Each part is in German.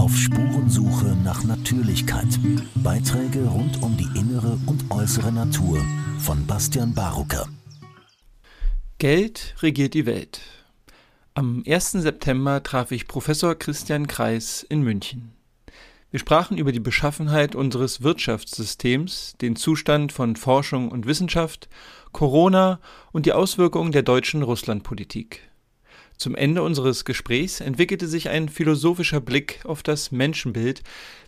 Auf Spurensuche nach Natürlichkeit. Beiträge rund um die innere und äußere Natur von Bastian Barucker. Geld regiert die Welt. Am 1. September traf ich Professor Christian Kreis in München. Wir sprachen über die Beschaffenheit unseres Wirtschaftssystems, den Zustand von Forschung und Wissenschaft, Corona und die Auswirkungen der deutschen Russlandpolitik. Zum Ende unseres Gesprächs entwickelte sich ein philosophischer Blick auf das Menschenbild,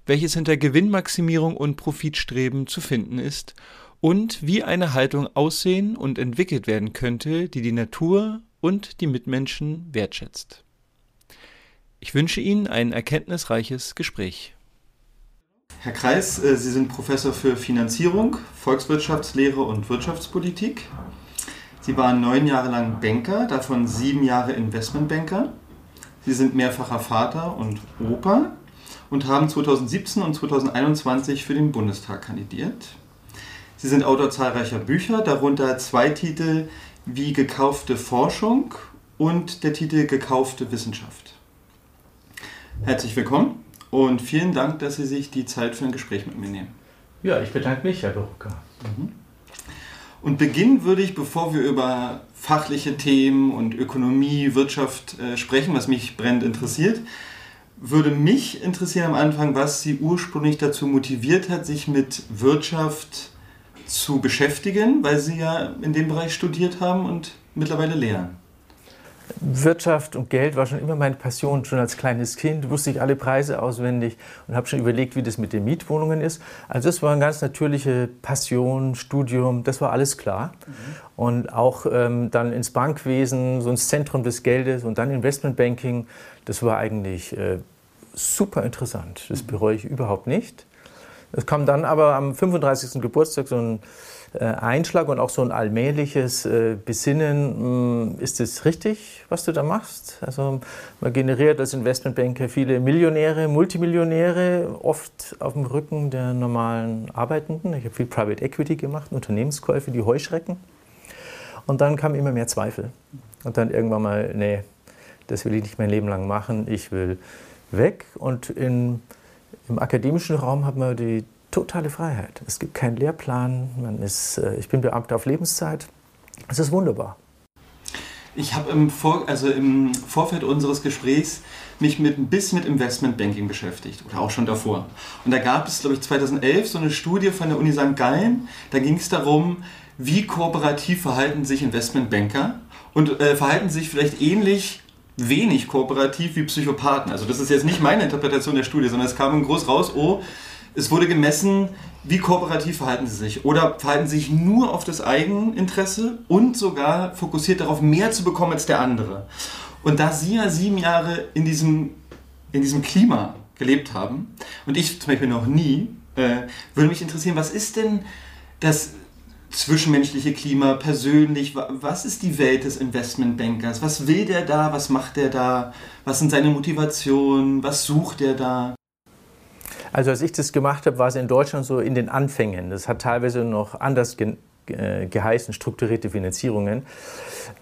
welches hinter Gewinnmaximierung und Profitstreben zu finden ist und wie eine Haltung aussehen und entwickelt werden könnte, die die Natur und die Mitmenschen wertschätzt. Ich wünsche Ihnen ein erkenntnisreiches Gespräch. Herr Kreis, äh, Sie sind Professor für Finanzierung, Volkswirtschaftslehre und Wirtschaftspolitik. Sie waren neun Jahre lang Banker, davon sieben Jahre Investmentbanker. Sie sind mehrfacher Vater und Opa und haben 2017 und 2021 für den Bundestag kandidiert. Sie sind Autor zahlreicher Bücher, darunter zwei Titel wie Gekaufte Forschung und der Titel Gekaufte Wissenschaft. Herzlich willkommen. Und vielen Dank, dass Sie sich die Zeit für ein Gespräch mit mir nehmen. Ja, ich bedanke mich, Herr Berucker. Mhm. Und beginnen würde ich, bevor wir über fachliche Themen und Ökonomie, Wirtschaft äh, sprechen, was mich brennend interessiert, würde mich interessieren am Anfang, was Sie ursprünglich dazu motiviert hat, sich mit Wirtschaft zu beschäftigen, weil Sie ja in dem Bereich studiert haben und mittlerweile lehren. Wirtschaft und Geld war schon immer meine Passion. Schon als kleines Kind wusste ich alle Preise auswendig und habe schon überlegt, wie das mit den Mietwohnungen ist. Also das war eine ganz natürliche Passion, Studium, das war alles klar. Mhm. Und auch ähm, dann ins Bankwesen, so ins Zentrum des Geldes und dann Investmentbanking, das war eigentlich äh, super interessant. Das mhm. bereue ich überhaupt nicht. Es kam dann aber am 35. Geburtstag so ein Einschlag und auch so ein allmähliches äh, Besinnen, hm, ist es richtig, was du da machst? Also man generiert als Investmentbanker viele Millionäre, Multimillionäre, oft auf dem Rücken der normalen Arbeitenden. Ich habe viel Private Equity gemacht, Unternehmenskäufe, die Heuschrecken. Und dann kam immer mehr Zweifel. Und dann irgendwann mal, nee, das will ich nicht mein Leben lang machen, ich will weg. Und in, im akademischen Raum hat man die totale Freiheit. Es gibt keinen Lehrplan. Man ist, äh, ich bin Beamter auf Lebenszeit. Es ist wunderbar. Ich habe im, Vor also im Vorfeld unseres Gesprächs mich mit ein bisschen mit Investmentbanking beschäftigt oder auch schon davor. Und da gab es, glaube ich, 2011 so eine Studie von der Uni St. Gallen. Da ging es darum, wie kooperativ verhalten sich Investmentbanker und äh, verhalten sich vielleicht ähnlich wenig kooperativ wie Psychopathen. Also das ist jetzt nicht meine Interpretation der Studie, sondern es kam groß raus, oh, es wurde gemessen, wie kooperativ verhalten sie sich oder verhalten sie sich nur auf das Eigeninteresse und sogar fokussiert darauf, mehr zu bekommen als der andere. Und da sie ja sieben Jahre in diesem, in diesem Klima gelebt haben und ich zum Beispiel noch nie, äh, würde mich interessieren, was ist denn das zwischenmenschliche Klima persönlich? Was ist die Welt des Investmentbankers? Was will der da? Was macht der da? Was sind seine Motivationen? Was sucht der da? Also als ich das gemacht habe, war es in Deutschland so in den Anfängen. Das hat teilweise noch anders ge äh, geheißen, strukturierte Finanzierungen.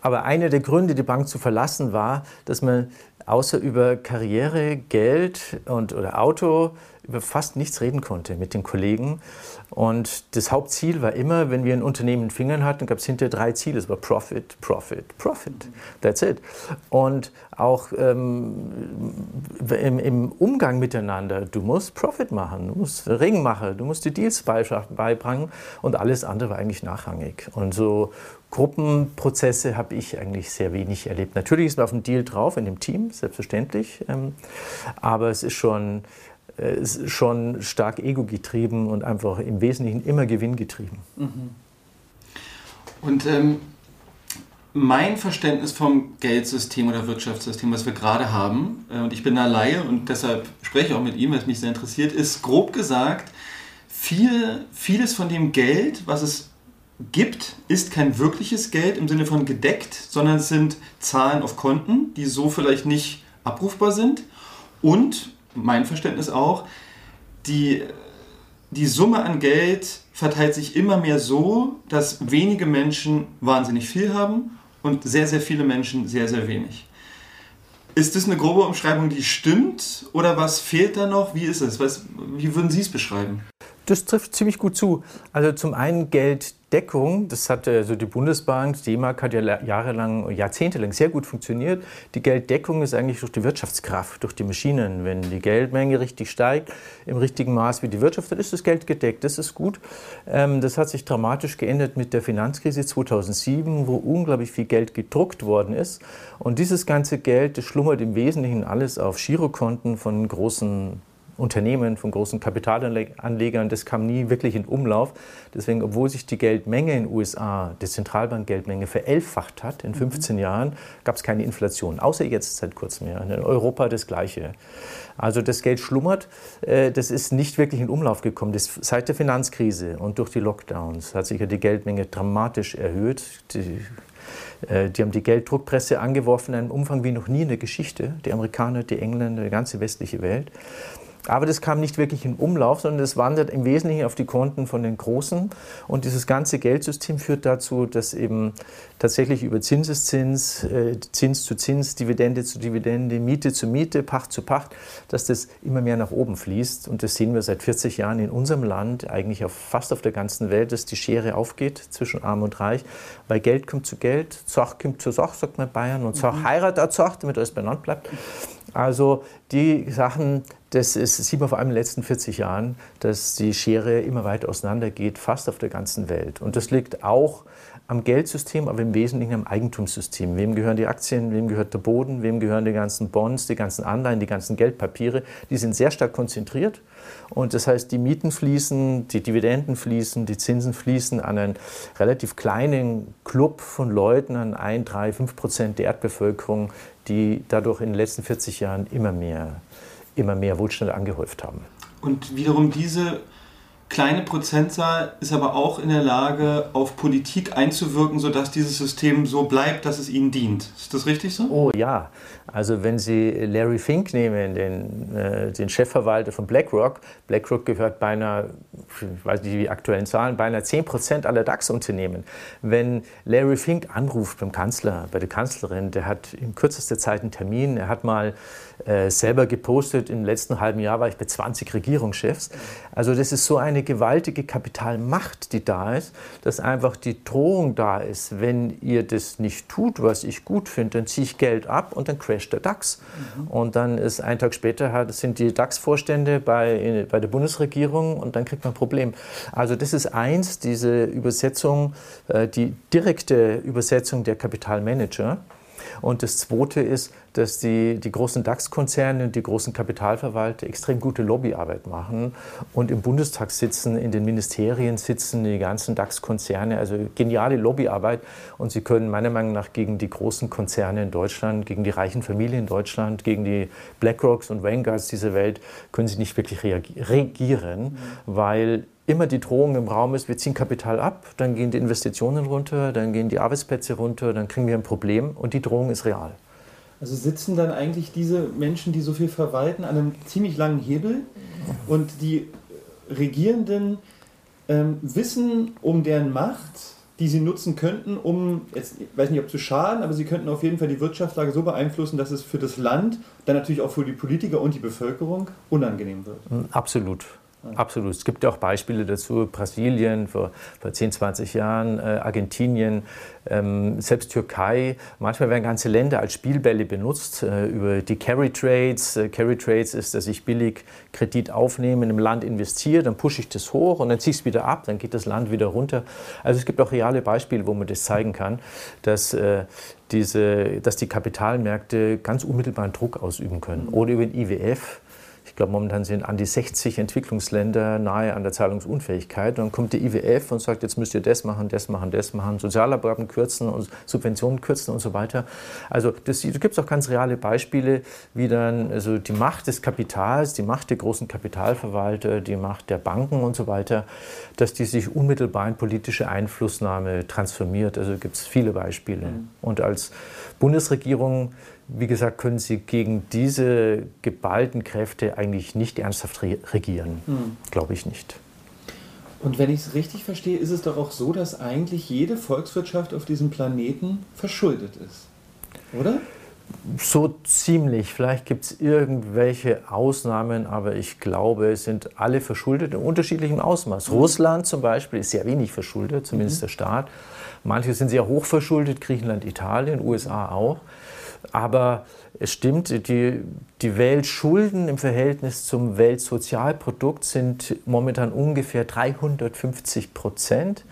Aber einer der Gründe, die Bank zu verlassen, war, dass man außer über Karriere, Geld und, oder Auto über fast nichts reden konnte mit den Kollegen. Und das Hauptziel war immer, wenn wir ein Unternehmen in Fingern hatten, gab es hinter drei Ziele. Es war Profit, Profit, Profit. That's it. Und auch ähm, im, im, Umgang miteinander, du musst Profit machen, du musst Ring machen, du musst die Deals beibringen und alles andere war eigentlich nachrangig. Und so Gruppenprozesse habe ich eigentlich sehr wenig erlebt. Natürlich ist man auf dem Deal drauf, in dem Team, selbstverständlich. Ähm, aber es ist schon schon stark ego-getrieben und einfach im Wesentlichen immer gewinngetrieben. Mhm. Und ähm, mein Verständnis vom Geldsystem oder Wirtschaftssystem, was wir gerade haben, äh, und ich bin da Laie und deshalb spreche ich auch mit ihm, weil es mich sehr interessiert, ist grob gesagt, viel, vieles von dem Geld, was es gibt, ist kein wirkliches Geld im Sinne von gedeckt, sondern es sind Zahlen auf Konten, die so vielleicht nicht abrufbar sind. Und mein Verständnis auch, die, die Summe an Geld verteilt sich immer mehr so, dass wenige Menschen wahnsinnig viel haben und sehr, sehr viele Menschen sehr, sehr wenig. Ist das eine grobe Umschreibung, die stimmt? Oder was fehlt da noch? Wie ist es? Was, wie würden Sie es beschreiben? Das trifft ziemlich gut zu. Also zum einen Gelddeckung, das hat also die Bundesbank, die D-Mark hat ja jahrelang, jahrzehntelang sehr gut funktioniert. Die Gelddeckung ist eigentlich durch die Wirtschaftskraft, durch die Maschinen. Wenn die Geldmenge richtig steigt, im richtigen Maß wie die Wirtschaft, dann ist das Geld gedeckt. Das ist gut. Ähm, das hat sich dramatisch geändert mit der Finanzkrise 2007, wo unglaublich viel Geld gedruckt worden ist. Und dieses ganze Geld, das schlummert im Wesentlichen alles auf Girokonten von großen Unternehmen, von großen Kapitalanlegern, das kam nie wirklich in Umlauf. Deswegen, obwohl sich die Geldmenge in den USA, die Zentralbankgeldmenge, verelfacht hat in 15 mhm. Jahren, gab es keine Inflation, außer jetzt seit kurzem. Ja. In Europa das Gleiche. Also das Geld schlummert, äh, das ist nicht wirklich in Umlauf gekommen. Das, seit der Finanzkrise und durch die Lockdowns hat sich ja die Geldmenge dramatisch erhöht. Die, äh, die haben die Gelddruckpresse angeworfen in einem Umfang wie noch nie in der Geschichte. Die Amerikaner, die Engländer, die ganze westliche Welt. Aber das kam nicht wirklich in Umlauf, sondern es wandert im Wesentlichen auf die Konten von den Großen. Und dieses ganze Geldsystem führt dazu, dass eben tatsächlich über Zinseszins, äh, Zins zu Zins, Dividende zu Dividende, Miete zu Miete, Pacht zu Pacht, dass das immer mehr nach oben fließt. Und das sehen wir seit 40 Jahren in unserem Land, eigentlich auf, fast auf der ganzen Welt, dass die Schere aufgeht zwischen Arm und Reich, weil Geld kommt zu Geld, Zach kommt zu Sach, sagt man in Bayern, und Zach mhm. heiratet auch Zach, damit alles benannt bleibt. Also die Sachen, das ist, sieht man vor allem in den letzten 40 Jahren, dass die Schere immer weiter auseinandergeht, fast auf der ganzen Welt. Und das liegt auch am Geldsystem, aber im Wesentlichen am Eigentumssystem. Wem gehören die Aktien, wem gehört der Boden, wem gehören die ganzen Bonds, die ganzen Anleihen, die ganzen Geldpapiere? Die sind sehr stark konzentriert. Und das heißt, die Mieten fließen, die Dividenden fließen, die Zinsen fließen an einen relativ kleinen Club von Leuten, an ein, drei, fünf Prozent der Erdbevölkerung, die dadurch in den letzten 40 Jahren immer mehr, immer mehr Wohlstand angehäuft haben. Und wiederum diese kleine Prozentzahl ist aber auch in der Lage, auf Politik einzuwirken, sodass dieses System so bleibt, dass es ihnen dient. Ist das richtig so? Oh ja. Also wenn Sie Larry Fink nehmen, den, äh, den Chefverwalter von BlackRock, BlackRock gehört beinahe, ich weiß nicht die aktuellen Zahlen, beinahe 10 Prozent aller DAX-Unternehmen. Wenn Larry Fink anruft beim Kanzler, bei der Kanzlerin, der hat in kürzester Zeit einen Termin, er hat mal äh, selber gepostet, im letzten halben Jahr war ich bei 20 Regierungschefs. Also das ist so eine gewaltige Kapitalmacht, die da ist, dass einfach die Drohung da ist, wenn ihr das nicht tut, was ich gut finde, dann ziehe ich Geld ab und dann crash crasht der DAX. Mhm. Und dann ist ein Tag später sind die DAX-Vorstände bei, bei der Bundesregierung und dann kriegt man ein Problem. Also das ist eins, diese Übersetzung, äh, die direkte Übersetzung der Kapitalmanager. Und das Zweite ist, dass die, die großen DAX-Konzerne und die großen Kapitalverwalter extrem gute Lobbyarbeit machen und im Bundestag sitzen, in den Ministerien sitzen die ganzen DAX-Konzerne, also geniale Lobbyarbeit. Und sie können meiner Meinung nach gegen die großen Konzerne in Deutschland, gegen die reichen Familien in Deutschland, gegen die BlackRocks und Vanguards dieser Welt, können sie nicht wirklich reagieren, mhm. weil immer die Drohung im Raum ist, wir ziehen Kapital ab, dann gehen die Investitionen runter, dann gehen die Arbeitsplätze runter, dann kriegen wir ein Problem und die Drohung ist real. Also sitzen dann eigentlich diese Menschen, die so viel verwalten, an einem ziemlich langen Hebel und die Regierenden ähm, wissen um deren Macht, die sie nutzen könnten, um, jetzt ich weiß nicht, ob zu schaden, aber sie könnten auf jeden Fall die Wirtschaftslage so beeinflussen, dass es für das Land, dann natürlich auch für die Politiker und die Bevölkerung unangenehm wird. Absolut. Absolut. Es gibt ja auch Beispiele dazu. Brasilien vor, vor 10, 20 Jahren, äh, Argentinien, ähm, selbst Türkei. Manchmal werden ganze Länder als Spielbälle benutzt äh, über die Carry Trades. Äh, Carry Trades ist, dass ich billig Kredit aufnehme, in einem Land investiere, dann pushe ich das hoch und dann ziehe ich es wieder ab, dann geht das Land wieder runter. Also es gibt auch reale Beispiele, wo man das zeigen kann, dass äh, diese, dass die Kapitalmärkte ganz unmittelbaren Druck ausüben können. Oder über den IWF ich glaube, momentan sind an die 60 Entwicklungsländer nahe an der Zahlungsunfähigkeit. Und dann kommt der IWF und sagt, jetzt müsst ihr das machen, das machen, das machen, Sozialabgaben kürzen und Subventionen kürzen und so weiter. Also das, da gibt es auch ganz reale Beispiele, wie dann also die Macht des Kapitals, die Macht der großen Kapitalverwalter, die Macht der Banken und so weiter, dass die sich unmittelbar in politische Einflussnahme transformiert. Also gibt es viele Beispiele. Mhm. Und als Bundesregierung wie gesagt, können sie gegen diese geballten Kräfte eigentlich nicht ernsthaft regieren. Hm. Glaube ich nicht. Und wenn ich es richtig verstehe, ist es doch auch so, dass eigentlich jede Volkswirtschaft auf diesem Planeten verschuldet ist. Oder? So ziemlich. Vielleicht gibt es irgendwelche Ausnahmen, aber ich glaube, es sind alle verschuldet in unterschiedlichem Ausmaß. Mhm. Russland zum Beispiel ist sehr wenig verschuldet, zumindest mhm. der Staat. Manche sind sehr hoch verschuldet, Griechenland, Italien, USA auch. Aber es stimmt, die, die Weltschulden im Verhältnis zum Weltsozialprodukt sind momentan ungefähr 350 Prozent.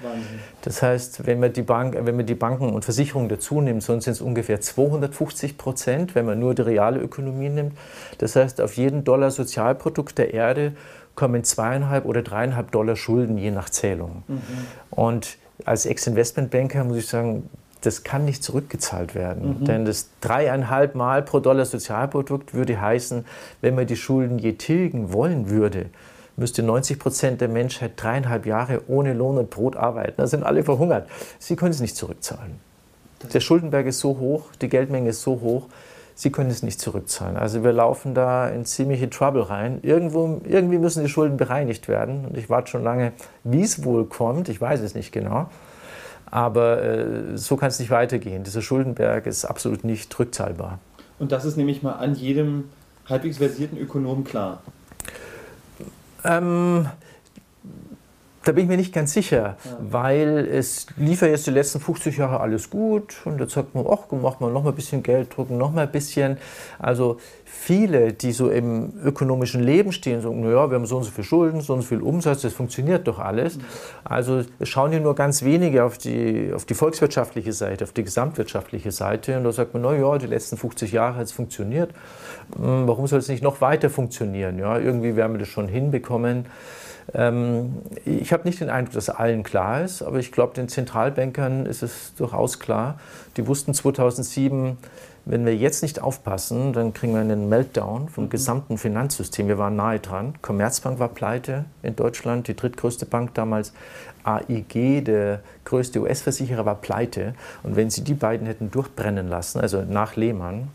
Das heißt, wenn man, die Bank, wenn man die Banken und Versicherungen dazu nimmt, sonst sind es ungefähr 250 Prozent, wenn man nur die reale Ökonomie nimmt. Das heißt, auf jeden Dollar Sozialprodukt der Erde kommen zweieinhalb oder dreieinhalb Dollar Schulden je nach Zählung. Mhm. Und als Ex-Investmentbanker muss ich sagen, das kann nicht zurückgezahlt werden. Mhm. Denn das dreieinhalb Mal pro Dollar Sozialprodukt würde heißen, wenn man die Schulden je tilgen wollen würde, müsste 90 Prozent der Menschheit dreieinhalb Jahre ohne Lohn und Brot arbeiten. Da sind alle verhungert. Sie können es nicht zurückzahlen. Der Schuldenberg ist so hoch, die Geldmenge ist so hoch, sie können es nicht zurückzahlen. Also wir laufen da in ziemliche Trouble rein. Irgendwo, irgendwie müssen die Schulden bereinigt werden. Und ich warte schon lange, wie es wohl kommt. Ich weiß es nicht genau. Aber äh, so kann es nicht weitergehen. Dieser Schuldenberg ist absolut nicht rückzahlbar. Und das ist nämlich mal an jedem halbwegs versierten Ökonom klar. Ähm, da bin ich mir nicht ganz sicher, ja. weil es lief ja jetzt die letzten 50 Jahre alles gut und jetzt sagt man, ach, macht man noch mal ein bisschen Geld drucken, noch mal ein bisschen. Also viele, die so im ökonomischen Leben stehen, sagen, naja, wir haben so und so viel Schulden, so und so viel Umsatz, das funktioniert doch alles. Mhm. Also es schauen hier nur ganz wenige auf die, auf die volkswirtschaftliche Seite, auf die gesamtwirtschaftliche Seite und da sagt man, naja, die letzten 50 Jahre hat es funktioniert, hm, warum soll es nicht noch weiter funktionieren? Ja, irgendwie werden wir das schon hinbekommen. Ähm, ich habe nicht den Eindruck, dass allen klar ist, aber ich glaube, den Zentralbankern ist es durchaus klar. Die wussten 2007, wenn wir jetzt nicht aufpassen, dann kriegen wir einen Meltdown vom mhm. gesamten Finanzsystem. Wir waren nahe dran. Commerzbank war pleite in Deutschland, die drittgrößte Bank damals. AIG, der größte US-Versicherer, war pleite. Und wenn sie die beiden hätten durchbrennen lassen, also nach Lehmann,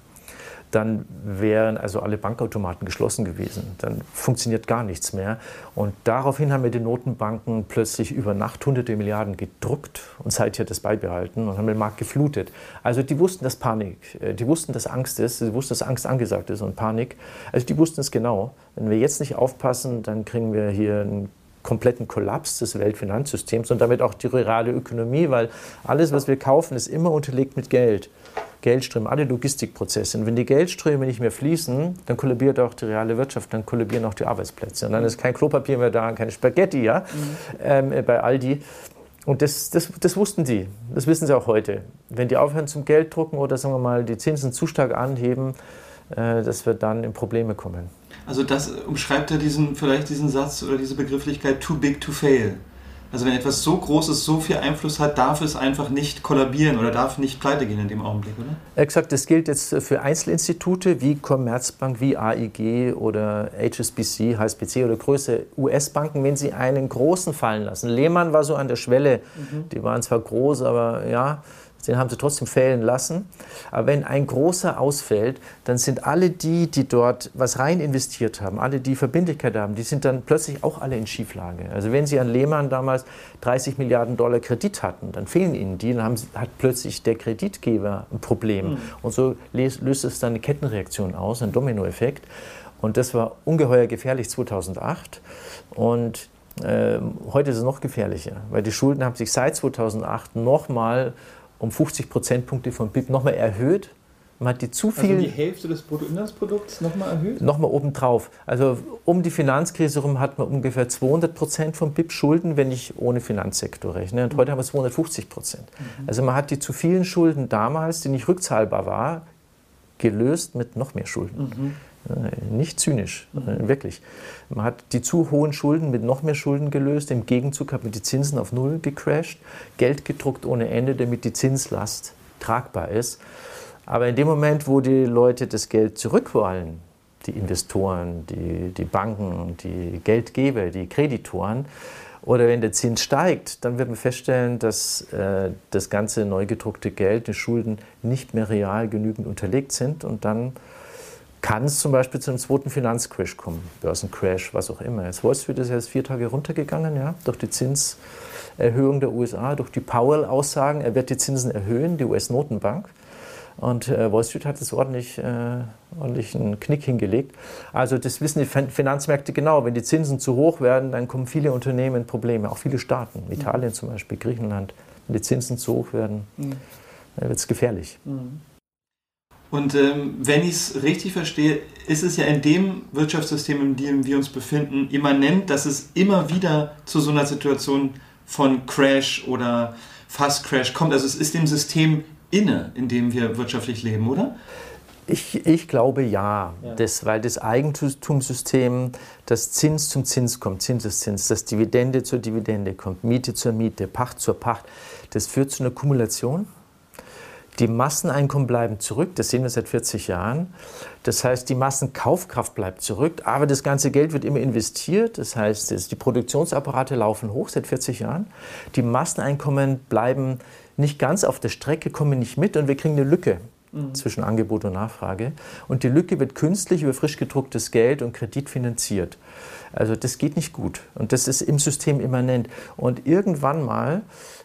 dann wären also alle Bankautomaten geschlossen gewesen. Dann funktioniert gar nichts mehr. Und daraufhin haben wir die Notenbanken plötzlich über Nacht hunderte Milliarden gedruckt und seither das beibehalten und haben den Markt geflutet. Also die wussten, dass Panik, äh, die wussten, dass Angst ist, sie wussten, dass Angst angesagt ist und Panik. Also die wussten es genau. Wenn wir jetzt nicht aufpassen, dann kriegen wir hier einen kompletten Kollaps des Weltfinanzsystems und damit auch die reale Ökonomie, weil alles, was wir kaufen, ist immer unterlegt mit Geld. Geldströme, alle Logistikprozesse. Und wenn die Geldströme nicht mehr fließen, dann kollabiert auch die reale Wirtschaft, dann kollabieren auch die Arbeitsplätze. Und dann ist kein Klopapier mehr da, keine Spaghetti ja, mhm. ähm, äh, bei Aldi. Und das, das, das wussten sie, das wissen sie auch heute. Wenn die aufhören zum Gelddrucken oder sagen wir mal die Zinsen zu stark anheben, äh, dass wir dann in Probleme kommen. Also das umschreibt ja diesen, vielleicht diesen Satz oder diese Begrifflichkeit too big to fail. Also wenn etwas so Großes so viel Einfluss hat, darf es einfach nicht kollabieren oder darf nicht pleite gehen in dem Augenblick, oder? Exakt, das gilt jetzt für Einzelinstitute wie Commerzbank, wie AIG oder HSBC, HSBC oder größere US-Banken, wenn sie einen großen fallen lassen. Lehmann war so an der Schwelle, mhm. die waren zwar groß, aber ja, den haben sie trotzdem fällen lassen. Aber wenn ein großer ausfällt, dann sind alle die, die dort was rein investiert haben, alle die Verbindlichkeit haben, die sind dann plötzlich auch alle in Schieflage. Also wenn sie an Lehmann damals 30 Milliarden Dollar Kredit hatten, dann fehlen ihnen die, dann haben, hat plötzlich der Kreditgeber ein Problem. Mhm. Und so löst, es dann eine Kettenreaktion aus, ein Dominoeffekt. Und das war ungeheuer gefährlich 2008. Und äh, heute ist es noch gefährlicher, weil die Schulden haben sich seit 2008 nochmal um 50 Prozentpunkte von BIP nochmal erhöht. Man hat die zu viel. Also die Hälfte des Bruttoinlandsprodukts nochmal erhöht? Nochmal obendrauf. Also um die Finanzkrise herum hat man ungefähr 200 Prozent von BIP Schulden, wenn ich ohne Finanzsektor rechne. Und heute haben wir 250 Prozent. Mhm. Also man hat die zu vielen Schulden damals, die nicht rückzahlbar war, gelöst mit noch mehr Schulden. Mhm. Äh, nicht zynisch, mhm. wirklich. Man hat die zu hohen Schulden mit noch mehr Schulden gelöst. Im Gegenzug hat man die Zinsen auf Null gecrashed, Geld gedruckt ohne Ende, damit die Zinslast tragbar ist. Aber in dem Moment, wo die Leute das Geld zurück wollen, die Investoren, die, die Banken, die Geldgeber, die Kreditoren, oder wenn der Zins steigt, dann wird man feststellen, dass äh, das ganze neu gedruckte Geld, die Schulden nicht mehr real genügend unterlegt sind und dann kann es zum Beispiel zu einem zweiten Finanzcrash kommen, Börsencrash, was auch immer. Jetzt Wall Street ist jetzt vier Tage runtergegangen, ja, durch die Zinserhöhung der USA, durch die Powell-Aussagen, er wird die Zinsen erhöhen, die US-Notenbank. Und äh, Wall Street hat es ordentlich, äh, ordentlich einen Knick hingelegt. Also das wissen die Finanzmärkte genau. Wenn die Zinsen zu hoch werden, dann kommen viele Unternehmen in Probleme, auch viele Staaten. Italien zum Beispiel, Griechenland. Wenn die Zinsen zu hoch werden, mhm. dann wird es gefährlich. Mhm. Und ähm, wenn ich es richtig verstehe, ist es ja in dem Wirtschaftssystem, in dem wir uns befinden, immanent, dass es immer wieder zu so einer Situation von Crash oder Fast Crash kommt. Also es ist dem System inne, in dem wir wirtschaftlich leben, oder? Ich, ich glaube ja, ja. Das, weil das Eigentumssystem, das Zins zum Zins kommt, Zinseszins, das Dividende zur Dividende kommt, Miete zur Miete, Pacht zur Pacht, das führt zu einer Kumulation die Masseneinkommen bleiben zurück, das sehen wir seit 40 Jahren. Das heißt, die Massenkaufkraft bleibt zurück, aber das ganze Geld wird immer investiert. Das heißt, die Produktionsapparate laufen hoch seit 40 Jahren. Die Masseneinkommen bleiben nicht ganz auf der Strecke, kommen nicht mit und wir kriegen eine Lücke mhm. zwischen Angebot und Nachfrage. Und die Lücke wird künstlich über frisch gedrucktes Geld und Kredit finanziert. Also das geht nicht gut und das ist im System immanent. Und irgendwann mal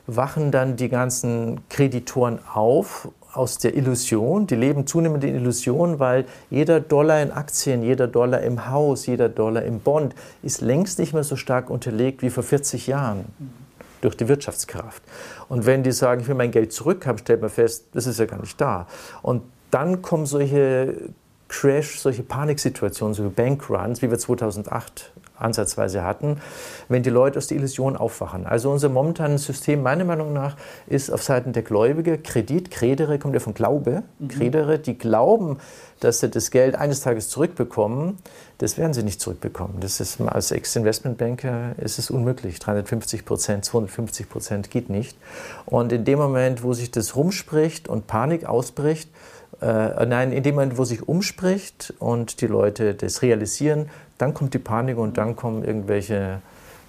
wachen dann die ganzen Kreditoren auf aus der Illusion, die leben zunehmend in Illusion, weil jeder Dollar in Aktien, jeder Dollar im Haus, jeder Dollar im Bond ist längst nicht mehr so stark unterlegt wie vor 40 Jahren durch die Wirtschaftskraft. Und wenn die sagen, ich will mein Geld zurückhaben, stellt man fest, das ist ja gar nicht da. Und dann kommen solche Crash, solche Paniksituationen, solche Bankruns, wie wir 2008 ansatzweise hatten, wenn die Leute aus der Illusion aufwachen. Also unser momentanes System, meiner Meinung nach, ist auf Seiten der Gläubiger Kredit, Kredere, kommt ja von Glaube, mhm. Kredere, die glauben, dass sie das Geld eines Tages zurückbekommen, das werden sie nicht zurückbekommen. Das ist als Ex-Investmentbanker ist es unmöglich. 350 Prozent, 250 Prozent geht nicht. Und in dem Moment, wo sich das rumspricht und Panik ausbricht, äh, nein, in dem Moment, wo sich umspricht und die Leute das realisieren, dann kommt die Panik und dann kommen irgendwelche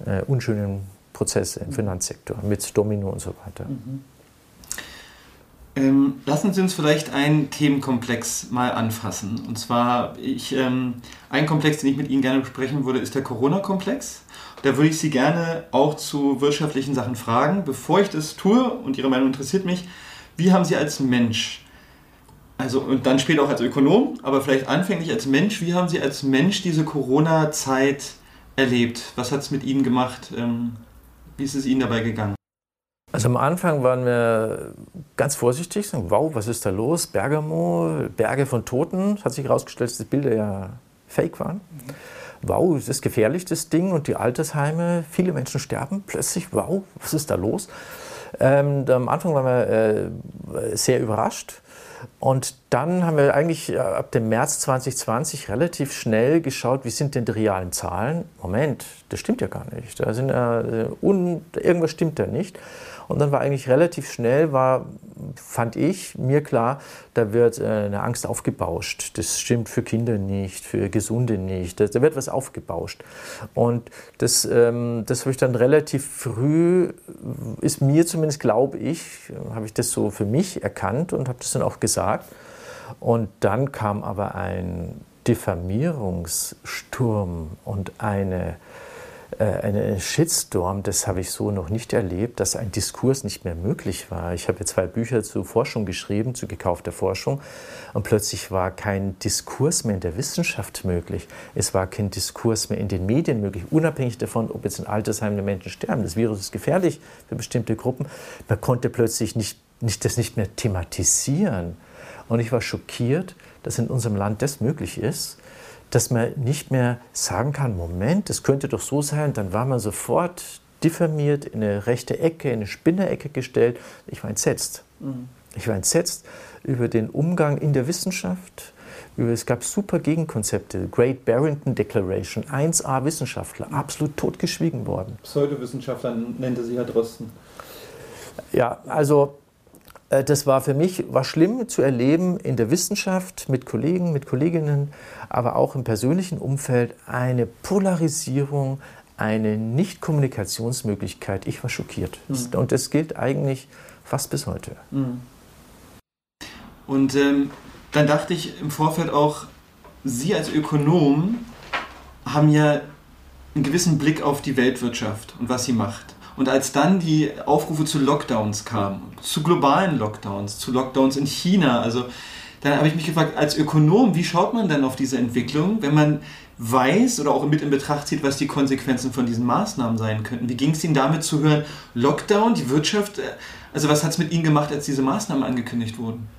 äh, unschönen Prozesse im Finanzsektor mit Domino und so weiter. Mhm. Ähm, lassen Sie uns vielleicht einen Themenkomplex mal anfassen. Und zwar, ich, ähm, ein Komplex, den ich mit Ihnen gerne besprechen würde, ist der Corona-Komplex. Da würde ich Sie gerne auch zu wirtschaftlichen Sachen fragen. Bevor ich das tue, und Ihre Meinung interessiert mich, wie haben Sie als Mensch also und dann später auch als Ökonom, aber vielleicht anfänglich als Mensch. Wie haben Sie als Mensch diese Corona-Zeit erlebt? Was hat es mit Ihnen gemacht? Ähm, wie ist es Ihnen dabei gegangen? Also am Anfang waren wir ganz vorsichtig, sagen, wow, was ist da los? Bergamo, Berge von Toten. Es hat sich herausgestellt, dass die Bilder ja fake waren. Wow, es ist gefährlich, das Ding. Und die Altersheime, viele Menschen sterben plötzlich. Wow, was ist da los? Ähm, am Anfang waren wir äh, sehr überrascht. Und dann haben wir eigentlich äh, ab dem März 2020 relativ schnell geschaut, wie sind denn die realen Zahlen? Moment, das stimmt ja gar nicht. Da sind, äh, un, irgendwas stimmt da nicht. Und dann war eigentlich relativ schnell, war, fand ich, mir klar, da wird äh, eine Angst aufgebauscht. Das stimmt für Kinder nicht, für Gesunde nicht. Da, wird was aufgebauscht. Und das, ähm, das habe ich dann relativ früh, ist mir zumindest, glaube ich, habe ich das so für mich erkannt und habe das dann auch gesagt. Und dann kam aber ein Diffamierungssturm und eine einen Shitstorm, das habe ich so noch nicht erlebt, dass ein Diskurs nicht mehr möglich war. Ich habe zwei Bücher zu Forschung geschrieben, zu gekaufter Forschung, und plötzlich war kein Diskurs mehr in der Wissenschaft möglich. Es war kein Diskurs mehr in den Medien möglich, unabhängig davon, ob jetzt in Altersheimen Menschen sterben. Das Virus ist gefährlich für bestimmte Gruppen. Man konnte plötzlich nicht, nicht, das nicht mehr thematisieren. Und ich war schockiert, dass in unserem Land das möglich ist dass man nicht mehr sagen kann, Moment, das könnte doch so sein, dann war man sofort diffamiert, in eine rechte Ecke, in eine Spinnerecke gestellt. Ich war entsetzt. Mhm. Ich war entsetzt über den Umgang in der Wissenschaft. Es gab super Gegenkonzepte. Great Barrington Declaration, 1a Wissenschaftler, mhm. absolut totgeschwiegen worden. Pseudowissenschaftler nennt er sich Herr Drosten. Ja, also das war für mich war schlimm zu erleben in der Wissenschaft mit Kollegen, mit Kolleginnen, aber auch im persönlichen Umfeld eine Polarisierung, eine Nicht-Kommunikationsmöglichkeit. Ich war schockiert. Mhm. Und das gilt eigentlich fast bis heute. Mhm. Und ähm, dann dachte ich im Vorfeld auch, Sie als Ökonom haben ja einen gewissen Blick auf die Weltwirtschaft und was sie macht. Und als dann die Aufrufe zu Lockdowns kamen, zu globalen Lockdowns, zu Lockdowns in China, also dann habe ich mich gefragt, als Ökonom, wie schaut man dann auf diese Entwicklung, wenn man weiß oder auch mit in Betracht zieht, was die Konsequenzen von diesen Maßnahmen sein könnten? Wie ging es Ihnen damit zu hören, Lockdown, die Wirtschaft, äh, also was hat es mit Ihnen gemacht, als diese Maßnahmen angekündigt wurden?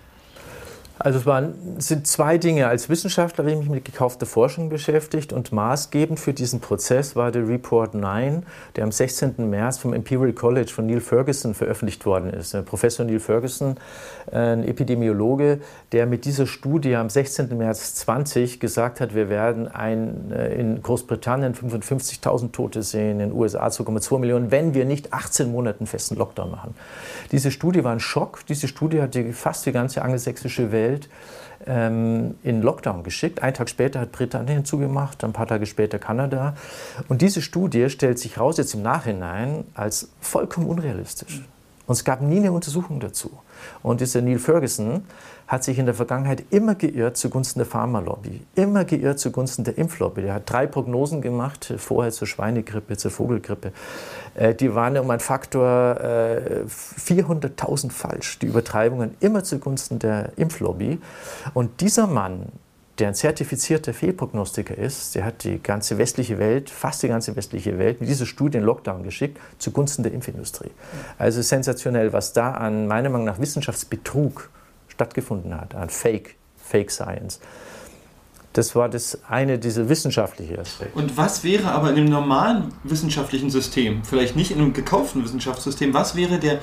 Also es waren, sind zwei Dinge. Als Wissenschaftler habe ich mich mit gekaufter Forschung beschäftigt und maßgebend für diesen Prozess war der Report 9, der am 16. März vom Imperial College von Neil Ferguson veröffentlicht worden ist. Professor Neil Ferguson, ein Epidemiologe, der mit dieser Studie am 16. März 20 gesagt hat, wir werden ein, äh, in Großbritannien 55.000 Tote sehen, in den USA 2,2 Millionen, wenn wir nicht 18 Monate festen Lockdown machen. Diese Studie war ein Schock. Diese Studie hat fast die ganze angelsächsische Welt Welt ähm, in Lockdown geschickt. Einen Tag später hat Britannien zugemacht, ein paar Tage später Kanada. Und diese Studie stellt sich raus jetzt im Nachhinein als vollkommen unrealistisch. Und es gab nie eine Untersuchung dazu. Und dieser Neil Ferguson hat sich in der Vergangenheit immer geirrt zugunsten der Pharmalobby, immer geirrt zugunsten der Impflobby. Er hat drei Prognosen gemacht, vorher zur Schweinegrippe, zur Vogelgrippe. Äh, die waren um einen Faktor 400.000 äh, falsch, die Übertreibungen immer zugunsten der Impflobby. Und dieser Mann, der ein zertifizierter Fehlprognostiker ist, der hat die ganze westliche Welt, fast die ganze westliche Welt, mit dieser Studie in Lockdown geschickt, zugunsten der Impfindustrie. Also sensationell, was da an meiner Meinung nach Wissenschaftsbetrug stattgefunden hat, an Fake, Fake Science. Das war das eine, diese wissenschaftliche Aspekt. Und was wäre aber in einem normalen wissenschaftlichen System, vielleicht nicht in einem gekauften Wissenschaftssystem, was wäre der,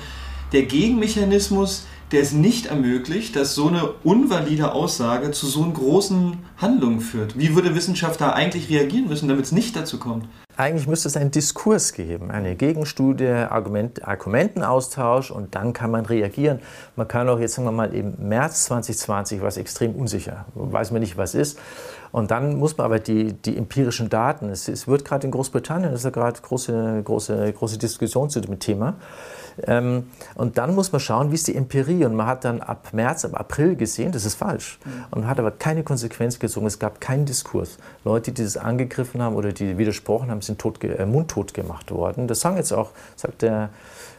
der Gegenmechanismus, der es nicht ermöglicht, dass so eine unvalide Aussage zu so einer großen Handlung führt. Wie würde Wissenschaft da eigentlich reagieren müssen, damit es nicht dazu kommt? Eigentlich müsste es einen Diskurs geben, eine Gegenstudie, Argument, Argumentenaustausch und dann kann man reagieren. Man kann auch jetzt, sagen wir mal, im März 2020 was extrem unsicher, weiß man nicht, was ist. Und dann muss man aber die, die empirischen Daten, es, es wird gerade in Großbritannien, das ist ja gerade große, große, große Diskussion zu dem Thema. Ähm, und dann muss man schauen, wie ist die Empirie. Und man hat dann ab März, ab April gesehen, das ist falsch. Mhm. Und man hat aber keine Konsequenz gezogen. Es gab keinen Diskurs. Leute, die das angegriffen haben oder die widersprochen haben, sind tot, äh, mundtot gemacht worden. Das sagen jetzt auch, sagt der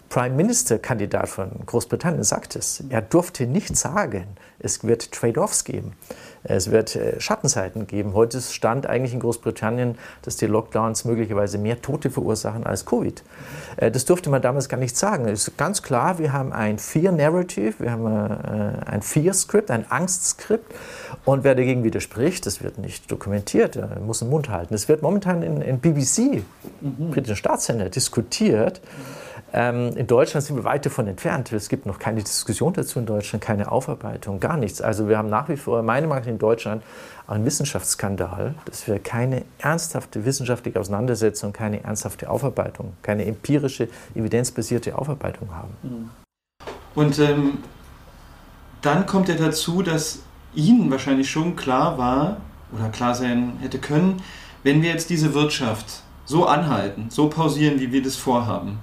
Prime Minister Kandidat von Großbritannien, sagt es. Er durfte nicht sagen, es wird Trade-offs geben. Es wird äh, Schattenseiten geben. Heute stand eigentlich in Großbritannien, dass die Lockdowns möglicherweise mehr Tote verursachen als Covid. Äh, das durfte man damals gar nicht sagen. Es ist ganz klar, wir haben ein Fear-Narrative, wir haben äh, ein Fear-Script, ein Angst-Skript. Und wer dagegen widerspricht, das wird nicht dokumentiert, er muss den Mund halten. Es wird momentan in, in BBC, mhm. britischen Staatssender, diskutiert. Mhm in Deutschland sind wir weit davon entfernt. Es gibt noch keine Diskussion dazu in Deutschland, keine Aufarbeitung, gar nichts. Also wir haben nach wie vor, meine Meinung nach, in Deutschland einen Wissenschaftsskandal, dass wir keine ernsthafte wissenschaftliche Auseinandersetzung, keine ernsthafte Aufarbeitung, keine empirische, evidenzbasierte Aufarbeitung haben. Und ähm, dann kommt ja dazu, dass Ihnen wahrscheinlich schon klar war oder klar sein hätte können, wenn wir jetzt diese Wirtschaft so anhalten, so pausieren, wie wir das vorhaben,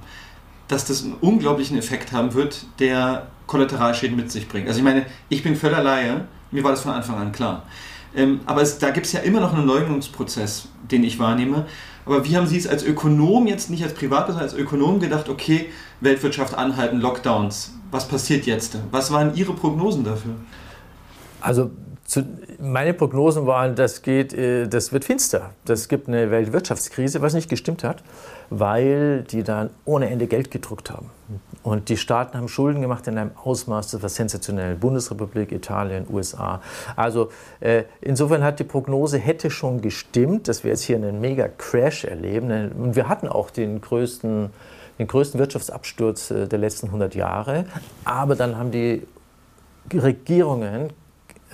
dass das einen unglaublichen Effekt haben wird, der Kollateralschäden mit sich bringt. Also ich meine, ich bin völlig Laie, mir war das von Anfang an klar. Ähm, aber es, da gibt es ja immer noch einen Leugnungsprozess, den ich wahrnehme. Aber wie haben Sie es als Ökonom, jetzt nicht als Privatperson, als Ökonom gedacht, okay, Weltwirtschaft anhalten, Lockdowns, was passiert jetzt? Was waren Ihre Prognosen dafür? Also zu, meine Prognosen waren, das, geht, äh, das wird finster. Das gibt eine Weltwirtschaftskrise, was nicht gestimmt hat, weil die dann ohne Ende Geld gedruckt haben. Und die Staaten haben Schulden gemacht in einem Ausmaß, das war sensationell. Bundesrepublik, Italien, USA. Also äh, insofern hat die Prognose hätte schon gestimmt, dass wir jetzt hier einen Mega-Crash erleben. Und wir hatten auch den größten, den größten Wirtschaftsabsturz äh, der letzten 100 Jahre. Aber dann haben die Regierungen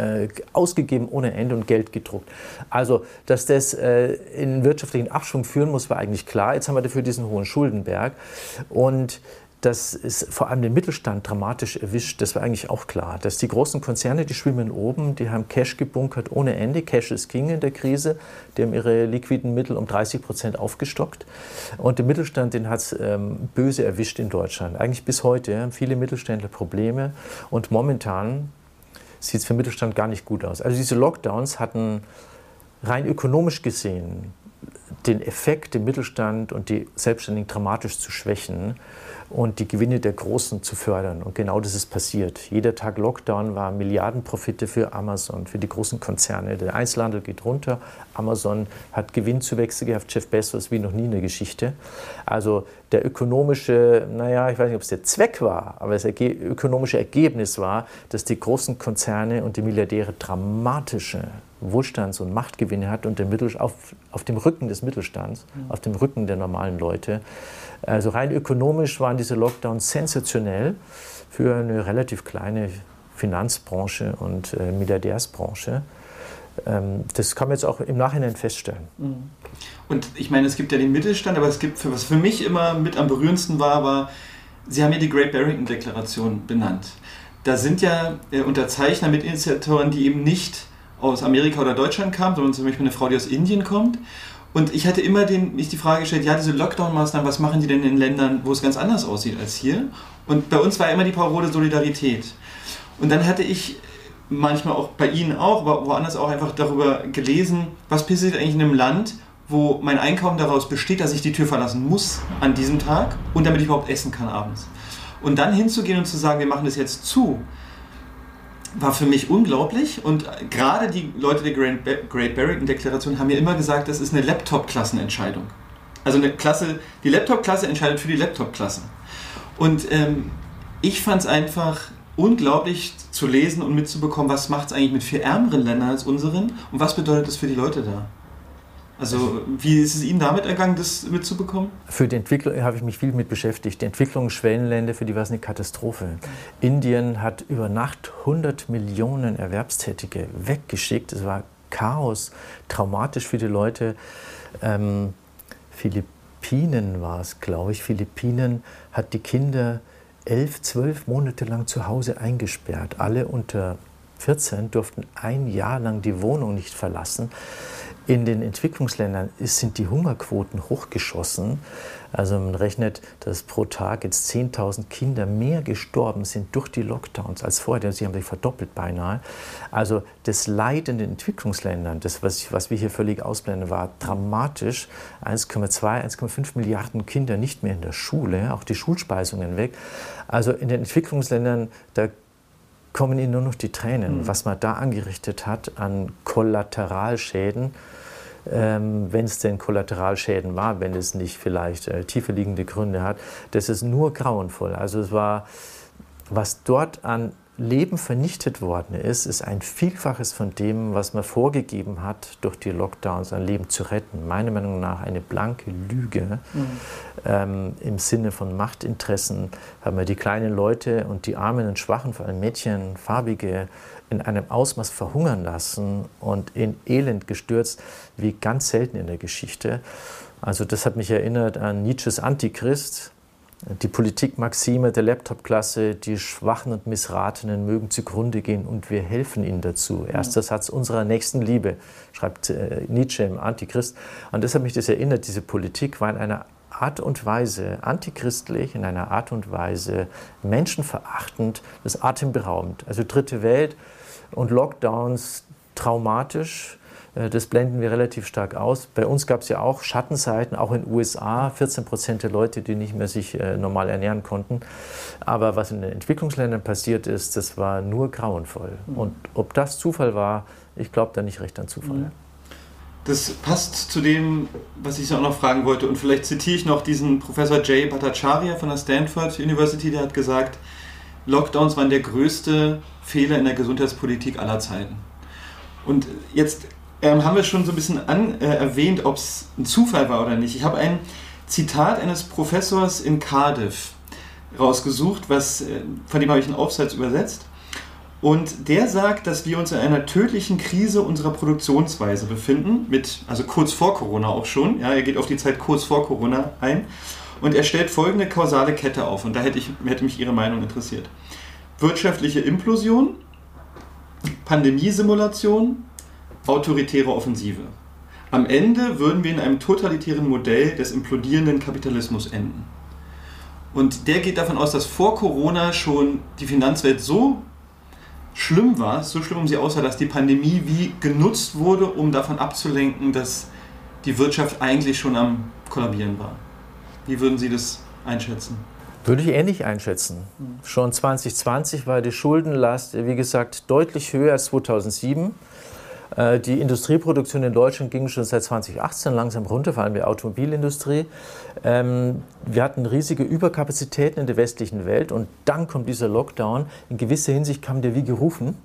äh, ausgegeben ohne Ende und Geld gedruckt. Also, dass das äh, in wirtschaftlichen Abschwung führen muss, war eigentlich klar. Jetzt haben wir dafür diesen hohen Schuldenberg. Und das ist vor allem den Mittelstand dramatisch erwischt. Das war eigentlich auch klar. Dass die großen Konzerne, die schwimmen oben, die haben Cash gebunkert ohne Ende. Cash ist King in der Krise. Die haben ihre liquiden Mittel um 30 Prozent aufgestockt. Und der Mittelstand, den hat es ähm, böse erwischt in Deutschland. Eigentlich bis heute haben viele Mittelständler Probleme. Und momentan sieht es für Mittelstand gar nicht gut aus. Also diese Lockdowns hatten rein ökonomisch gesehen den Effekt, den Mittelstand und die Selbstständigen dramatisch zu schwächen und die Gewinne der Großen zu fördern. Und genau das ist passiert. Jeder Tag Lockdown war Milliardenprofite für Amazon, für die großen Konzerne. Der Einzelhandel geht runter. Amazon hat Gewinnzuwächse gehabt, Jeff Bezos wie noch nie in der Geschichte. Also der ökonomische, naja, ich weiß nicht, ob es der Zweck war, aber das ökonomische Ergebnis war, dass die großen Konzerne und die Milliardäre dramatische Wohlstands- und Machtgewinne hat und der Mittel, auf, auf dem Rücken des Mittelstands, mhm. auf dem Rücken der normalen Leute. Also rein ökonomisch waren diese Lockdowns sensationell für eine relativ kleine Finanzbranche und äh, Milliardärsbranche. Ähm, das kann man jetzt auch im Nachhinein feststellen. Mhm. Und ich meine, es gibt ja den Mittelstand, aber es gibt, für, was für mich immer mit am berührendsten war, war, Sie haben ja die Great Barrington Deklaration benannt. Da sind ja äh, Unterzeichner, Mitinitiatoren, die eben nicht aus Amerika oder Deutschland kamen, sondern zum Beispiel eine Frau, die aus Indien kommt. Und ich hatte immer den, mich die Frage gestellt, ja, diese Lockdown-Maßnahmen, was machen die denn in Ländern, wo es ganz anders aussieht als hier? Und bei uns war immer die Parole Solidarität. Und dann hatte ich manchmal auch bei Ihnen auch, aber woanders auch einfach darüber gelesen, was passiert eigentlich in einem Land, wo mein Einkommen daraus besteht, dass ich die Tür verlassen muss an diesem Tag und damit ich überhaupt essen kann abends. Und dann hinzugehen und zu sagen, wir machen das jetzt zu, war für mich unglaublich und gerade die Leute der Great Barrington-Deklaration haben ja immer gesagt, das ist eine Laptop-Klassenentscheidung. Also eine Klasse, die Laptop-Klasse entscheidet für die Laptop-Klasse. Und ähm, ich fand es einfach unglaublich zu lesen und mitzubekommen, was macht es eigentlich mit viel ärmeren Ländern als unseren und was bedeutet das für die Leute da. Also wie ist es Ihnen damit ergangen, das mitzubekommen? Für die Entwicklung habe ich mich viel mit beschäftigt. Die Entwicklung Schwellenländer, für die war es eine Katastrophe. Indien hat über Nacht 100 Millionen Erwerbstätige weggeschickt. Es war Chaos, traumatisch für die Leute. Ähm, Philippinen war es, glaube ich. Philippinen hat die Kinder elf, zwölf Monate lang zu Hause eingesperrt. Alle unter 14 durften ein Jahr lang die Wohnung nicht verlassen. In den Entwicklungsländern sind die Hungerquoten hochgeschossen. Also man rechnet, dass pro Tag jetzt 10.000 Kinder mehr gestorben sind durch die Lockdowns als vorher. Sie haben sich verdoppelt beinahe. Also das Leid in den Entwicklungsländern, das, was, was wir hier völlig ausblenden, war dramatisch. 1,2, 1,5 Milliarden Kinder nicht mehr in der Schule, auch die Schulspeisungen weg. Also in den Entwicklungsländern, da kommen ihnen nur noch die Tränen, mhm. was man da angerichtet hat an Kollateralschäden. Ähm, wenn es denn Kollateralschäden war, wenn es nicht vielleicht äh, tiefer liegende Gründe hat, das ist nur grauenvoll. Also es war, was dort an Leben vernichtet worden ist, ist ein Vielfaches von dem, was man vorgegeben hat, durch die Lockdowns ein Leben zu retten. Meiner Meinung nach eine blanke Lüge. Mhm. Ähm, Im Sinne von Machtinteressen haben wir die kleinen Leute und die Armen und Schwachen, vor allem Mädchen, Farbige, in einem Ausmaß verhungern lassen und in Elend gestürzt, wie ganz selten in der Geschichte. Also das hat mich erinnert an Nietzsches Antichrist, die Politikmaxime der Laptop-Klasse, die Schwachen und Missratenen mögen zugrunde gehen und wir helfen ihnen dazu. Erster Satz unserer nächsten Liebe, schreibt äh, Nietzsche im Antichrist. Und das hat mich das erinnert, diese Politik war in einer Art und Weise antichristlich, in einer Art und Weise menschenverachtend, das atemberaubend. Also dritte Welt und Lockdowns traumatisch das blenden wir relativ stark aus. Bei uns gab es ja auch Schattenseiten, auch in den USA, 14 Prozent der Leute, die nicht mehr sich äh, normal ernähren konnten. Aber was in den Entwicklungsländern passiert ist, das war nur grauenvoll. Mhm. Und ob das Zufall war, ich glaube da nicht recht an Zufall. Mhm. Das passt zu dem, was ich auch noch fragen wollte. Und vielleicht zitiere ich noch diesen Professor Jay Bhattacharya von der Stanford University, der hat gesagt, Lockdowns waren der größte Fehler in der Gesundheitspolitik aller Zeiten. Und jetzt ähm, haben wir schon so ein bisschen an, äh, erwähnt, ob es ein Zufall war oder nicht. Ich habe ein Zitat eines Professors in Cardiff rausgesucht, was, äh, von dem habe ich einen Aufsatz übersetzt. Und der sagt, dass wir uns in einer tödlichen Krise unserer Produktionsweise befinden, mit, also kurz vor Corona auch schon. Ja, er geht auf die Zeit kurz vor Corona ein. Und er stellt folgende kausale Kette auf. Und da hätte, ich, hätte mich Ihre Meinung interessiert. Wirtschaftliche Implosion, Pandemiesimulation, autoritäre Offensive. Am Ende würden wir in einem totalitären Modell des implodierenden Kapitalismus enden. Und der geht davon aus, dass vor Corona schon die Finanzwelt so schlimm war, so schlimm um sie aussah, dass die Pandemie wie genutzt wurde, um davon abzulenken, dass die Wirtschaft eigentlich schon am Kollabieren war. Wie würden Sie das einschätzen? Würde ich ähnlich einschätzen. Schon 2020 war die Schuldenlast, wie gesagt, deutlich höher als 2007. Äh, die Industrieproduktion in Deutschland ging schon seit 2018 langsam runter, vor allem die Automobilindustrie. Ähm, wir hatten riesige Überkapazitäten in der westlichen Welt und dann kommt dieser Lockdown. In gewisser Hinsicht kam der wie gerufen,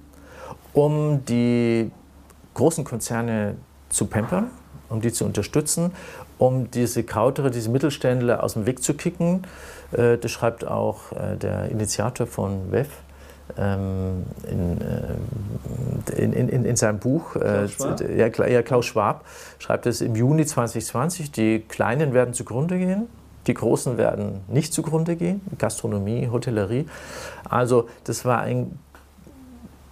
um die großen Konzerne zu pampern, um die zu unterstützen, um diese Krautere, diese Mittelständler aus dem Weg zu kicken äh, das schreibt auch äh, der Initiator von WEF in, in, in, in, seinem Buch. Klaus Schwab? Ja, Klaus Schwab schreibt es im Juni 2020, die Kleinen werden zugrunde gehen. Die Großen werden nicht zugrunde gehen, Gastronomie, Hotellerie. Also das war ein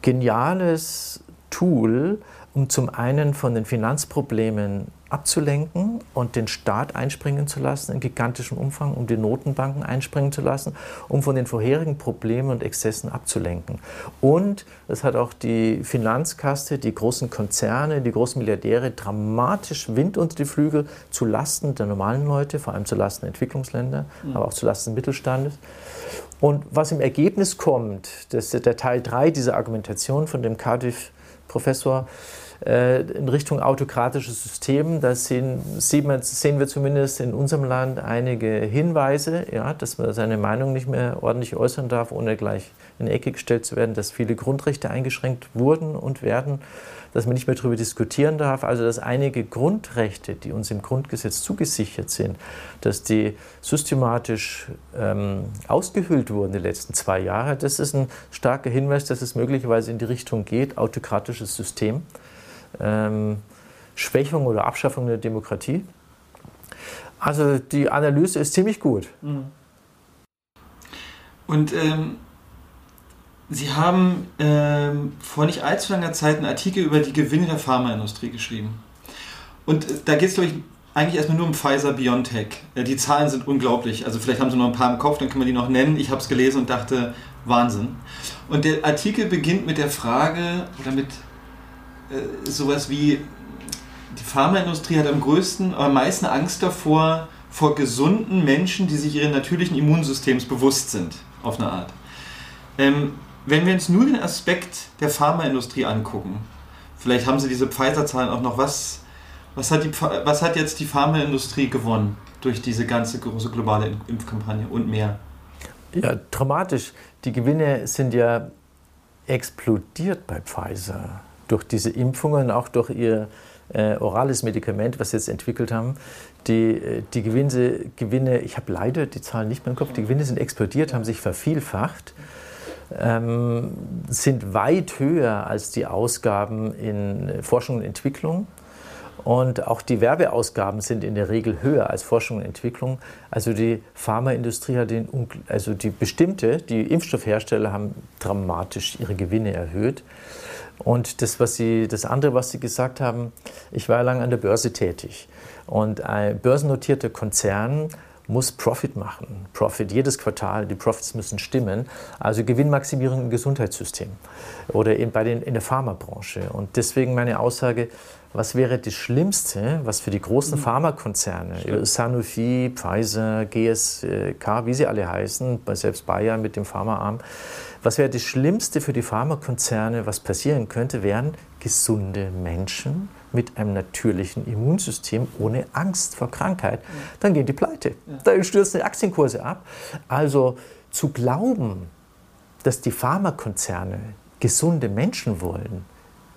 geniales Tool, um zum einen von den Finanzproblemen abzulenken und den Staat einspringen zu lassen in gigantischem Umfang, um die Notenbanken einspringen zu lassen, um von den vorherigen Problemen und Exzessen abzulenken. Und es hat auch die Finanzkaste, die großen Konzerne, die großen Milliardäre dramatisch Wind unter die Flügel zu Lasten der normalen Leute, vor allem zu Lasten der Entwicklungsländer, mhm. aber auch zu Lasten des Mittelstandes. Und was im Ergebnis kommt, das ist der Teil 3 dieser Argumentation von dem Cardiff-Professor, in Richtung autokratisches System. Da sehen, sehen wir zumindest in unserem Land einige Hinweise, ja, dass man seine Meinung nicht mehr ordentlich äußern darf, ohne gleich in die Ecke gestellt zu werden, dass viele Grundrechte eingeschränkt wurden und werden, dass man nicht mehr darüber diskutieren darf. Also dass einige Grundrechte, die uns im Grundgesetz zugesichert sind, dass die systematisch ähm, ausgehöhlt wurden die letzten zwei Jahre, das ist ein starker Hinweis, dass es möglicherweise in die Richtung geht, autokratisches System ähm, Schwächung oder Abschaffung der Demokratie. Also die Analyse ist ziemlich gut. Mhm. Und ähm, Sie haben ähm, vor nicht allzu langer Zeit einen Artikel über die Gewinne der Pharmaindustrie geschrieben. Und äh, da geht es, glaube ich, eigentlich erstmal nur um Pfizer BioNTech. Äh, die Zahlen sind unglaublich. Also vielleicht haben Sie noch ein paar im Kopf, dann können wir die noch nennen. Ich habe es gelesen und dachte, Wahnsinn. Und der Artikel beginnt mit der Frage oder mit äh, sowas wie, die Pharmaindustrie hat am größten, am meisten Angst davor, vor gesunden Menschen, die sich ihres natürlichen Immunsystems bewusst sind, auf eine Art. Ähm, wenn wir uns nur den Aspekt der Pharmaindustrie angucken, vielleicht haben Sie diese Pfizer-Zahlen auch noch, was, was, hat die, was hat jetzt die Pharmaindustrie gewonnen durch diese ganze große globale Impfkampagne und mehr? Ja, dramatisch. Die Gewinne sind ja explodiert bei Pfizer durch diese Impfungen, auch durch ihr äh, orales Medikament, was sie jetzt entwickelt haben, die, äh, die Gewinne, Gewinne, ich habe leider die Zahlen nicht mehr im Kopf, die Gewinne sind explodiert, haben sich vervielfacht, ähm, sind weit höher als die Ausgaben in Forschung und Entwicklung. Und auch die Werbeausgaben sind in der Regel höher als Forschung und Entwicklung. Also die Pharmaindustrie hat den, also die bestimmte, die Impfstoffhersteller haben dramatisch ihre Gewinne erhöht. Und das, was Sie, das andere, was Sie gesagt haben, ich war lange an der Börse tätig. Und ein börsennotierter Konzern muss Profit machen. Profit jedes Quartal, die Profits müssen stimmen. Also Gewinnmaximierung im Gesundheitssystem oder in, bei den, in der Pharmabranche. Und deswegen meine Aussage, was wäre das Schlimmste, was für die großen mhm. Pharmakonzerne, Sanofi, Pfizer, GSK, wie sie alle heißen, selbst Bayer mit dem Pharmaarm, was wäre das Schlimmste für die Pharmakonzerne, was passieren könnte, wären gesunde Menschen mit einem natürlichen Immunsystem ohne Angst vor Krankheit. Dann gehen die pleite. Dann stürzen die Aktienkurse ab. Also zu glauben, dass die Pharmakonzerne gesunde Menschen wollen,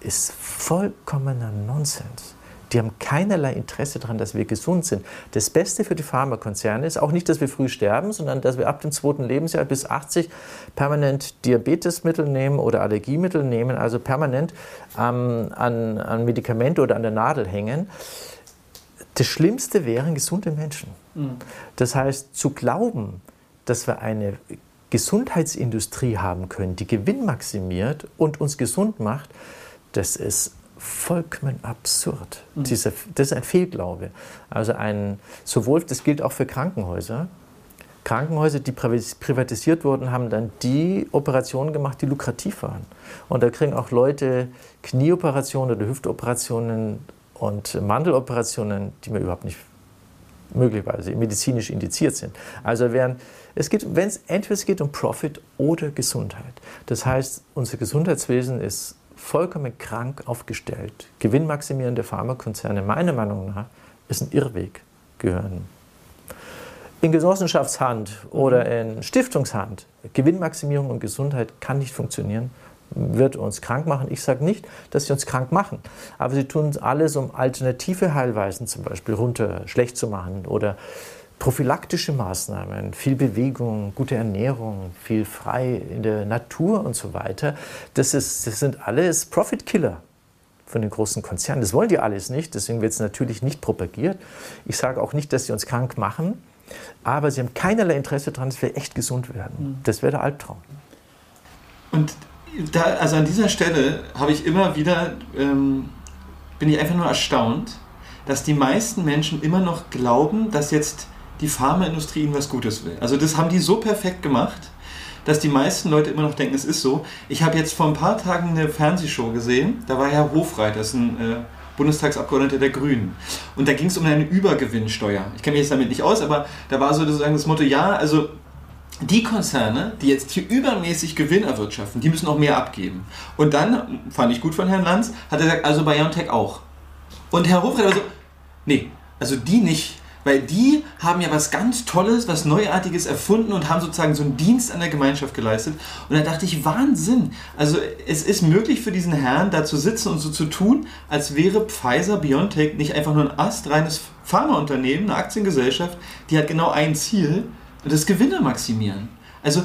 ist vollkommener Nonsens. Die haben keinerlei Interesse daran, dass wir gesund sind. Das Beste für die Pharmakonzerne ist auch nicht, dass wir früh sterben, sondern dass wir ab dem zweiten Lebensjahr bis 80 permanent Diabetesmittel nehmen oder Allergiemittel nehmen, also permanent ähm, an, an Medikamente oder an der Nadel hängen. Das Schlimmste wären gesunde Menschen. Mhm. Das heißt, zu glauben, dass wir eine Gesundheitsindustrie haben können, die Gewinn maximiert und uns gesund macht, das ist vollkommen absurd. Mhm. Diese, das ist ein Fehlglaube. Also ein, sowohl, das gilt auch für Krankenhäuser. Krankenhäuser, die privatisiert wurden, haben dann die Operationen gemacht, die lukrativ waren. Und da kriegen auch Leute Knieoperationen oder Hüftoperationen und Mandeloperationen, die mir überhaupt nicht möglicherweise medizinisch indiziert sind. Also während es geht, wenn es entweder es geht um Profit oder Gesundheit. Das heißt, unser Gesundheitswesen ist vollkommen krank aufgestellt. Gewinnmaximierende Pharmakonzerne, meiner Meinung nach, ist ein Irrweg gehören. In Genossenschaftshand oder in Stiftungshand, Gewinnmaximierung und Gesundheit kann nicht funktionieren wird uns krank machen. Ich sage nicht, dass sie uns krank machen, aber sie tun alles, um alternative Heilweisen zum Beispiel runter schlecht zu machen oder prophylaktische Maßnahmen, viel Bewegung, gute Ernährung, viel frei in der Natur und so weiter. Das, ist, das sind alles Profit-Killer von den großen Konzernen. Das wollen die alles nicht, deswegen wird es natürlich nicht propagiert. Ich sage auch nicht, dass sie uns krank machen, aber sie haben keinerlei Interesse daran, dass wir echt gesund werden. Mhm. Das wäre der Albtraum. Und da, also an dieser Stelle habe ich immer wieder, ähm, bin ich einfach nur erstaunt, dass die meisten Menschen immer noch glauben, dass jetzt die Pharmaindustrie ihnen was Gutes will. Also das haben die so perfekt gemacht, dass die meisten Leute immer noch denken, es ist so. Ich habe jetzt vor ein paar Tagen eine Fernsehshow gesehen, da war Herr Hofreit, das ist ein äh, Bundestagsabgeordneter der Grünen. Und da ging es um eine Übergewinnsteuer. Ich kenne mich jetzt damit nicht aus, aber da war sozusagen das Motto, ja, also die Konzerne, die jetzt hier übermäßig Gewinn erwirtschaften, die müssen auch mehr abgeben. Und dann, fand ich gut von Herrn Lanz, hat er gesagt, also BioNTech auch. Und Herr Hofreiter war so, nee, also die nicht. Weil die haben ja was ganz Tolles, was Neuartiges erfunden und haben sozusagen so einen Dienst an der Gemeinschaft geleistet. Und da dachte ich, Wahnsinn. Also es ist möglich für diesen Herrn da zu sitzen und so zu tun, als wäre Pfizer BioNTech nicht einfach nur ein astreines Pharmaunternehmen, eine Aktiengesellschaft, die hat genau ein Ziel, das Gewinne maximieren. Also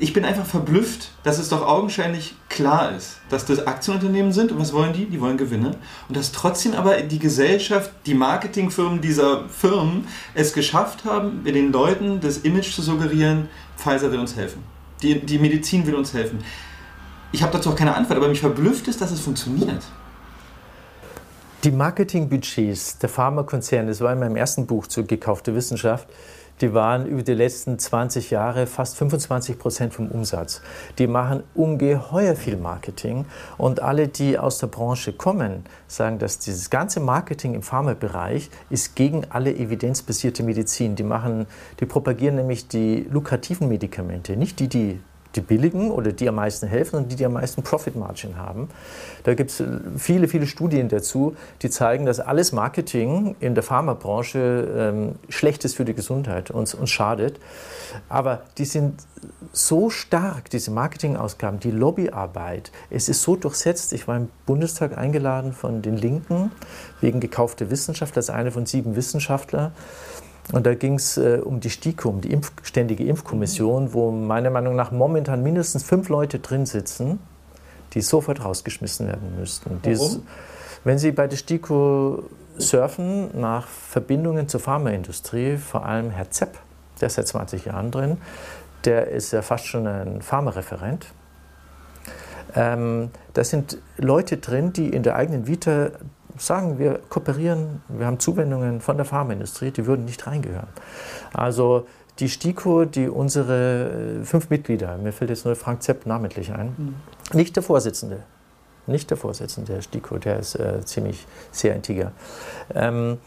ich bin einfach verblüfft, dass es doch augenscheinlich klar ist, dass das Aktienunternehmen sind und was wollen die? Die wollen Gewinne. Und dass trotzdem aber die Gesellschaft, die Marketingfirmen dieser Firmen es geschafft haben, den Leuten das Image zu suggerieren, Pfizer will uns helfen. Die, die Medizin will uns helfen. Ich habe dazu auch keine Antwort, aber mich verblüfft ist, dass es funktioniert. Die Marketingbudgets der Pharmakonzerne, das war in meinem ersten Buch zu Gekaufte Wissenschaft, die waren über die letzten 20 Jahre fast 25 Prozent vom Umsatz. Die machen ungeheuer viel Marketing und alle, die aus der Branche kommen, sagen, dass dieses ganze Marketing im Pharmabereich ist gegen alle evidenzbasierte Medizin. Die machen, die propagieren nämlich die lukrativen Medikamente, nicht die, die die billigen oder die am meisten helfen und die, die am meisten Profit Margin haben. Da gibt es viele, viele Studien dazu, die zeigen, dass alles Marketing in der Pharmabranche ähm, schlecht ist für die Gesundheit und uns schadet. Aber die sind so stark, diese Marketingausgaben, die Lobbyarbeit. Es ist so durchsetzt. Ich war im Bundestag eingeladen von den Linken wegen gekaufter Wissenschaft als einer von sieben Wissenschaftlern. Und da ging es äh, um die STIKO, um die Impf Ständige Impfkommission, wo meiner Meinung nach momentan mindestens fünf Leute drin sitzen, die sofort rausgeschmissen werden müssten. Warum? wenn Sie bei der STIKO surfen nach Verbindungen zur Pharmaindustrie, vor allem Herr Zepp, der ist seit 20 Jahren drin, der ist ja fast schon ein Pharmareferent. Ähm, da sind Leute drin, die in der eigenen Vita sagen, wir kooperieren, wir haben Zuwendungen von der Pharmaindustrie, die würden nicht reingehören. Also die STIKO, die unsere äh, fünf Mitglieder, mir fällt jetzt nur Frank Zepp namentlich ein, mhm. nicht der Vorsitzende, nicht der Vorsitzende der STIKO, der ist äh, ziemlich sehr integer, ähm,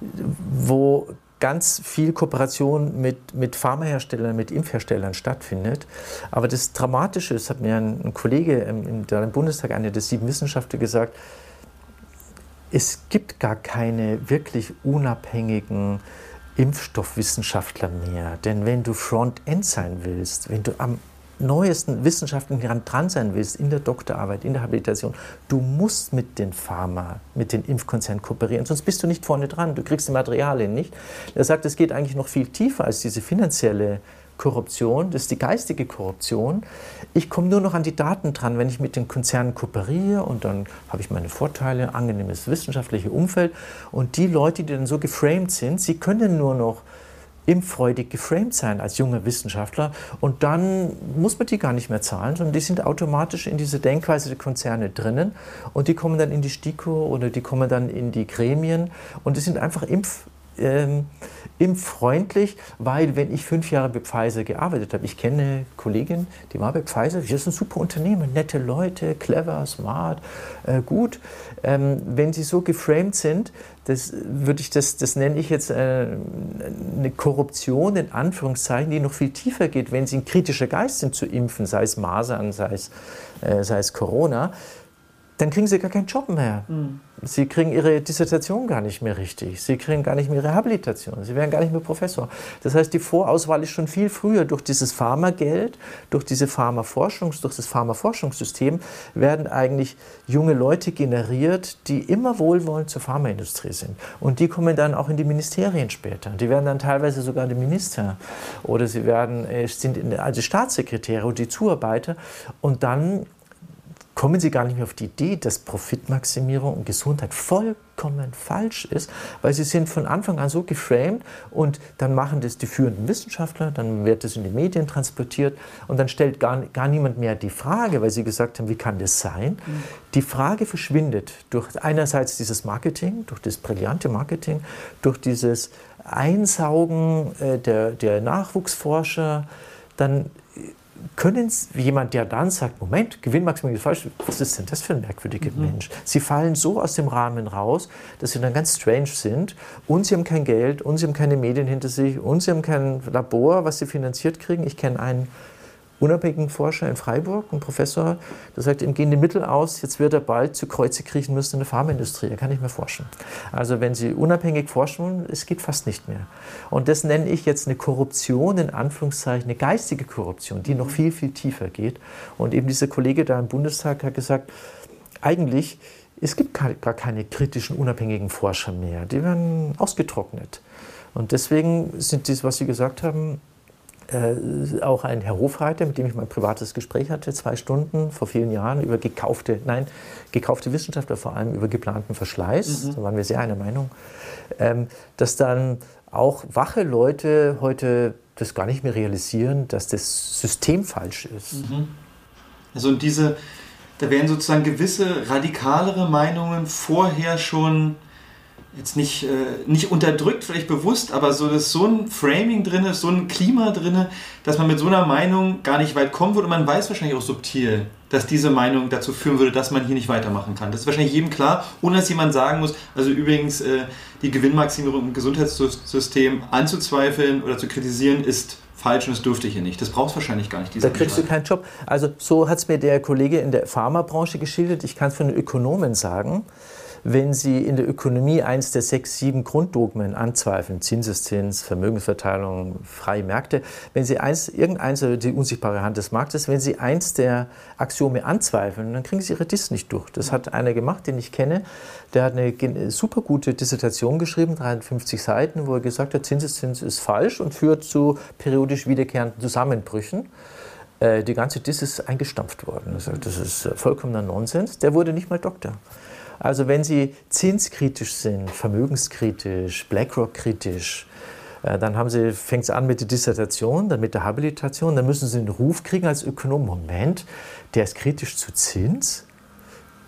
wo ganz viel Kooperation mit, mit Pharmaherstellern, mit Impfherstellern stattfindet. Aber das Dramatische, das hat mir ein, ein Kollege im, im Bundestag, einer der sieben Wissenschaftler, gesagt, es gibt gar keine wirklich unabhängigen Impfstoffwissenschaftler mehr. Denn wenn du Frontend sein willst, wenn du am neuesten wissenschaftlichen dran sein willst, in der Doktorarbeit, in der Habilitation, du musst mit den Pharma, mit den Impfkonzernen kooperieren, sonst bist du nicht vorne dran, du kriegst die Materialien nicht. Er sagt, es geht eigentlich noch viel tiefer als diese finanzielle Korruption, das ist die geistige Korruption. Ich komme nur noch an die Daten dran, wenn ich mit den Konzernen kooperiere und dann habe ich meine Vorteile, angenehmes wissenschaftliches Umfeld. Und die Leute, die dann so geframed sind, sie können nur noch impffreudig geframed sein als junger Wissenschaftler und dann muss man die gar nicht mehr zahlen, sondern die sind automatisch in diese Denkweise der Konzerne drinnen und die kommen dann in die STIKO oder die kommen dann in die Gremien und die sind einfach Impf ähm, impffreundlich, weil wenn ich fünf Jahre bei Pfizer gearbeitet habe, ich kenne eine Kollegin, die war bei Pfizer, die ist ein super Unternehmen, nette Leute, clever, smart, äh, gut. Ähm, wenn sie so geframed sind, das würde ich das, das nenne ich jetzt äh, eine Korruption in Anführungszeichen, die noch viel tiefer geht, wenn sie ein kritischer Geist sind zu impfen, sei es Masern, sei es, äh, sei es Corona dann kriegen sie gar keinen Job mehr. Mhm. Sie kriegen ihre Dissertation gar nicht mehr richtig. Sie kriegen gar nicht mehr ihre Habilitation. Sie werden gar nicht mehr Professor. Das heißt, die Vorauswahl ist schon viel früher. Durch dieses Pharmageld, durch diese Pharmaforschungs, durch das Pharmaforschungssystem werden eigentlich junge Leute generiert, die immer wohlwollend zur Pharmaindustrie sind. Und die kommen dann auch in die Ministerien später. Die werden dann teilweise sogar die Minister oder sie werden, äh, sind also Staatssekretäre und die Zuarbeiter. Und dann kommen Sie gar nicht mehr auf die Idee, dass Profitmaximierung und Gesundheit vollkommen falsch ist, weil sie sind von Anfang an so geframed und dann machen das die führenden Wissenschaftler, dann wird das in die Medien transportiert und dann stellt gar, gar niemand mehr die Frage, weil sie gesagt haben, wie kann das sein? Mhm. Die Frage verschwindet durch einerseits dieses Marketing, durch das brillante Marketing, durch dieses Einsaugen äh, der, der Nachwuchsforscher, dann können jemand, der dann sagt, Moment, Gewinnmaximierung ist falsch, was ist denn das für ein merkwürdiger mhm. Mensch? Sie fallen so aus dem Rahmen raus, dass sie dann ganz strange sind und sie haben kein Geld und sie haben keine Medien hinter sich und sie haben kein Labor, was sie finanziert kriegen. Ich kenne einen unabhängigen Forscher in Freiburg, ein Professor, der sagt, ihm gehen die Mittel aus, jetzt wird er bald zu Kreuze kriechen müssen in der Pharmaindustrie. Er kann nicht mehr forschen. Also wenn Sie unabhängig forschen, es geht fast nicht mehr. Und das nenne ich jetzt eine Korruption, in Anführungszeichen, eine geistige Korruption, die noch viel, viel tiefer geht. Und eben dieser Kollege da im Bundestag hat gesagt, eigentlich, es gibt gar keine kritischen, unabhängigen Forscher mehr. Die werden ausgetrocknet. Und deswegen sind dies, was Sie gesagt haben, äh, auch ein Herr Hofreiter, mit dem ich mein privates Gespräch hatte, zwei Stunden vor vielen Jahren über gekaufte, nein, gekaufte Wissenschaftler, vor allem über geplanten Verschleiß. Mhm. Da waren wir sehr einer Meinung. Ähm, dass dann auch wache Leute heute das gar nicht mehr realisieren, dass das System falsch ist. Mhm. Also und diese, da werden sozusagen gewisse radikalere Meinungen vorher schon jetzt nicht, äh, nicht unterdrückt, vielleicht bewusst, aber so, dass so ein Framing drin ist, so ein Klima drin, dass man mit so einer Meinung gar nicht weit kommen würde. Und man weiß wahrscheinlich auch subtil, dass diese Meinung dazu führen würde, dass man hier nicht weitermachen kann. Das ist wahrscheinlich jedem klar, ohne dass jemand sagen muss, also übrigens äh, die Gewinnmaximierung im Gesundheitssystem anzuzweifeln oder zu kritisieren, ist falsch und das dürfte hier nicht. Das brauchst du wahrscheinlich gar nicht. Da kriegst du keinen Job. Also so hat es mir der Kollege in der Pharmabranche geschildert. Ich kann es von den Ökonomen sagen wenn Sie in der Ökonomie eins der sechs, sieben Grunddogmen anzweifeln, Zinseszins, Vermögensverteilung, freie Märkte, wenn Sie eins, irgendeins, also die unsichtbare Hand des Marktes, wenn Sie eins der Axiome anzweifeln, dann kriegen Sie Ihre Diss nicht durch. Das hat einer gemacht, den ich kenne, der hat eine super gute Dissertation geschrieben, 53 Seiten, wo er gesagt hat, Zinseszins ist falsch und führt zu periodisch wiederkehrenden Zusammenbrüchen äh, die ganze Diss ist eingestampft worden. Das ist vollkommener Nonsens. Der wurde nicht mal Doktor. Also wenn Sie zinskritisch sind, vermögenskritisch, BlackRock-kritisch, äh, dann haben Sie, fängt es an mit der Dissertation, dann mit der Habilitation, dann müssen Sie einen Ruf kriegen als Ökonom. Moment, der ist kritisch zu Zins?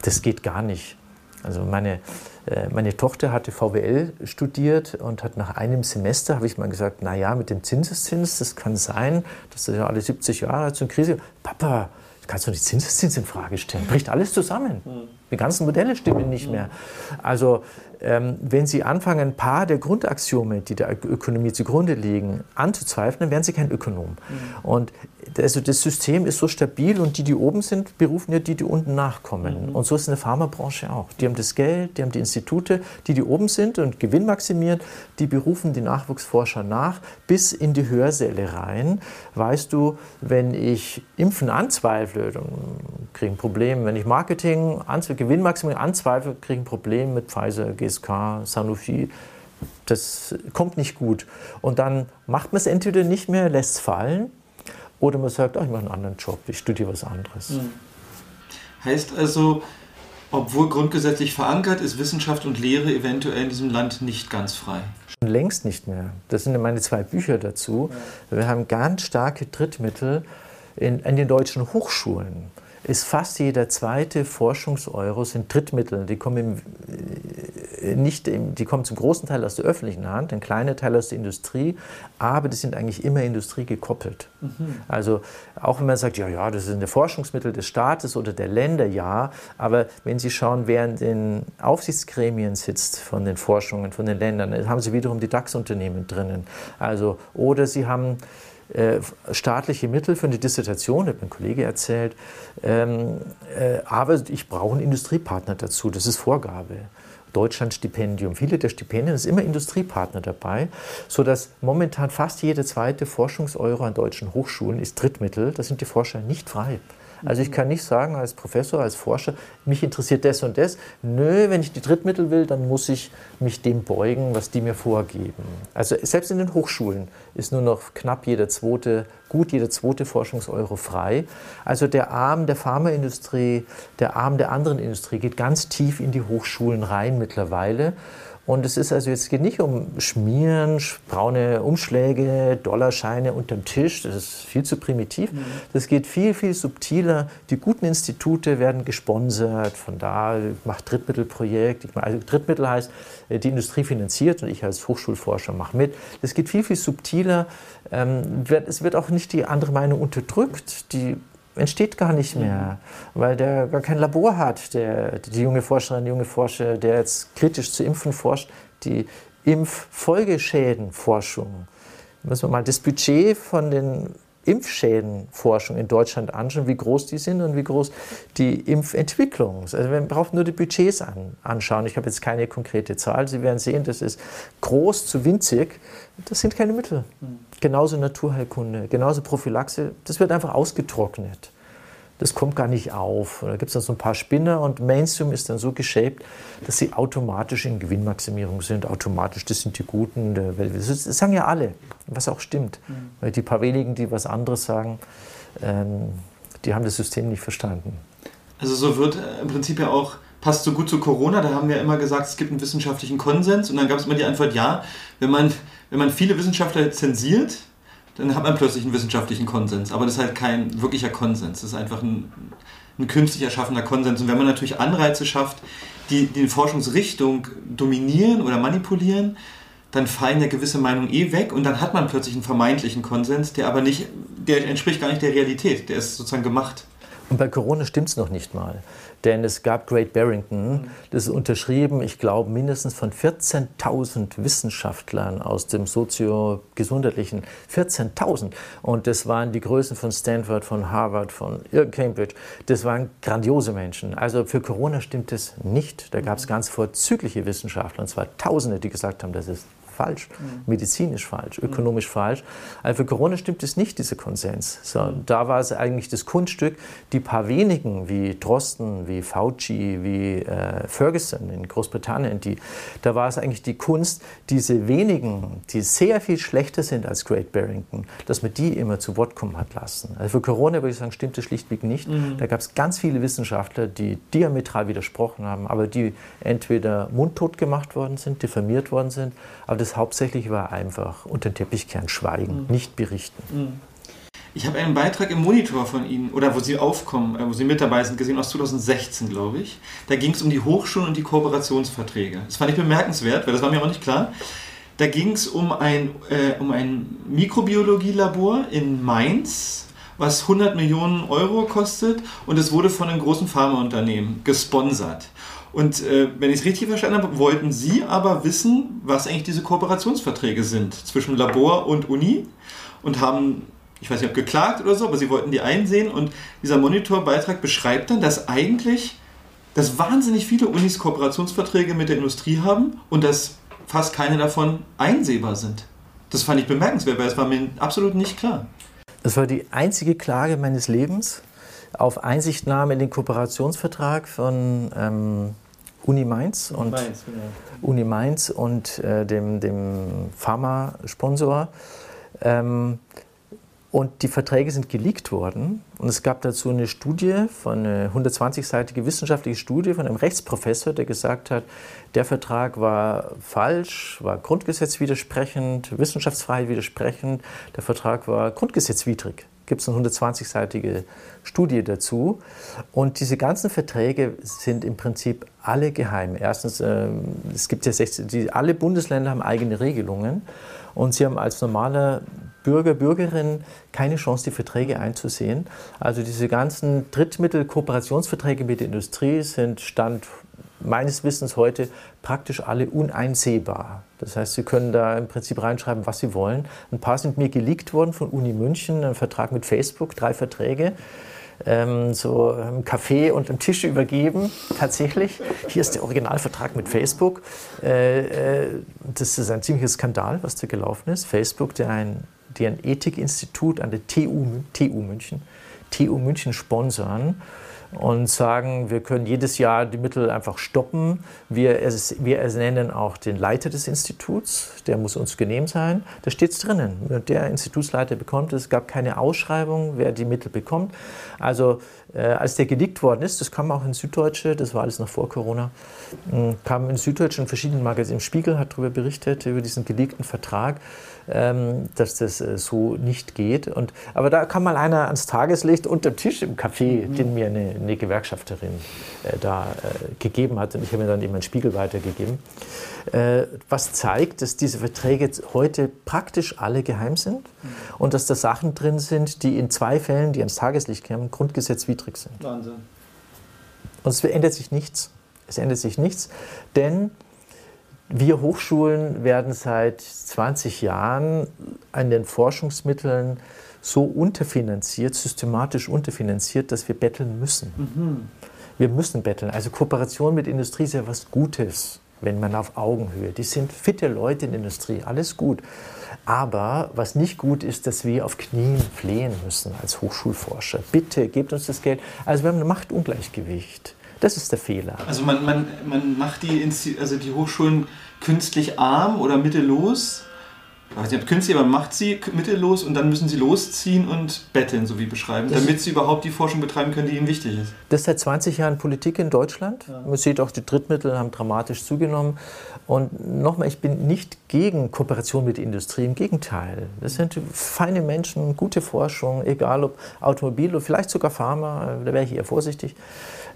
Das geht gar nicht. Also meine, äh, meine Tochter hatte VWL studiert und hat nach einem Semester, habe ich mal gesagt, na ja, mit dem Zinseszins, das kann sein, dass das ja alle 70 Jahre zur Krise. Papa, kannst du die Zinseszins in Frage stellen? Bricht alles zusammen. Hm. Die ganzen Modelle stimmen nicht mehr. Also wenn Sie anfangen, ein paar der Grundaxiome, die der Ökonomie zugrunde liegen, anzuzweifeln, dann werden Sie kein Ökonom. Mhm. Und also das System ist so stabil und die, die oben sind, berufen ja die, die unten nachkommen. Mhm. Und so ist es in der Pharmabranche auch. Die haben das Geld, die haben die Institute, die, die oben sind und Gewinn maximieren, die berufen die Nachwuchsforscher nach bis in die Hörsäle rein. Weißt du, wenn ich Impfen anzweifle, dann kriege ich ein Problem. Wenn ich Marketing, Gewinnmaximierung anzweifle, kriege ich ein Problem mit Pfizer, GSK, Sanofi. Das kommt nicht gut. Und dann macht man es entweder nicht mehr, lässt es fallen, oder man sagt, ach, ich mache einen anderen Job, ich studiere was anderes. Hm. Heißt also, obwohl grundgesetzlich verankert, ist Wissenschaft und Lehre eventuell in diesem Land nicht ganz frei. Schon längst nicht mehr. Das sind meine zwei Bücher dazu. Ja. Wir haben ganz starke Drittmittel in, in den deutschen Hochschulen ist fast jeder zweite Forschungseuro sind Drittmittel. Die kommen im, nicht, die kommen zum großen Teil aus der öffentlichen Hand, ein kleiner Teil aus der Industrie, aber die sind eigentlich immer Industrie gekoppelt. Mhm. Also auch wenn man sagt, ja, ja, das sind die Forschungsmittel des Staates oder der Länder, ja, aber wenn Sie schauen, wer in den Aufsichtsgremien sitzt von den Forschungen, von den Ländern, haben Sie wiederum die DAX-Unternehmen drinnen. Also, oder Sie haben äh, staatliche Mittel für eine Dissertation, hat mein Kollege erzählt. Ähm, äh, aber ich brauche einen Industriepartner dazu, das ist Vorgabe. Deutschlandstipendium. Viele der Stipendien ist immer Industriepartner dabei, sodass momentan fast jede zweite Forschungseuro an deutschen Hochschulen ist Drittmittel. Da sind die Forscher nicht frei. Also ich kann nicht sagen als Professor, als Forscher, mich interessiert das und das. Nö, wenn ich die Drittmittel will, dann muss ich mich dem beugen, was die mir vorgeben. Also selbst in den Hochschulen ist nur noch knapp jeder zweite, gut jeder zweite Forschungseuro frei. Also der Arm der Pharmaindustrie, der Arm der anderen Industrie geht ganz tief in die Hochschulen rein mittlerweile. Und es ist also jetzt geht nicht um Schmieren, braune Umschläge, Dollarscheine unterm Tisch. Das ist viel zu primitiv. Mhm. Das geht viel, viel subtiler. Die guten Institute werden gesponsert. Von da macht Drittmittelprojekt. Also Drittmittel heißt, äh, die Industrie finanziert und ich als Hochschulforscher mache mit. Das geht viel, viel subtiler. Ähm, es wird auch nicht die andere Meinung unterdrückt. Die entsteht gar nicht mehr, mhm. weil der gar kein Labor hat, der, die junge Forscherin, die junge Forscher, der jetzt kritisch zu Impfen forscht, die Impffolgeschädenforschung. Müssen wir mal das Budget von den Impfschädenforschung in Deutschland anschauen, wie groß die sind und wie groß die Impfentwicklung ist. Also man braucht nur die Budgets an, anschauen. Ich habe jetzt keine konkrete Zahl. Sie werden sehen, das ist groß zu winzig. Das sind keine Mittel. Mhm. Genauso Naturheilkunde, genauso Prophylaxe. Das wird einfach ausgetrocknet das kommt gar nicht auf. Da gibt es dann so ein paar Spinner und Mainstream ist dann so geshaped, dass sie automatisch in Gewinnmaximierung sind, automatisch, das sind die Guten der Welt. Das sagen ja alle, was auch stimmt. Mhm. Weil die paar wenigen, die was anderes sagen, ähm, die haben das System nicht verstanden. Also so wird äh, im Prinzip ja auch, passt so gut zu Corona, da haben wir immer gesagt, es gibt einen wissenschaftlichen Konsens und dann gab es immer die Antwort, ja, wenn man, wenn man viele Wissenschaftler zensiert, dann hat man plötzlich einen wissenschaftlichen Konsens. Aber das ist halt kein wirklicher Konsens. Das ist einfach ein, ein künstlich erschaffener Konsens. Und wenn man natürlich Anreize schafft, die die Forschungsrichtung dominieren oder manipulieren, dann fallen ja gewisse Meinungen eh weg und dann hat man plötzlich einen vermeintlichen Konsens, der aber nicht, der entspricht gar nicht der Realität, der ist sozusagen gemacht. Und bei Corona stimmt es noch nicht mal. Denn es gab Great Barrington, das ist unterschrieben, ich glaube, mindestens von 14.000 Wissenschaftlern aus dem sozio-gesundheitlichen. 14.000. Und das waren die Größen von Stanford, von Harvard, von Cambridge. Das waren grandiose Menschen. Also für Corona stimmt es nicht. Da gab es ganz vorzügliche Wissenschaftler, und zwar Tausende, die gesagt haben, das ist falsch, mhm. medizinisch falsch, ökonomisch mhm. falsch. Also für Corona stimmt es nicht, dieser Konsens. So, mhm. Da war es eigentlich das Kunststück, die paar wenigen wie Drosten, wie Fauci, wie äh, Ferguson in Großbritannien, die, da war es eigentlich die Kunst, diese wenigen, die sehr viel schlechter sind als Great Barrington, dass man die immer zu Wort kommen hat lassen. Also für Corona würde ich sagen, stimmt es schlichtweg nicht. Mhm. Da gab es ganz viele Wissenschaftler, die diametral widersprochen haben, aber die entweder mundtot gemacht worden sind, diffamiert worden sind, aber das Hauptsächliche war einfach unter den Teppich kehren, schweigen, mhm. nicht berichten. Mhm. Ich habe einen Beitrag im Monitor von Ihnen, oder wo Sie aufkommen, äh, wo Sie mit dabei sind, gesehen aus 2016, glaube ich. Da ging es um die Hochschulen und die Kooperationsverträge. Das fand ich bemerkenswert, weil das war mir auch nicht klar. Da ging es um ein, äh, um ein Mikrobiologielabor in Mainz, was 100 Millionen Euro kostet und es wurde von einem großen Pharmaunternehmen gesponsert. Und äh, wenn ich es richtig verstanden habe, wollten Sie aber wissen, was eigentlich diese Kooperationsverträge sind zwischen Labor und Uni und haben, ich weiß nicht, ob geklagt oder so, aber Sie wollten die einsehen und dieser Monitorbeitrag beschreibt dann, dass eigentlich, dass wahnsinnig viele Unis Kooperationsverträge mit der Industrie haben und dass fast keine davon einsehbar sind. Das fand ich bemerkenswert, weil es war mir absolut nicht klar. Das war die einzige Klage meines Lebens auf Einsichtnahme in den Kooperationsvertrag von ähm, Uni Mainz und, Mainz, genau. Uni Mainz und äh, dem, dem Pharmasponsor. Ähm, und die Verträge sind geleakt worden. Und es gab dazu eine Studie, von eine 120-seitige wissenschaftliche Studie von einem Rechtsprofessor, der gesagt hat, der Vertrag war falsch, war Grundgesetz widersprechend, Wissenschaftsfreiheit widersprechend, der Vertrag war grundgesetzwidrig. Gibt es eine 120-seitige Studie dazu. Und diese ganzen Verträge sind im Prinzip alle geheim. Erstens, äh, es gibt ja 16, die, alle Bundesländer haben eigene Regelungen. Und sie haben als normaler Bürger, Bürgerin keine Chance, die Verträge einzusehen. Also diese ganzen Drittmittel-Kooperationsverträge mit der Industrie sind Stand meines Wissens heute praktisch alle uneinsehbar. Das heißt, Sie können da im Prinzip reinschreiben, was Sie wollen. Ein paar sind mir geleakt worden von Uni München, ein Vertrag mit Facebook, drei Verträge. Ähm, so im Café und am Tisch übergeben, tatsächlich. Hier ist der Originalvertrag mit Facebook. Äh, äh, das ist ein ziemlicher Skandal, was da gelaufen ist. Facebook, der ein, die ein Ethikinstitut an der TU, TU München, TU München sponsern und sagen, wir können jedes Jahr die Mittel einfach stoppen. Wir, wir ernennen auch den Leiter des Instituts, der muss uns genehm sein. Da steht es drinnen. Der Institutsleiter bekommt es. Es gab keine Ausschreibung, wer die Mittel bekommt. Also äh, als der geleakt worden ist, das kam auch in Süddeutsche, das war alles noch vor Corona, äh, kam in Süddeutsche in verschiedenen Magazinen. Spiegel hat darüber berichtet, über diesen geleakten Vertrag dass das äh, so nicht geht. Und, aber da kam mal einer ans Tageslicht unter Tisch im Café, mhm. den mir eine, eine Gewerkschafterin äh, da äh, gegeben hat. Und ich habe mir dann eben einen Spiegel weitergegeben. Äh, was zeigt, dass diese Verträge heute praktisch alle geheim sind mhm. und dass da Sachen drin sind, die in zwei Fällen, die ans Tageslicht kämen, grundgesetzwidrig sind. Wahnsinn. Und es ändert sich nichts. Es ändert sich nichts, denn wir Hochschulen werden seit 20 Jahren an den Forschungsmitteln so unterfinanziert, systematisch unterfinanziert, dass wir betteln müssen. Mhm. Wir müssen betteln. Also Kooperation mit Industrie ist ja was Gutes, wenn man auf Augenhöhe. Die sind fitte Leute in der Industrie, alles gut. Aber was nicht gut ist, dass wir auf Knien flehen müssen als Hochschulforscher. Bitte gebt uns das Geld. Also wir haben ein Machtungleichgewicht. Das ist der Fehler. Also man, man, man macht die, also die Hochschulen künstlich arm oder mittellos. Weiß nicht, ob künstlich, aber macht sie mittellos und dann müssen sie losziehen und betteln, so wie beschreiben, das damit sie überhaupt die Forschung betreiben können, die ihnen wichtig ist. Das ist seit 20 Jahren Politik in Deutschland. Ja. Man sieht auch, die Drittmittel haben dramatisch zugenommen. Und nochmal, ich bin nicht gegen Kooperation mit der Industrie, im Gegenteil. Das sind feine Menschen, gute Forschung, egal ob Automobil oder vielleicht sogar Pharma, da wäre ich eher vorsichtig.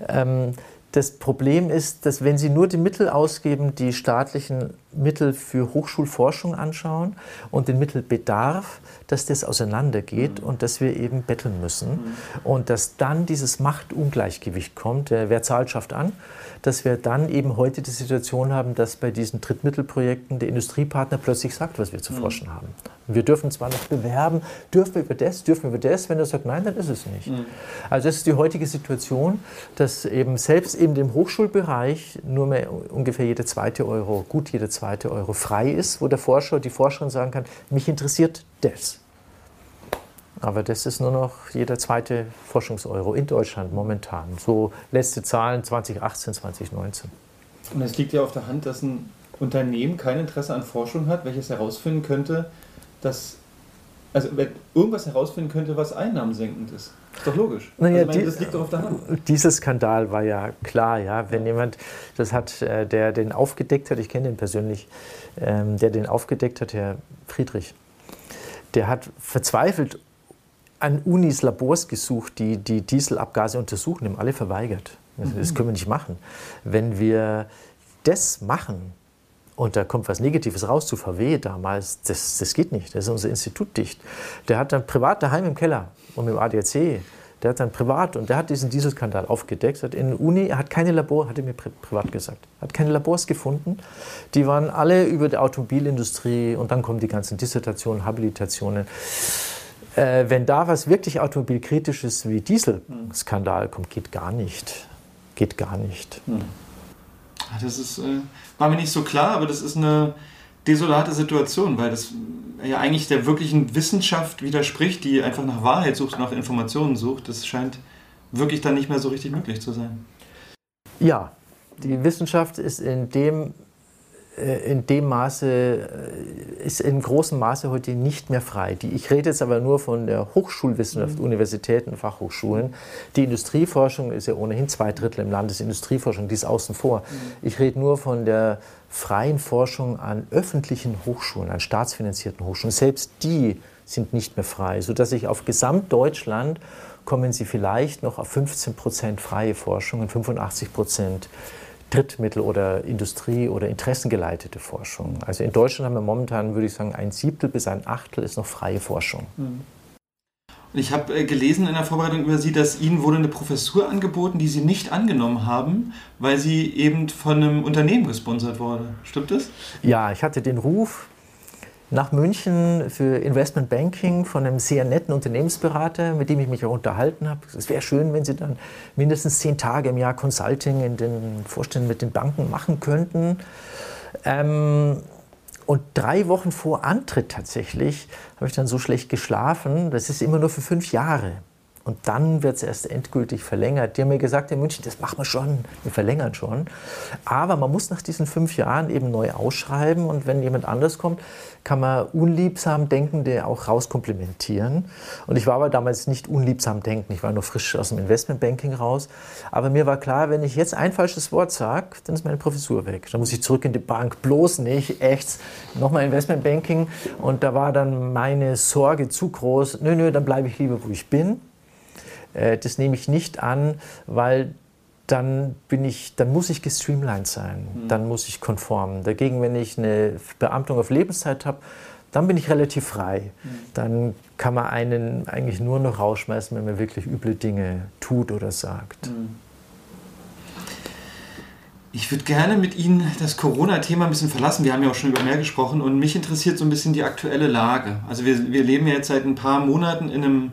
Ähm, das Problem ist, dass wenn Sie nur die Mittel ausgeben, die staatlichen Mittel für Hochschulforschung anschauen und den Mittelbedarf, dass das auseinandergeht mhm. und dass wir eben betteln müssen mhm. und dass dann dieses Machtungleichgewicht kommt. Wer zahlt, schafft an dass wir dann eben heute die Situation haben, dass bei diesen Drittmittelprojekten der Industriepartner plötzlich sagt, was wir zu mhm. forschen haben. Wir dürfen zwar noch bewerben, dürfen wir über das, dürfen wir über das, wenn er sagt, nein, dann ist es nicht. Mhm. Also das ist die heutige Situation, dass eben selbst in dem Hochschulbereich nur mehr ungefähr jeder zweite Euro, gut jeder zweite Euro frei ist, wo der Forscher, die Forscherin sagen kann, mich interessiert das. Aber das ist nur noch jeder zweite Forschungseuro in Deutschland momentan. So letzte Zahlen 2018, 2019. Und es liegt ja auf der Hand, dass ein Unternehmen kein Interesse an Forschung hat, welches herausfinden könnte, dass also irgendwas herausfinden könnte, was einnahmensenkend ist. Ist doch logisch. Naja, also, meine, das liegt doch auf der Hand. Dieser Skandal war ja klar, ja. Wenn jemand, das hat, äh, der den aufgedeckt hat, ich kenne den persönlich, ähm, der den aufgedeckt hat, Herr Friedrich, der hat verzweifelt an Unis Labors gesucht, die die Dieselabgase untersuchen, die haben alle verweigert. Das können wir nicht machen. Wenn wir das machen und da kommt was Negatives raus zu VW damals, das, das geht nicht. Das ist unser Institut dicht. Der hat dann privat daheim im Keller und dem ADAC, der hat dann privat und der hat diesen Dieselskandal aufgedeckt. Hat in der Uni, er hat keine Labor, hat er mir privat gesagt, hat keine Labors gefunden. Die waren alle über die Automobilindustrie und dann kommen die ganzen Dissertationen, Habilitationen äh, wenn da was wirklich automobilkritisches wie Dieselskandal kommt, geht gar nicht. Geht gar nicht. Hm. Das ist, äh, war mir nicht so klar, aber das ist eine desolate Situation, weil das ja eigentlich der wirklichen Wissenschaft widerspricht, die einfach nach Wahrheit sucht, nach Informationen sucht. Das scheint wirklich dann nicht mehr so richtig möglich zu sein. Ja, die Wissenschaft ist in dem äh, in dem Maße, äh, ist in großem Maße heute nicht mehr frei. Die, ich rede jetzt aber nur von der Hochschulwissenschaft, mhm. Universitäten, Fachhochschulen. Die Industrieforschung ist ja ohnehin zwei Drittel im Landesindustrieforschung, die ist außen vor. Mhm. Ich rede nur von der freien Forschung an öffentlichen Hochschulen, an staatsfinanzierten Hochschulen. Selbst die sind nicht mehr frei, sodass ich auf Gesamtdeutschland kommen Sie vielleicht noch auf 15 Prozent freie Forschung und 85 Prozent Drittmittel- oder Industrie- oder interessengeleitete Forschung. Also in Deutschland haben wir momentan, würde ich sagen, ein Siebtel bis ein Achtel ist noch freie Forschung. Mhm. Ich habe äh, gelesen in der Vorbereitung über Sie, dass Ihnen wurde eine Professur angeboten, die Sie nicht angenommen haben, weil sie eben von einem Unternehmen gesponsert wurde. Stimmt das? Ja, ich hatte den Ruf, nach München für Investment Banking von einem sehr netten Unternehmensberater, mit dem ich mich auch unterhalten habe. Es wäre schön, wenn Sie dann mindestens zehn Tage im Jahr Consulting in den Vorständen mit den Banken machen könnten. Ähm, und drei Wochen vor Antritt tatsächlich habe ich dann so schlecht geschlafen. Das ist immer nur für fünf Jahre. Und dann wird es erst endgültig verlängert. Die haben mir gesagt, in München, das machen wir schon, wir verlängern schon. Aber man muss nach diesen fünf Jahren eben neu ausschreiben und wenn jemand anders kommt, kann man unliebsam Denkende auch rauskomplimentieren. Und ich war aber damals nicht unliebsam denken, ich war nur frisch aus dem Investmentbanking raus. Aber mir war klar, wenn ich jetzt ein falsches Wort sage, dann ist meine Professur weg. Dann muss ich zurück in die Bank, bloß nicht, echt, nochmal Investmentbanking. Und da war dann meine Sorge zu groß. Nö, nö, dann bleibe ich lieber, wo ich bin. Äh, das nehme ich nicht an, weil dann bin ich, dann muss ich gestreamlined sein, mhm. dann muss ich konform. Dagegen, wenn ich eine Beamtung auf Lebenszeit habe, dann bin ich relativ frei. Mhm. Dann kann man einen eigentlich nur noch rausschmeißen, wenn man wirklich üble Dinge tut oder sagt. Mhm. Ich würde gerne mit Ihnen das Corona-Thema ein bisschen verlassen. Wir haben ja auch schon über mehr gesprochen und mich interessiert so ein bisschen die aktuelle Lage. Also wir, wir leben ja jetzt seit ein paar Monaten in einem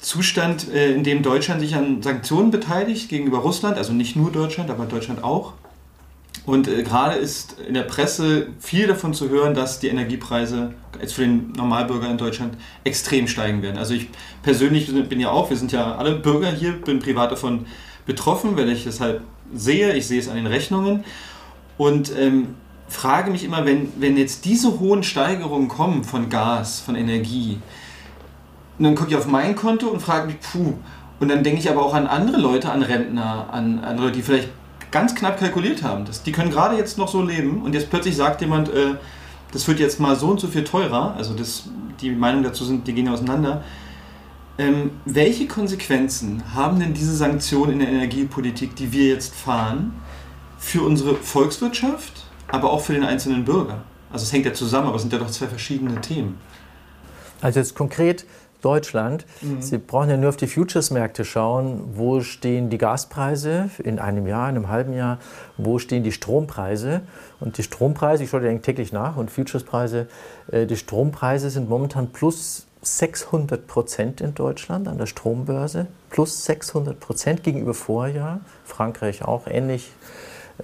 Zustand, äh, in dem Deutschland sich an Sanktionen beteiligt gegenüber Russland, also nicht nur Deutschland, aber Deutschland auch. Und äh, gerade ist in der Presse viel davon zu hören, dass die Energiepreise jetzt für den Normalbürger in Deutschland extrem steigen werden. Also ich persönlich bin ja auch, wir sind ja alle Bürger hier, bin privat davon betroffen, weil ich es halt sehe, ich sehe es an den Rechnungen und ähm, frage mich immer, wenn, wenn jetzt diese hohen Steigerungen kommen von Gas, von Energie, und dann gucke ich auf mein Konto und frage mich, puh. Und dann denke ich aber auch an andere Leute, an Rentner, an, an Leute, die vielleicht ganz knapp kalkuliert haben. Das, die können gerade jetzt noch so leben und jetzt plötzlich sagt jemand, äh, das wird jetzt mal so und so viel teurer. Also das, die Meinungen dazu sind, die gehen auseinander. Ähm, welche Konsequenzen haben denn diese Sanktionen in der Energiepolitik, die wir jetzt fahren, für unsere Volkswirtschaft, aber auch für den einzelnen Bürger? Also es hängt ja zusammen, aber es sind ja doch zwei verschiedene Themen. Also jetzt konkret Deutschland. Mhm. Sie brauchen ja nur auf die Futures-Märkte schauen, wo stehen die Gaspreise in einem Jahr, in einem halben Jahr, wo stehen die Strompreise. Und die Strompreise, ich schaue dir täglich nach, und Futures-Preise, äh, die Strompreise sind momentan plus 600 Prozent in Deutschland an der Strombörse, plus 600 Prozent gegenüber Vorjahr. Frankreich auch ähnlich,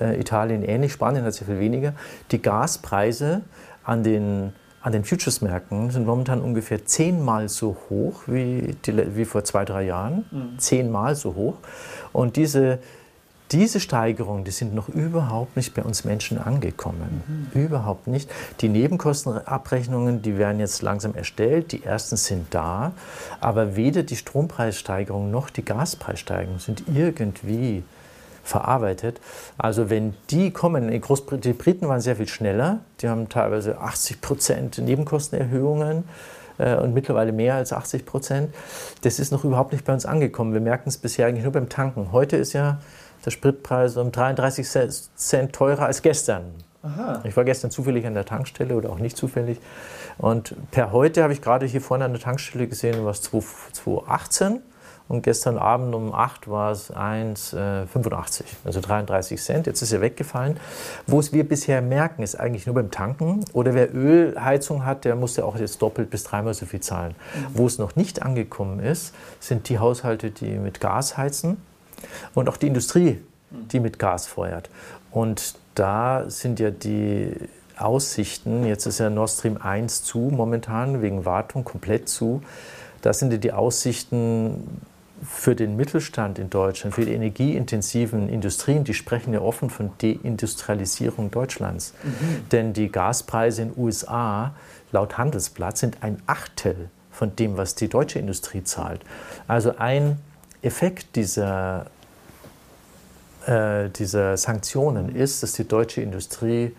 äh, Italien ähnlich, Spanien hat sehr viel weniger. Die Gaspreise an den an den Futures-Märkten sind momentan ungefähr zehnmal so hoch wie, die, wie vor zwei, drei Jahren. Mhm. Zehnmal so hoch. Und diese, diese Steigerungen, die sind noch überhaupt nicht bei uns Menschen angekommen. Mhm. Überhaupt nicht. Die Nebenkostenabrechnungen, die werden jetzt langsam erstellt. Die ersten sind da. Aber weder die Strompreissteigerung noch die Gaspreissteigerung sind irgendwie verarbeitet. Also wenn die kommen, die Briten waren sehr viel schneller, die haben teilweise 80 Prozent Nebenkostenerhöhungen äh, und mittlerweile mehr als 80 Prozent. Das ist noch überhaupt nicht bei uns angekommen. Wir merken es bisher eigentlich nur beim Tanken. Heute ist ja der Spritpreis um 33 Cent teurer als gestern. Aha. Ich war gestern zufällig an der Tankstelle oder auch nicht zufällig. Und per heute habe ich gerade hier vorne an der Tankstelle gesehen, was 2,18 und gestern Abend um 8 war es 1,85, äh, also 33 Cent. Jetzt ist er weggefallen. Wo es wir bisher merken, ist eigentlich nur beim Tanken. Oder wer Ölheizung hat, der muss ja auch jetzt doppelt bis dreimal so viel zahlen. Mhm. Wo es noch nicht angekommen ist, sind die Haushalte, die mit Gas heizen und auch die Industrie, die mit Gas feuert. Und da sind ja die Aussichten, jetzt ist ja Nord Stream 1 zu momentan, wegen Wartung komplett zu. Da sind ja die Aussichten für den Mittelstand in Deutschland, für die energieintensiven Industrien, die sprechen ja offen von Deindustrialisierung Deutschlands. Mhm. Denn die Gaspreise in den USA laut Handelsblatt sind ein Achtel von dem, was die deutsche Industrie zahlt. Also ein Effekt dieser, äh, dieser Sanktionen ist, dass die deutsche Industrie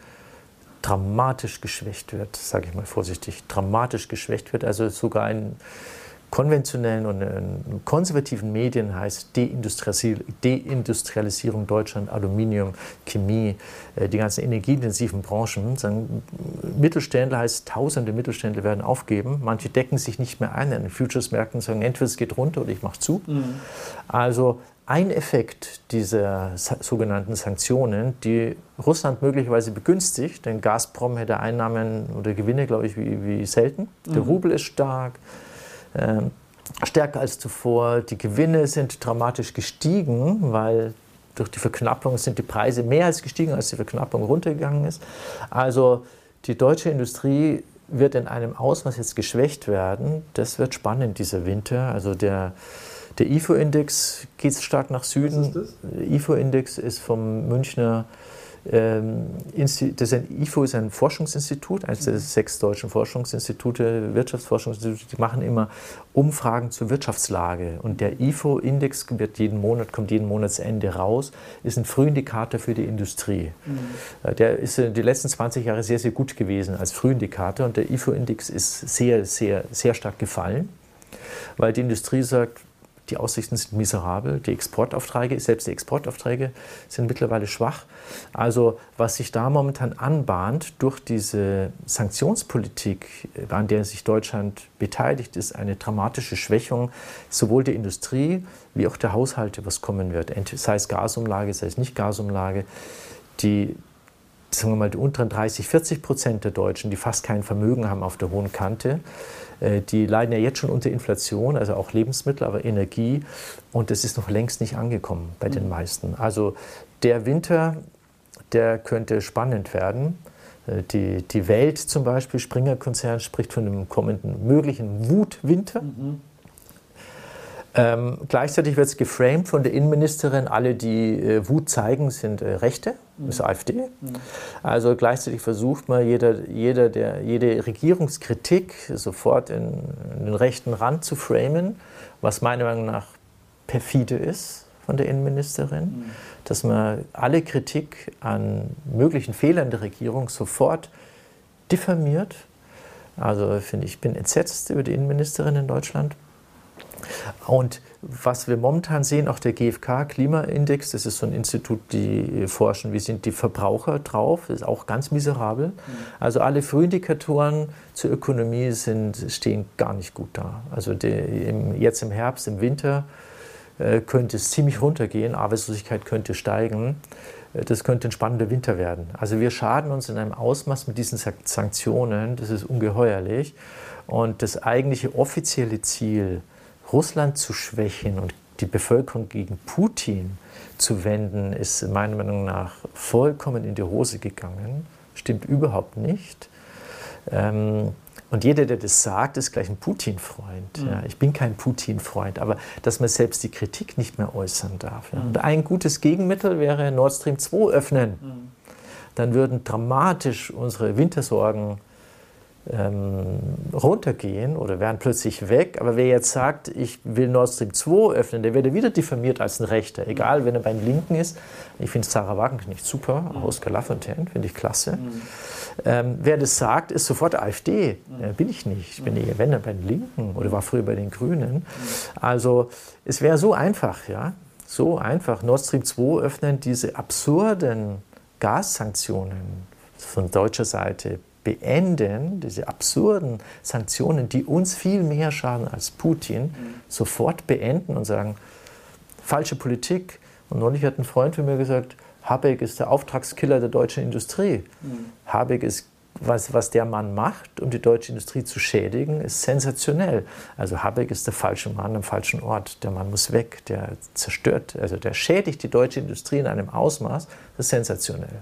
dramatisch geschwächt wird, sage ich mal vorsichtig, dramatisch geschwächt wird. Also sogar ein konventionellen und konservativen Medien heißt Deindustrialisierung Deutschland, Aluminium, Chemie, äh, die ganzen energieintensiven Branchen. Mittelständler heißt, tausende Mittelständler werden aufgeben. Manche decken sich nicht mehr ein. In den Futures-Märkten sagen, entweder es geht runter oder ich mache zu. Mhm. Also ein Effekt dieser sogenannten Sanktionen, die Russland möglicherweise begünstigt, denn Gazprom hätte Einnahmen oder Gewinne, glaube ich, wie, wie selten. Der mhm. Rubel ist stark, äh, stärker als zuvor. Die Gewinne sind dramatisch gestiegen, weil durch die Verknappung sind die Preise mehr als gestiegen, als die Verknappung runtergegangen ist. Also die deutsche Industrie wird in einem Ausmaß jetzt geschwächt werden. Das wird spannend dieser Winter. Also der, der IFO-Index geht stark nach Süden. Was ist das? IFO-Index ist vom Münchner ähm, das IFO ist ein Forschungsinstitut, eines der sechs deutschen Forschungsinstitute, Wirtschaftsforschungsinstitute, die machen immer Umfragen zur Wirtschaftslage. Und der IFO-Index wird jeden Monat, kommt jeden Monatsende raus, ist ein Frühindikator für die Industrie. Mhm. Der ist die letzten 20 Jahre sehr, sehr gut gewesen als Frühindikator und der IFO-Index ist sehr, sehr, sehr stark gefallen, weil die Industrie sagt, die Aussichten sind miserabel. Die Exportaufträge, selbst die Exportaufträge sind mittlerweile schwach. Also was sich da momentan anbahnt durch diese Sanktionspolitik, an der sich Deutschland beteiligt, ist eine dramatische Schwächung sowohl der Industrie wie auch der Haushalte, was kommen wird. Sei es Gasumlage, sei es nicht Gasumlage. Die, sagen wir mal, die unteren 30, 40 Prozent der Deutschen, die fast kein Vermögen haben auf der hohen Kante, äh, die leiden ja jetzt schon unter Inflation, also auch Lebensmittel, aber Energie. Und das ist noch längst nicht angekommen bei den mhm. meisten. Also der Winter, der könnte spannend werden. Äh, die, die Welt zum Beispiel, Springer-Konzern, spricht von einem kommenden möglichen Wutwinter. Mhm. Ähm, gleichzeitig wird es geframed von der Innenministerin, alle, die äh, Wut zeigen, sind äh, Rechte, mhm. ist AfD. Mhm. Also gleichzeitig versucht man, jeder, jeder der, jede Regierungskritik sofort in, in, den rechten Rand zu framen, was meiner Meinung nach perfide ist von der Innenministerin, mhm. dass man alle Kritik an möglichen Fehlern der Regierung sofort diffamiert. Also finde ich, bin entsetzt über die Innenministerin in Deutschland. Und was wir momentan sehen, auch der GfK-Klimaindex, das ist so ein Institut, die forschen, wie sind die Verbraucher drauf, das ist auch ganz miserabel. Mhm. Also alle Frühindikatoren zur Ökonomie sind, stehen gar nicht gut da. Also die, im, jetzt im Herbst, im Winter äh, könnte es ziemlich runtergehen, Arbeitslosigkeit könnte steigen. Äh, das könnte ein spannender Winter werden. Also wir schaden uns in einem Ausmaß mit diesen Sanktionen, das ist ungeheuerlich. Und das eigentliche offizielle Ziel, Russland zu schwächen und die Bevölkerung gegen Putin zu wenden, ist meiner Meinung nach vollkommen in die Hose gegangen. Stimmt überhaupt nicht. Ähm, und jeder, der das sagt, ist gleich ein Putin-Freund. Mhm. Ja, ich bin kein Putin-Freund, aber dass man selbst die Kritik nicht mehr äußern darf. Ja. Mhm. Und ein gutes Gegenmittel wäre Nord Stream 2 öffnen. Mhm. Dann würden dramatisch unsere Wintersorgen ähm, runtergehen oder wären plötzlich weg. Aber wer jetzt sagt, ich will Nord Stream 2 öffnen, der wird wieder diffamiert als ein Rechter. Egal, wenn er beim Linken ist. Ich finde Sarah Wagenknecht super, mhm. Oskar Lafontaine finde ich klasse. Mhm. Ähm, wer das sagt, ist sofort AfD. Mhm. Ja, bin ich nicht. Ich bin eher, wenn, dann bei den Linken oder war früher bei den Grünen. Mhm. Also es wäre so einfach, ja, so einfach. Nord Stream 2 öffnen diese absurden Gassanktionen von deutscher Seite beenden, diese absurden Sanktionen, die uns viel mehr schaden als Putin, mhm. sofort beenden und sagen, falsche Politik. Und neulich hat ein Freund von mir gesagt, Habeck ist der Auftragskiller der deutschen Industrie. Mhm. Habeck ist, was, was der Mann macht, um die deutsche Industrie zu schädigen, ist sensationell. Also Habeck ist der falsche Mann am falschen Ort. Der Mann muss weg, der zerstört, also der schädigt die deutsche Industrie in einem Ausmaß, das ist sensationell.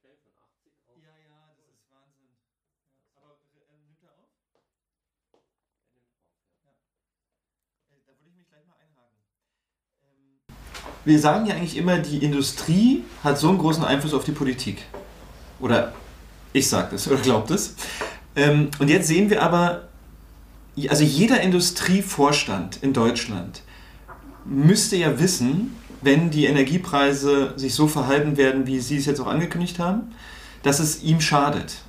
Schnell von 80 auf. Ja, ja, das ist Wahnsinn. Ja, aber äh, nimmt er auf? Er nimmt auf, ja. ja. Äh, da würde ich mich gleich mal einhaken. Ähm, wir sagen ja eigentlich immer, die Industrie hat so einen großen Einfluss auf die Politik. Oder ich sage das oder glaubt es. Ähm, und jetzt sehen wir aber, also jeder Industrievorstand in Deutschland müsste ja wissen, wenn die Energiepreise sich so verhalten werden, wie Sie es jetzt auch angekündigt haben, dass es ihm schadet.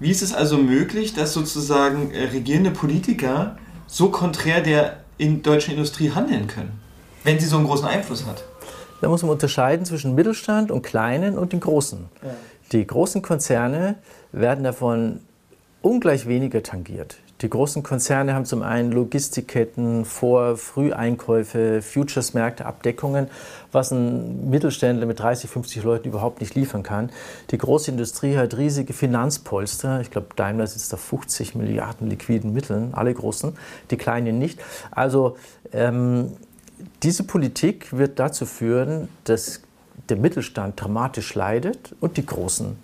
Wie ist es also möglich, dass sozusagen äh, regierende Politiker so konträr der in deutschen Industrie handeln können, wenn sie so einen großen Einfluss hat? Da muss man unterscheiden zwischen Mittelstand und kleinen und den großen. Ja. Die großen Konzerne werden davon ungleich weniger tangiert. Die großen Konzerne haben zum einen Logistikketten, Vor-, Früheinkäufe, Futures-Märkte, Abdeckungen, was ein Mittelständler mit 30, 50 Leuten überhaupt nicht liefern kann. Die große Industrie hat riesige Finanzpolster. Ich glaube, Daimler sitzt auf 50 Milliarden liquiden Mitteln, alle großen, die kleinen nicht. Also ähm, diese Politik wird dazu führen, dass der Mittelstand dramatisch leidet und die Großen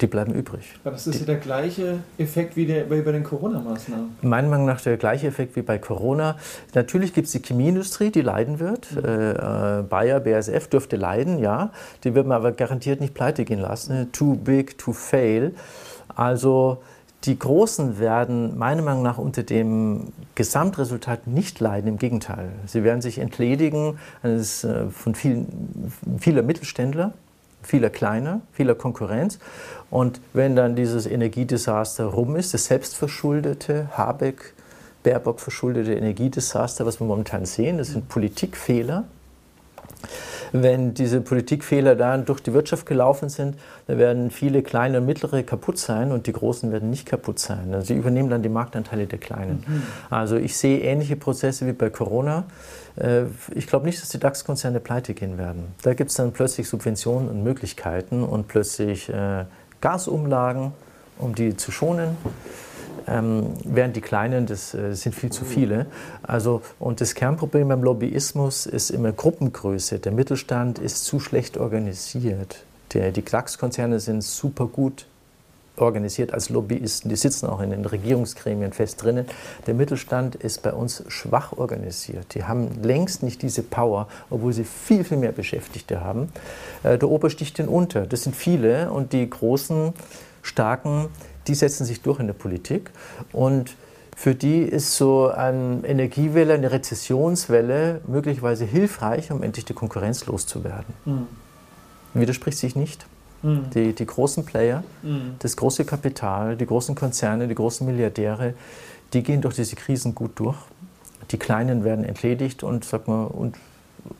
die bleiben übrig. Aber das ist die, ja der gleiche Effekt wie, der, wie bei den Corona-Maßnahmen. Meiner Meinung nach der gleiche Effekt wie bei Corona. Natürlich gibt es die Chemieindustrie, die leiden wird. Mhm. Äh, Bayer, BASF dürfte leiden, ja. Die wird man aber garantiert nicht pleite gehen lassen. Too big to fail. Also die Großen werden meiner Meinung nach unter dem Gesamtresultat nicht leiden, im Gegenteil. Sie werden sich entledigen eines, äh, von vielen, vieler Mittelständler, vieler kleiner, vieler Konkurrenz. Und wenn dann dieses Energiedesaster rum ist, das selbstverschuldete, Habeck, Baerbock verschuldete Energiedesaster, was wir momentan sehen, das sind Politikfehler. Wenn diese Politikfehler dann durch die Wirtschaft gelaufen sind, dann werden viele kleine und mittlere kaputt sein und die großen werden nicht kaputt sein. Also sie übernehmen dann die Marktanteile der Kleinen. Mhm. Also ich sehe ähnliche Prozesse wie bei Corona. Äh, ich glaube nicht, dass die DAX-Konzerne pleite gehen werden. Da gibt es dann plötzlich Subventionen und Möglichkeiten und plötzlich äh, Gasumlagen, um die zu schonen. Ähm, während die Kleinen, das äh, sind viel zu viele. Also, und das Kernproblem beim Lobbyismus ist immer Gruppengröße. Der Mittelstand ist zu schlecht organisiert. Der, die DAX-Konzerne sind super gut organisiert als Lobbyisten. Die sitzen auch in den Regierungsgremien fest drinnen. Der Mittelstand ist bei uns schwach organisiert. Die haben längst nicht diese Power, obwohl sie viel, viel mehr Beschäftigte haben. Äh, der Ober sticht den unter. Das sind viele und die großen, starken, die setzen sich durch in der Politik. Und für die ist so eine Energiewelle, eine Rezessionswelle möglicherweise hilfreich, um endlich die Konkurrenz loszuwerden. Mhm. Widerspricht sich nicht. Mhm. Die, die großen Player, mhm. das große Kapital, die großen Konzerne, die großen Milliardäre, die gehen durch diese Krisen gut durch. Die Kleinen werden entledigt und, sag mal, und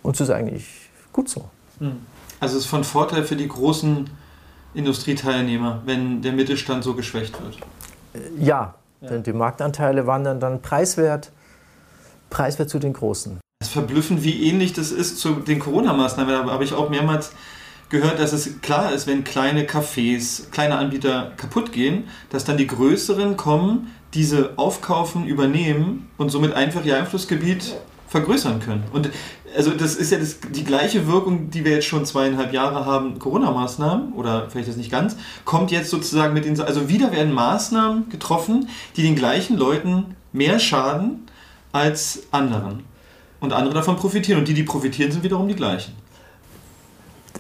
uns ist eigentlich gut so. Mhm. Also es ist von Vorteil für die großen Industrieteilnehmer, wenn der Mittelstand so geschwächt wird. Äh, ja, ja. denn die Marktanteile wandern dann preiswert, preiswert zu den Großen. Es ist verblüffend, wie ähnlich das ist zu den Corona-Maßnahmen. Da habe ich auch mehrmals gehört, dass es klar ist, wenn kleine Cafés, kleine Anbieter kaputt gehen, dass dann die größeren kommen, diese aufkaufen, übernehmen und somit einfach ihr Einflussgebiet vergrößern können. Und also das ist ja das, die gleiche Wirkung, die wir jetzt schon zweieinhalb Jahre haben, Corona-Maßnahmen, oder vielleicht das nicht ganz, kommt jetzt sozusagen mit den, also wieder werden Maßnahmen getroffen, die den gleichen Leuten mehr schaden als anderen. Und andere davon profitieren. Und die, die profitieren, sind wiederum die gleichen.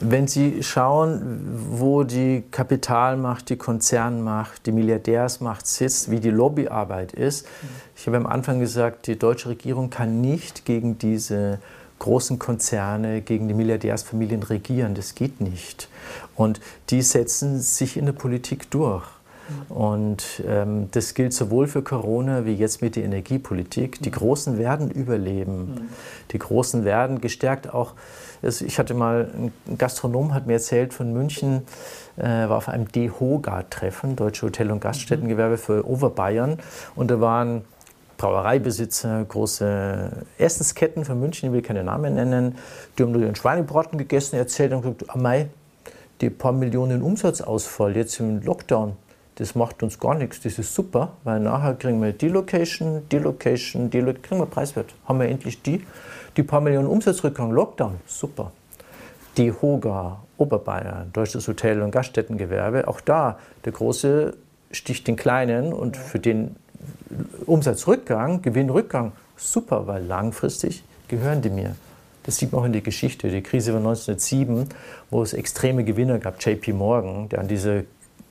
Wenn Sie schauen, wo die Kapitalmacht, die Konzernmacht, die Milliardärsmacht sitzt, wie die Lobbyarbeit ist, ich habe am Anfang gesagt, die deutsche Regierung kann nicht gegen diese großen Konzerne, gegen die Milliardärsfamilien regieren. Das geht nicht. Und die setzen sich in der Politik durch. Und ähm, das gilt sowohl für Corona wie jetzt mit der Energiepolitik. Die Großen werden überleben. Die Großen werden gestärkt auch. Ich hatte mal, ein Gastronom hat mir erzählt von München, äh, war auf einem DEHOGA-Treffen, Deutsche Hotel- und Gaststättengewerbe für Oberbayern. Und da waren Brauereibesitzer, große Essensketten von München, ich will keine Namen nennen, die haben nur ihren Schweinebraten gegessen, erzählt und gesagt, Amai, die paar Millionen Umsatzausfall jetzt im Lockdown, das macht uns gar nichts, das ist super, weil nachher kriegen wir die Location, die Location, die Location, kriegen wir preiswert. Haben wir endlich die, die paar Millionen Umsatzrückgang, Lockdown, super. Die Hoga, Oberbayern, Deutsches Hotel- und Gaststättengewerbe, auch da der große sticht den Kleinen und für den Umsatzrückgang, Gewinnrückgang, super, weil langfristig gehören die mir. Das sieht man auch in der Geschichte. Die Krise von 1907, wo es extreme Gewinner gab, JP Morgan, der an dieser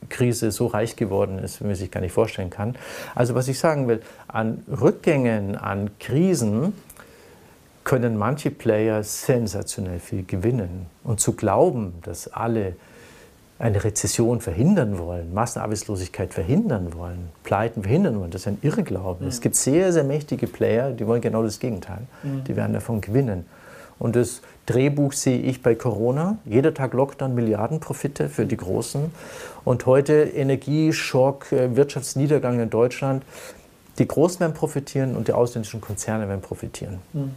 Krise so reich geworden ist, wie man sich gar nicht vorstellen kann. Also was ich sagen will, an Rückgängen, an Krisen können manche Player sensationell viel gewinnen. Und zu glauben, dass alle eine Rezession verhindern wollen, Massenarbeitslosigkeit verhindern wollen, Pleiten verhindern wollen, das ist ein Irrglaube. Mhm. Es gibt sehr, sehr mächtige Player, die wollen genau das Gegenteil. Mhm. Die werden davon gewinnen. Und das Drehbuch sehe ich bei Corona. Jeder Tag Lockdown, Milliardenprofite für die Großen. Und heute Energieschock, äh, Wirtschaftsniedergang in Deutschland. Die Großen werden profitieren und die ausländischen Konzerne werden profitieren. Mhm.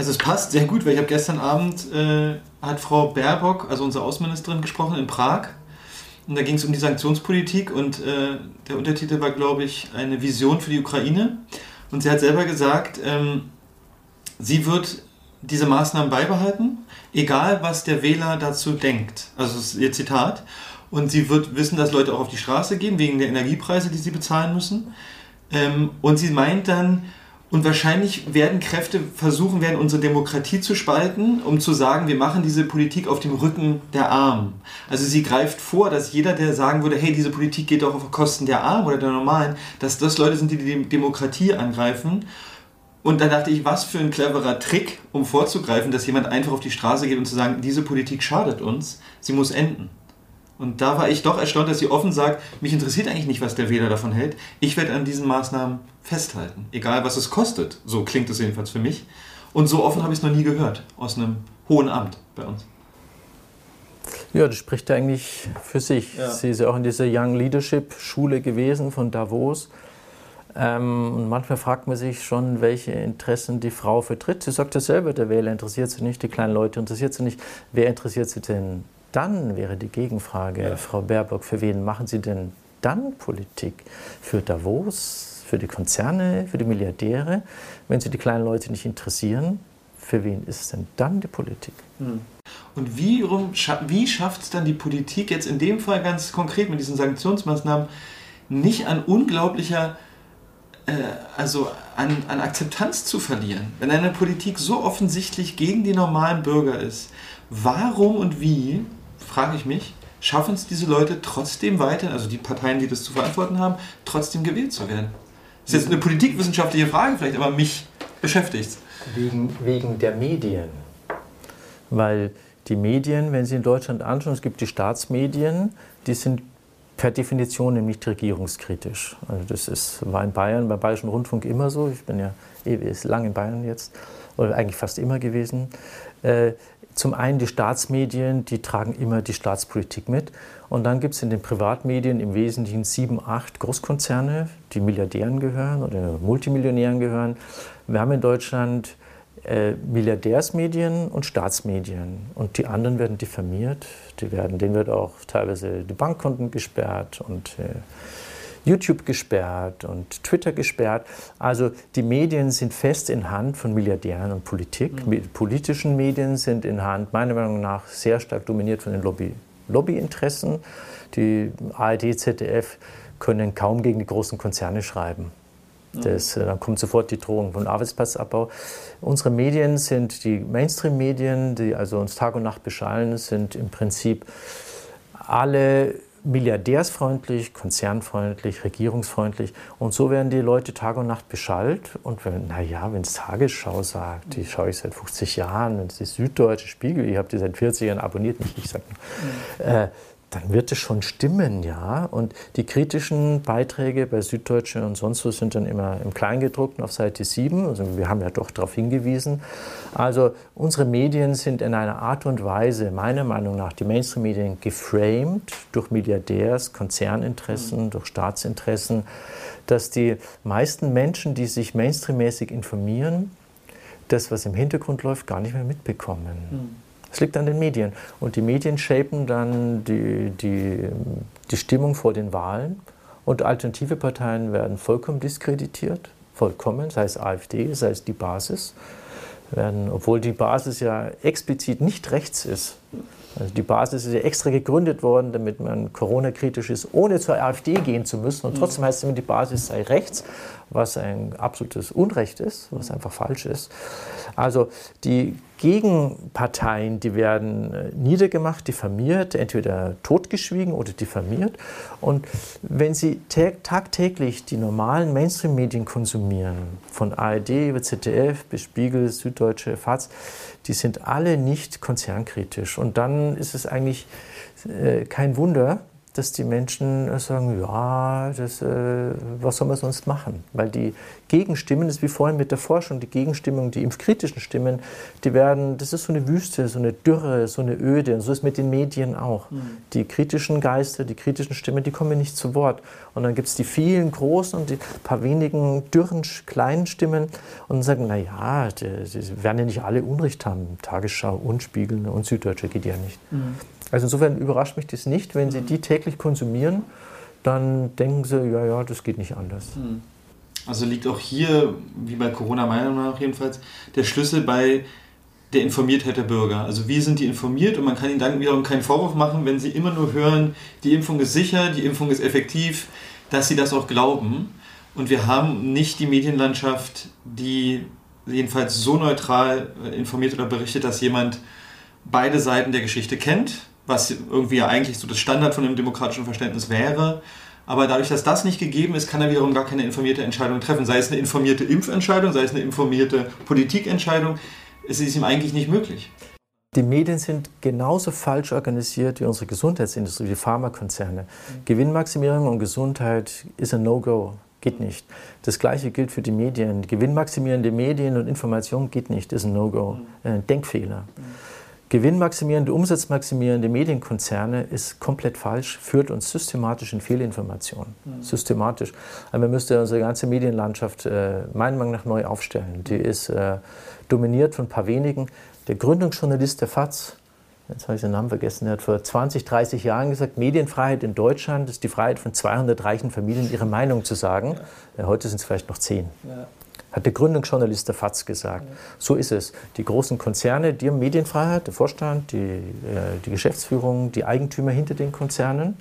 Also es passt sehr gut, weil ich habe gestern Abend äh, hat Frau Baerbock, also unsere Außenministerin, gesprochen in Prag. Und da ging es um die Sanktionspolitik und äh, der Untertitel war, glaube ich, eine Vision für die Ukraine. Und sie hat selber gesagt, ähm, sie wird diese Maßnahmen beibehalten, egal was der Wähler dazu denkt. Also das ist ihr Zitat. Und sie wird wissen, dass Leute auch auf die Straße gehen, wegen der Energiepreise, die sie bezahlen müssen. Ähm, und sie meint dann, und wahrscheinlich werden Kräfte versuchen werden, unsere Demokratie zu spalten, um zu sagen, wir machen diese Politik auf dem Rücken der Armen. Also sie greift vor, dass jeder, der sagen würde, hey, diese Politik geht doch auf Kosten der Armen oder der Normalen, dass das Leute sind, die die Demokratie angreifen. Und da dachte ich, was für ein cleverer Trick, um vorzugreifen, dass jemand einfach auf die Straße geht und zu sagen, diese Politik schadet uns, sie muss enden. Und da war ich doch erstaunt, dass sie offen sagt, mich interessiert eigentlich nicht, was der Wähler davon hält. Ich werde an diesen Maßnahmen festhalten, egal was es kostet. So klingt es jedenfalls für mich. Und so offen habe ich es noch nie gehört aus einem hohen Amt bei uns. Ja, das spricht eigentlich für sich. Ja. Sie ist ja auch in dieser Young Leadership Schule gewesen von Davos. Ähm, und manchmal fragt man sich schon, welche Interessen die Frau vertritt. Sie sagt ja selber, der Wähler interessiert sie nicht, die kleinen Leute interessiert sie nicht. Wer interessiert sie denn dann wäre die Gegenfrage, ja. Frau Baerbock, für wen machen Sie denn dann Politik? Für Davos, für die Konzerne, für die Milliardäre? Wenn Sie die kleinen Leute nicht interessieren, für wen ist denn dann die Politik? Hm. Und wie, wie schafft es dann die Politik jetzt in dem Fall ganz konkret mit diesen Sanktionsmaßnahmen nicht an unglaublicher, äh, also an, an Akzeptanz zu verlieren? Wenn eine Politik so offensichtlich gegen die normalen Bürger ist, warum und wie frage ich mich, schaffen es diese Leute trotzdem weiter, also die Parteien, die das zu verantworten haben, trotzdem gewählt zu werden? Das ist jetzt eine politikwissenschaftliche Frage vielleicht, aber mich beschäftigt es. Wegen, wegen der Medien. Weil die Medien, wenn Sie in Deutschland anschauen, es gibt die Staatsmedien, die sind per Definition nicht regierungskritisch. Also das ist, war in Bayern, beim Bayerischen Rundfunk immer so. Ich bin ja ewig lang in Bayern jetzt, oder eigentlich fast immer gewesen. Zum einen die Staatsmedien, die tragen immer die Staatspolitik mit. Und dann gibt es in den Privatmedien im Wesentlichen sieben, acht Großkonzerne, die Milliardären gehören oder Multimillionären gehören. Wir haben in Deutschland äh, Milliardärsmedien und Staatsmedien. Und die anderen werden diffamiert. Die werden, denen wird auch teilweise die Bankkonten gesperrt und äh, YouTube gesperrt und Twitter gesperrt. Also die Medien sind fest in Hand von Milliardären und Politik. Mhm. Politischen Medien sind in Hand, meiner Meinung nach, sehr stark dominiert von den Lobby Lobbyinteressen. Die ARD, ZDF können kaum gegen die großen Konzerne schreiben. Mhm. Das, äh, dann kommt sofort die Drohung von Arbeitsplatzabbau. Unsere Medien sind die Mainstream-Medien, die also uns Tag und Nacht beschallen, sind im Prinzip alle milliardärsfreundlich, konzernfreundlich, regierungsfreundlich. Und so werden die Leute Tag und Nacht beschallt. Und wenn, naja, wenn es Tagesschau sagt, die schaue ich seit 50 Jahren, wenn es die Süddeutsche Spiegel, ich habe die seit 40 Jahren abonniert, nicht ich sage nur, äh, dann wird es schon stimmen, ja. Und die kritischen Beiträge bei Süddeutsche und sonst wo sind dann immer im Kleingedruckten auf Seite 7. Also wir haben ja doch darauf hingewiesen. Also unsere Medien sind in einer Art und Weise, meiner Meinung nach, die Mainstream-Medien geframed durch Milliardärs, Konzerninteressen, durch Staatsinteressen, dass die meisten Menschen, die sich mainstreammäßig informieren, das, was im Hintergrund läuft, gar nicht mehr mitbekommen. Mhm. Es liegt an den Medien. Und die Medien shapen dann die, die, die Stimmung vor den Wahlen. Und alternative Parteien werden vollkommen diskreditiert, vollkommen, sei es AfD, sei es die Basis. werden, obwohl die Basis ja explizit nicht rechts ist. Also die Basis ist ja extra gegründet worden, damit man Corona-kritisch ist, ohne zur AfD gehen zu müssen. Und trotzdem heißt es immer, die Basis sei rechts, was ein absolutes Unrecht ist, was einfach falsch ist. Also die Gegenparteien, die werden äh, niedergemacht, diffamiert, entweder totgeschwiegen oder diffamiert. Und wenn Sie tagtäglich die normalen Mainstream-Medien konsumieren, von ARD über ZDF bis Spiegel, Süddeutsche, FAZ, die sind alle nicht konzernkritisch. Und dann ist es eigentlich äh, kein Wunder, dass die Menschen sagen, ja, das, äh, was soll man sonst machen? Weil die Gegenstimmen, das ist wie vorhin mit der Forschung, die Gegenstimmung, die impfkritischen Stimmen, die werden, das ist so eine Wüste, so eine Dürre, so eine Öde. Und so ist es mit den Medien auch. Mhm. Die kritischen Geister, die kritischen Stimmen, die kommen nicht zu Wort. Und dann gibt es die vielen großen und die paar wenigen dürren, kleinen Stimmen und sagen, na ja, die, die werden ja nicht alle Unrecht haben. Tagesschau und Spiegel und Süddeutsche geht ja nicht. Mhm. Also insofern überrascht mich das nicht, wenn Sie die täglich konsumieren, dann denken Sie, ja, ja, das geht nicht anders. Hm. Also liegt auch hier, wie bei Corona meiner Meinung nach jedenfalls, der Schlüssel bei der Informiertheit der Bürger. Also wie sind die informiert und man kann ihnen dann wiederum keinen Vorwurf machen, wenn sie immer nur hören, die Impfung ist sicher, die Impfung ist effektiv, dass sie das auch glauben. Und wir haben nicht die Medienlandschaft, die jedenfalls so neutral informiert oder berichtet, dass jemand beide Seiten der Geschichte kennt was irgendwie ja eigentlich so das Standard von einem demokratischen Verständnis wäre. Aber dadurch, dass das nicht gegeben ist, kann er wiederum gar keine informierte Entscheidung treffen. Sei es eine informierte Impfentscheidung, sei es eine informierte Politikentscheidung. Es ist ihm eigentlich nicht möglich. Die Medien sind genauso falsch organisiert wie unsere Gesundheitsindustrie, die Pharmakonzerne. Mhm. Gewinnmaximierung und Gesundheit ist ein No-Go. Geht nicht. Das Gleiche gilt für die Medien. Gewinnmaximierende Medien und Information geht nicht. ist ein No-Go. Mhm. Ein Denkfehler. Mhm. Gewinnmaximierende, umsatzmaximierende Medienkonzerne ist komplett falsch, führt uns systematisch in Fehlinformationen. Mhm. Systematisch. Also man müsste unsere ganze Medienlandschaft äh, meiner Meinung nach neu aufstellen. Die ist äh, dominiert von ein paar wenigen. Der Gründungsjournalist der FAZ, jetzt habe ich den Namen vergessen, der hat vor 20, 30 Jahren gesagt, Medienfreiheit in Deutschland ist die Freiheit von 200 reichen Familien, ihre Meinung zu sagen. Ja. heute sind es vielleicht noch zehn. Ja hat der Gründungsjournalist der FAZ gesagt. Ja. So ist es. Die großen Konzerne, die haben Medienfreiheit, der Vorstand, die, äh, die Geschäftsführung, die Eigentümer hinter den Konzernen,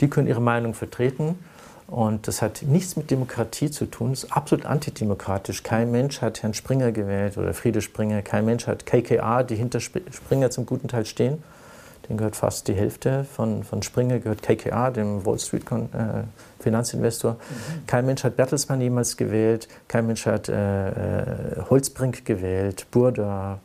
die können ihre Meinung vertreten. Und das hat nichts mit Demokratie zu tun. Das ist absolut antidemokratisch. Kein Mensch hat Herrn Springer gewählt oder Friede Springer. Kein Mensch hat KKA, die hinter Springer zum guten Teil stehen. Den gehört fast die Hälfte von, von Springer, gehört KKA, dem Wall Street äh, Finanzinvestor. Mhm. Kein Mensch hat Bertelsmann jemals gewählt, kein Mensch hat äh, äh, Holzbrink gewählt, Burda,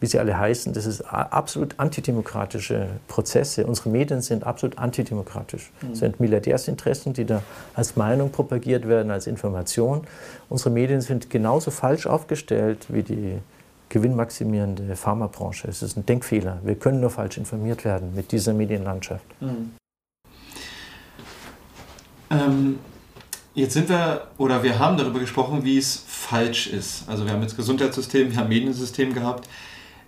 wie sie alle heißen. Das sind absolut antidemokratische Prozesse. Unsere Medien sind absolut antidemokratisch. Mhm. Das sind Milliardärsinteressen, die da als Meinung propagiert werden, als Information. Unsere Medien sind genauso falsch aufgestellt wie die gewinnmaximierende Pharmabranche. Es ist ein Denkfehler. Wir können nur falsch informiert werden mit dieser Medienlandschaft. Mhm. Ähm, jetzt sind wir oder wir haben darüber gesprochen, wie es falsch ist. Also wir haben jetzt Gesundheitssystem, wir haben Mediensystem gehabt.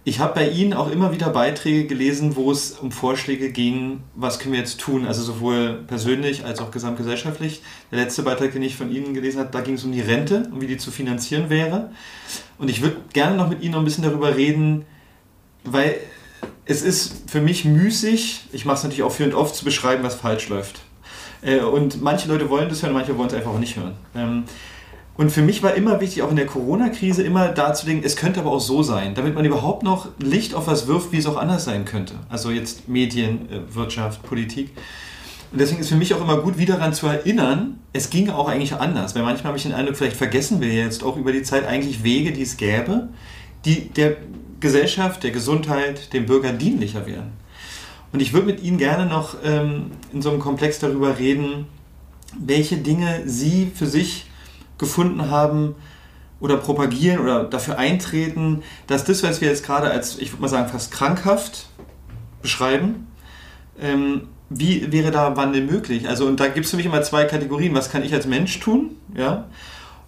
Ich habe bei Ihnen auch immer wieder Beiträge gelesen, wo es um Vorschläge ging, was können wir jetzt tun, also sowohl persönlich als auch gesamtgesellschaftlich. Der letzte Beitrag, den ich von Ihnen gelesen habe, da ging es um die Rente und wie die zu finanzieren wäre. Und ich würde gerne noch mit Ihnen noch ein bisschen darüber reden, weil es ist für mich müßig, ich mache es natürlich auch für und oft, zu beschreiben, was falsch läuft. Äh, und manche Leute wollen das hören, manche wollen es einfach auch nicht hören. Ähm, und für mich war immer wichtig, auch in der Corona-Krise immer darzulegen, es könnte aber auch so sein, damit man überhaupt noch Licht auf was wirft, wie es auch anders sein könnte. Also jetzt Medien, äh, Wirtschaft, Politik. Und deswegen ist für mich auch immer gut, wieder daran zu erinnern, es ging auch eigentlich anders. Weil manchmal habe ich den Eindruck, vielleicht vergessen wir jetzt auch über die Zeit eigentlich Wege, die es gäbe, die der Gesellschaft, der Gesundheit, dem Bürger dienlicher wären. Und ich würde mit Ihnen gerne noch ähm, in so einem Komplex darüber reden, welche Dinge Sie für sich gefunden haben oder propagieren oder dafür eintreten, dass das, was wir jetzt gerade als, ich würde mal sagen, fast krankhaft beschreiben, ähm, wie wäre da Wandel möglich? Also, und da gibt es für mich immer zwei Kategorien. Was kann ich als Mensch tun? Ja.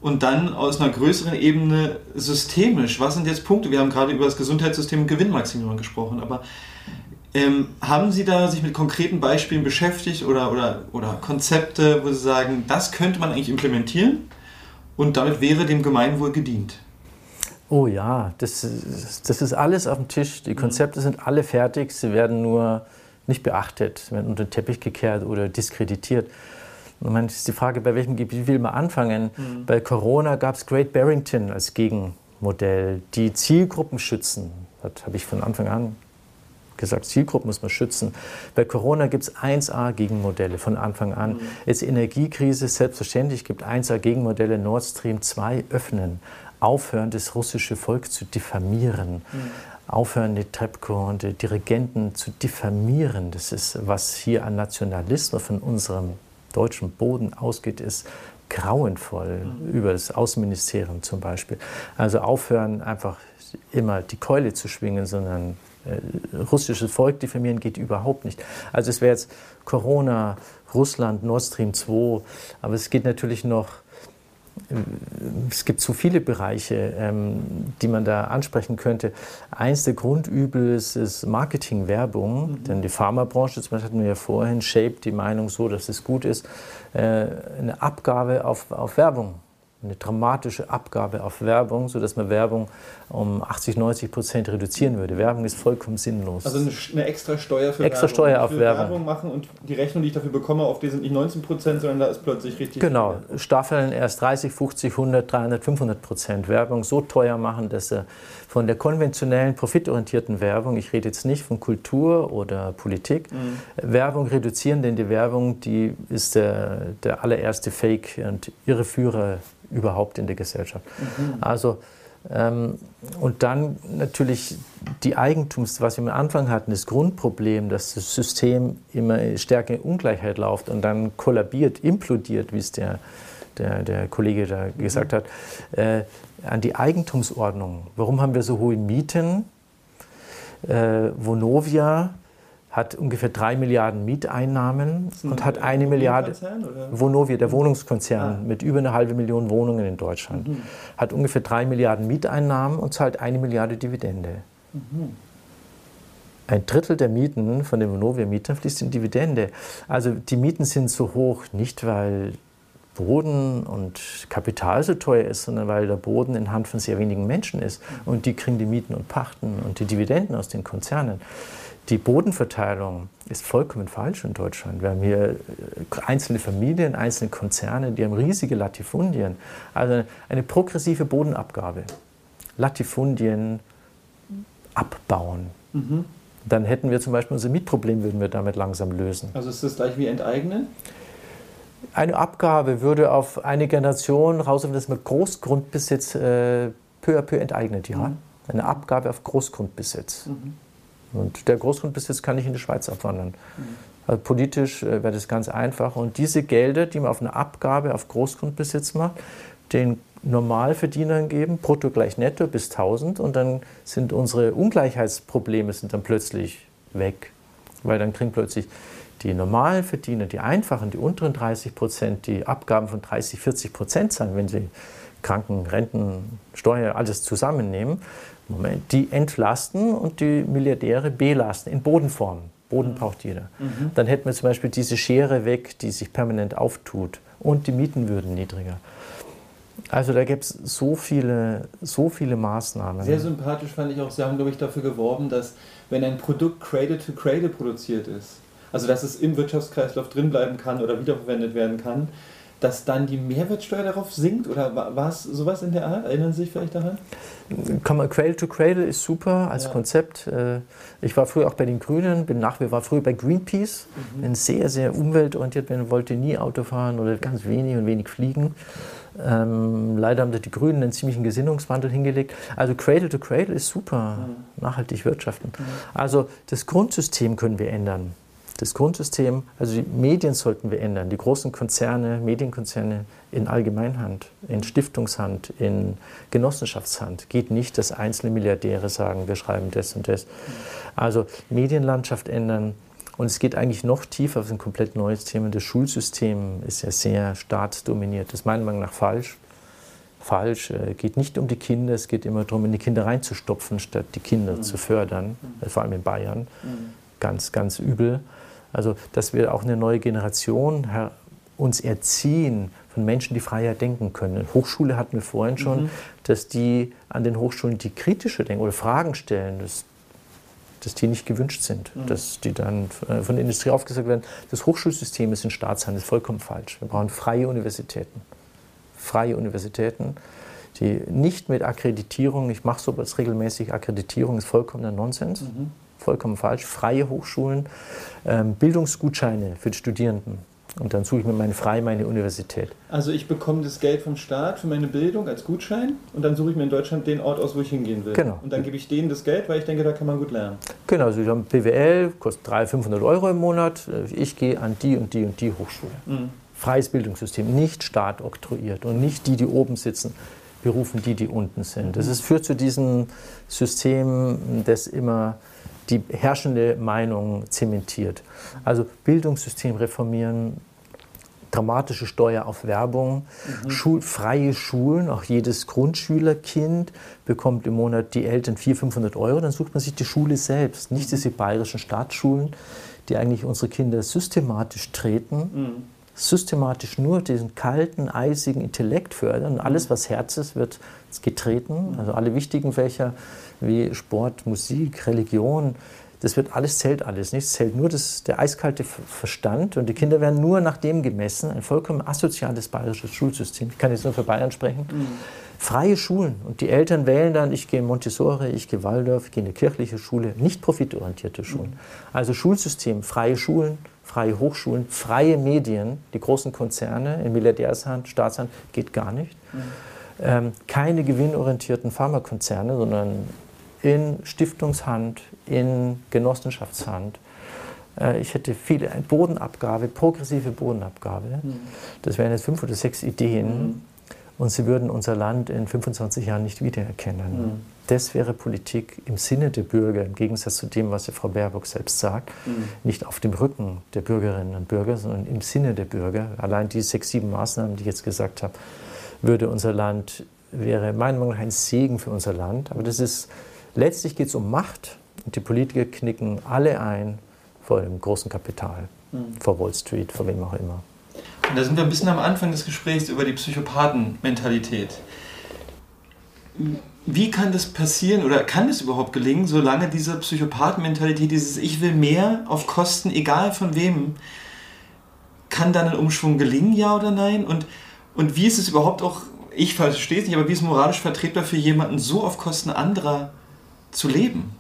Und dann aus einer größeren Ebene systemisch. Was sind jetzt Punkte? Wir haben gerade über das Gesundheitssystem und Gewinnmaximierung gesprochen, aber ähm, haben Sie da sich mit konkreten Beispielen beschäftigt oder, oder, oder Konzepte, wo Sie sagen, das könnte man eigentlich implementieren? und damit wäre dem Gemeinwohl gedient. Oh ja, das, das ist alles auf dem Tisch. Die Konzepte sind alle fertig, sie werden nur nicht beachtet, werden unter den Teppich gekehrt oder diskreditiert. Und man ist die Frage, bei welchem Gebiet will man anfangen? Mhm. Bei Corona gab es Great Barrington als Gegenmodell, die Zielgruppen schützen. Das habe ich von Anfang an gesagt, Zielgruppen muss man schützen. Bei Corona gibt es 1A-Gegenmodelle von Anfang an. Mhm. Jetzt Energiekrise, selbstverständlich gibt es 1A-Gegenmodelle, Nord Stream 2 öffnen aufhören, das russische Volk zu diffamieren. Mhm. Aufhören, die Trepko und die Dirigenten zu diffamieren. Das ist, was hier an Nationalismus von unserem deutschen Boden ausgeht, ist grauenvoll. Mhm. Über das Außenministerium zum Beispiel. Also aufhören, einfach immer die Keule zu schwingen, sondern russisches Volk diffamieren geht überhaupt nicht. Also es wäre jetzt Corona, Russland, Nord Stream 2, aber es geht natürlich noch es gibt so viele Bereiche, ähm, die man da ansprechen könnte. Eins der Grundübel ist, ist Marketing, Werbung. Mhm. Denn die Pharmabranche, zum Beispiel hatten wir ja vorhin, shaped die Meinung so, dass es gut ist, äh, eine Abgabe auf, auf Werbung eine dramatische Abgabe auf Werbung, sodass man Werbung um 80, 90 Prozent reduzieren würde. Werbung ist vollkommen sinnlos. Also eine, eine extra Steuer für extra Werbung. Steuer auf Werbung. Werbung machen und die Rechnung, die ich dafür bekomme, auf die sind nicht 19 Prozent, sondern da ist plötzlich richtig. Genau, Staffeln erst 30, 50, 100, 300, 500 Prozent Werbung so teuer machen, dass sie von der konventionellen, profitorientierten Werbung, ich rede jetzt nicht von Kultur oder Politik, mhm. Werbung reduzieren, denn die Werbung, die ist der, der allererste Fake und Irreführer überhaupt in der Gesellschaft. Mhm. Also, ähm, und dann natürlich die Eigentums, was wir am Anfang hatten, das Grundproblem, dass das System immer stärker in Ungleichheit läuft und dann kollabiert, implodiert, wie es der, der, der Kollege da mhm. gesagt hat, äh, an die Eigentumsordnung. Warum haben wir so hohe Mieten? Äh, Vonovia hat ungefähr drei Milliarden Mieteinnahmen und hat eine Milliarde. Vonovia, der Wohnungskonzern ah. mit über eine halbe Million Wohnungen in Deutschland, mhm. hat ungefähr drei Milliarden Mieteinnahmen und zahlt eine Milliarde Dividende. Mhm. Ein Drittel der Mieten von den Vonovia-Mietern fließt in Dividende. Also die Mieten sind so hoch, nicht weil Boden und Kapital so teuer ist, sondern weil der Boden in Hand von sehr wenigen Menschen ist. Mhm. Und die kriegen die Mieten und Pachten und die Dividenden aus den Konzernen. Die Bodenverteilung ist vollkommen falsch in Deutschland. Wir haben hier äh, einzelne Familien, einzelne Konzerne, die haben riesige Latifundien. Also eine progressive Bodenabgabe. Latifundien abbauen. Mhm. Dann hätten wir zum Beispiel unser Mietproblem, würden wir damit langsam lösen. Also ist das gleich wie enteignen? Eine Abgabe würde auf eine Generation raus, dass man Großgrundbesitz äh, peu à peu enteignet, ja. Mhm. Eine Abgabe auf Großgrundbesitz. Mhm. Und der Großgrundbesitz kann nicht in die Schweiz abwandern. Mhm. Also politisch äh, wäre das ganz einfach. Und diese Gelder, die man auf eine Abgabe auf Großgrundbesitz macht, den Normalverdienern geben, brutto gleich netto bis 1000 und dann sind unsere Ungleichheitsprobleme sind dann plötzlich weg. Weil dann kriegen plötzlich die Normalverdiener, die einfachen, die unteren 30 Prozent, die Abgaben von 30, 40 Prozent zahlen, wenn sie Kranken, Renten, Steuer, alles zusammennehmen. Moment, die entlasten und die Milliardäre belasten in Bodenform. Boden mhm. braucht jeder. Mhm. Dann hätten wir zum Beispiel diese Schere weg, die sich permanent auftut und die Mieten würden niedriger. Also da gibt es so viele, so viele Maßnahmen. Sehr sympathisch fand ich auch, Sie haben, glaube ich, dafür geworben, dass wenn ein Produkt Cradle to Cradle produziert ist, also dass es im Wirtschaftskreislauf drinbleiben kann oder wiederverwendet werden kann, dass dann die Mehrwertsteuer darauf sinkt? Oder war es sowas in der Art? Erinnern Sie sich vielleicht daran? Cradle to Cradle ist super als ja. Konzept. Äh, ich war früher auch bei den Grünen, bin nach, wir war früher bei Greenpeace, mhm. bin sehr, sehr umweltorientiert, bin, wollte nie Auto fahren oder ganz wenig und wenig fliegen. Ähm, leider haben die Grünen einen ziemlichen Gesinnungswandel hingelegt. Also Cradle to Cradle ist super, mhm. nachhaltig wirtschaften. Mhm. Also das Grundsystem können wir ändern das Grundsystem, also die Medien sollten wir ändern. Die großen Konzerne, Medienkonzerne in Allgemeinhand, in Stiftungshand, in Genossenschaftshand. Geht nicht, dass einzelne Milliardäre sagen, wir schreiben das und das. Also Medienlandschaft ändern. Und es geht eigentlich noch tiefer, das ist ein komplett neues Thema. Das Schulsystem ist ja sehr staatsdominiert. Das ist meiner Meinung nach falsch. Falsch. Es äh, geht nicht um die Kinder, es geht immer darum, in die Kinder reinzustopfen, statt die Kinder mhm. zu fördern, vor allem in Bayern. Mhm. Ganz, ganz übel. Also, dass wir auch eine neue Generation uns erziehen von Menschen, die freier denken können. Hochschule hatten wir vorhin schon. Mhm. dass die an den Hochschulen, die kritische denken oder Fragen stellen, dass, dass die nicht gewünscht sind, mhm. dass die dann äh, von der Industrie aufgesagt werden. Das Hochschulsystem ist in Staatshand, ist vollkommen falsch. Wir brauchen freie Universitäten. Freie Universitäten, die nicht mit Akkreditierung, ich mache sowas regelmäßig, Akkreditierung ist vollkommener Nonsens. Mhm vollkommen falsch, freie Hochschulen, ähm, Bildungsgutscheine für die Studierenden. Und dann suche ich mir meine frei meine Universität. Also ich bekomme das Geld vom Staat für meine Bildung als Gutschein und dann suche ich mir in Deutschland den Ort aus, wo ich hingehen will. Genau. Und dann gebe ich denen das Geld, weil ich denke, da kann man gut lernen. Genau, also ich habe BWL, kostet 300, 500 Euro im Monat. Ich gehe an die und die und die Hochschule. Mhm. Freies Bildungssystem, nicht Staat oktroyiert und nicht die, die oben sitzen, berufen die, die unten sind. Das ist, führt zu diesem System, das immer die herrschende Meinung zementiert. Also Bildungssystem reformieren, dramatische Steuer auf Werbung, mhm. Schul freie Schulen, auch jedes Grundschülerkind bekommt im Monat die Eltern 400, 500 Euro, dann sucht man sich die Schule selbst, nicht diese bayerischen Staatsschulen, die eigentlich unsere Kinder systematisch treten. Mhm. Systematisch nur diesen kalten, eisigen Intellekt fördern. Alles, was Herz ist, wird getreten. Also alle wichtigen Fächer wie Sport, Musik, Religion, das wird alles zählt alles nicht. Es zählt nur das, der eiskalte Verstand und die Kinder werden nur nach dem gemessen. Ein vollkommen asoziales bayerisches Schulsystem. Ich kann jetzt nur für Bayern sprechen. Mhm. Freie Schulen und die Eltern wählen dann, ich gehe in Montessori, ich gehe Waldorf, ich gehe in eine kirchliche Schule, nicht profitorientierte Schulen. Mhm. Also Schulsystem, freie Schulen, freie Hochschulen, freie Medien, die großen Konzerne in Milliardärshand, Staatshand geht gar nicht. Mhm. Ähm, keine gewinnorientierten Pharmakonzerne, sondern in Stiftungshand, in Genossenschaftshand. Äh, ich hätte viele, Bodenabgabe, progressive Bodenabgabe. Mhm. Das wären jetzt fünf oder sechs Ideen. Mhm. Und sie würden unser Land in 25 Jahren nicht wiedererkennen. Das wäre Politik im Sinne der Bürger, im Gegensatz zu dem, was Frau Baerbock selbst sagt. Mhm. Nicht auf dem Rücken der Bürgerinnen und Bürger, sondern im Sinne der Bürger. Allein die sechs, sieben Maßnahmen, die ich jetzt gesagt habe, würde unser Land, wäre meiner Meinung nach ein Segen für unser Land. Aber das ist Letztlich geht es um Macht und die Politiker knicken alle ein vor dem großen Kapital, mhm. vor Wall Street, vor wem auch immer. Und da sind wir ein bisschen am Anfang des Gesprächs über die Psychopathenmentalität. Wie kann das passieren oder kann es überhaupt gelingen, solange diese Psychopathenmentalität, dieses Ich will mehr auf Kosten, egal von wem, kann dann ein Umschwung gelingen, ja oder nein? Und, und wie ist es überhaupt auch, ich verstehe es nicht, aber wie ist es moralisch vertretbar für jemanden, so auf Kosten anderer zu leben.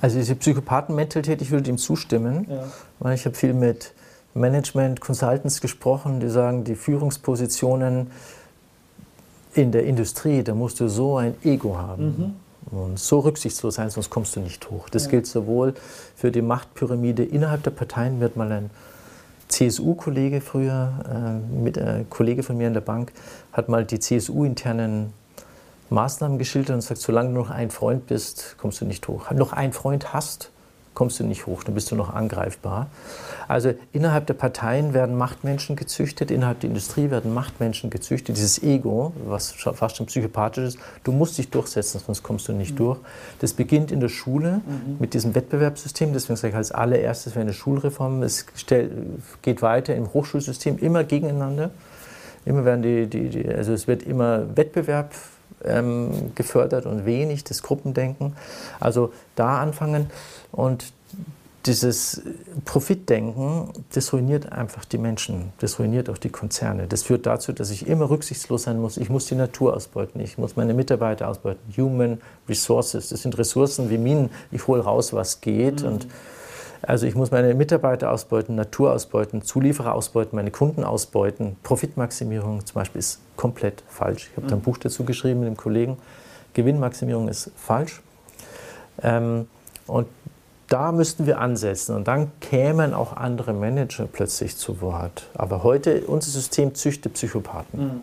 Also diese Psychopathenmentalität, ich würde dem zustimmen, ja. weil ich habe viel mit Management, Consultants gesprochen, die sagen, die Führungspositionen in der Industrie, da musst du so ein Ego haben. Mhm. Und so rücksichtslos sein, sonst kommst du nicht hoch. Das ja. gilt sowohl für die Machtpyramide innerhalb der Parteien, wird mal ein CSU-Kollege früher, äh, mit, ein äh, Kollege von mir in der Bank, hat mal die CSU-internen Maßnahmen geschildert und sagt, solange du noch ein Freund bist, kommst du nicht hoch. Noch ein Freund hast, kommst du nicht hoch, dann bist du noch angreifbar. Also innerhalb der Parteien werden Machtmenschen gezüchtet, innerhalb der Industrie werden Machtmenschen gezüchtet. Dieses Ego, was fast schon psychopathisch ist, du musst dich durchsetzen, sonst kommst du nicht mhm. durch. Das beginnt in der Schule mhm. mit diesem Wettbewerbssystem, deswegen sage ich als allererstes wäre eine Schulreform. Es geht weiter im Hochschulsystem immer gegeneinander. Immer werden die, die, die also es wird immer Wettbewerb ähm, gefördert und wenig das Gruppendenken. Also da anfangen und dieses Profitdenken, das ruiniert einfach die Menschen, das ruiniert auch die Konzerne. Das führt dazu, dass ich immer rücksichtslos sein muss. Ich muss die Natur ausbeuten, ich muss meine Mitarbeiter ausbeuten. Human Resources, das sind Ressourcen wie Minen. Ich hole raus, was geht mhm. und also ich muss meine Mitarbeiter ausbeuten, Natur ausbeuten, Zulieferer ausbeuten, meine Kunden ausbeuten. Profitmaximierung zum Beispiel ist komplett falsch. Ich habe da ein mhm. Buch dazu geschrieben mit einem Kollegen. Gewinnmaximierung ist falsch. Ähm, und da müssten wir ansetzen und dann kämen auch andere Manager plötzlich zu Wort. Aber heute, unser System züchtet Psychopathen. Mhm.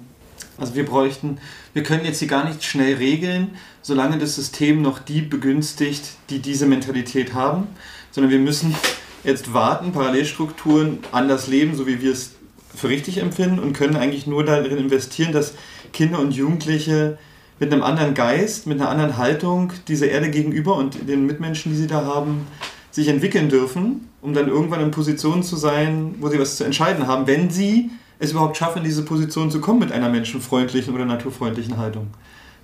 Also wir bräuchten, wir können jetzt hier gar nicht schnell regeln, solange das System noch die begünstigt, die diese Mentalität haben sondern wir müssen jetzt warten, Parallelstrukturen anders leben, so wie wir es für richtig empfinden und können eigentlich nur darin investieren, dass Kinder und Jugendliche mit einem anderen Geist, mit einer anderen Haltung dieser Erde gegenüber und den Mitmenschen, die sie da haben, sich entwickeln dürfen, um dann irgendwann in Positionen zu sein, wo sie was zu entscheiden haben, wenn sie es überhaupt schaffen, in diese Position zu kommen mit einer menschenfreundlichen oder naturfreundlichen Haltung.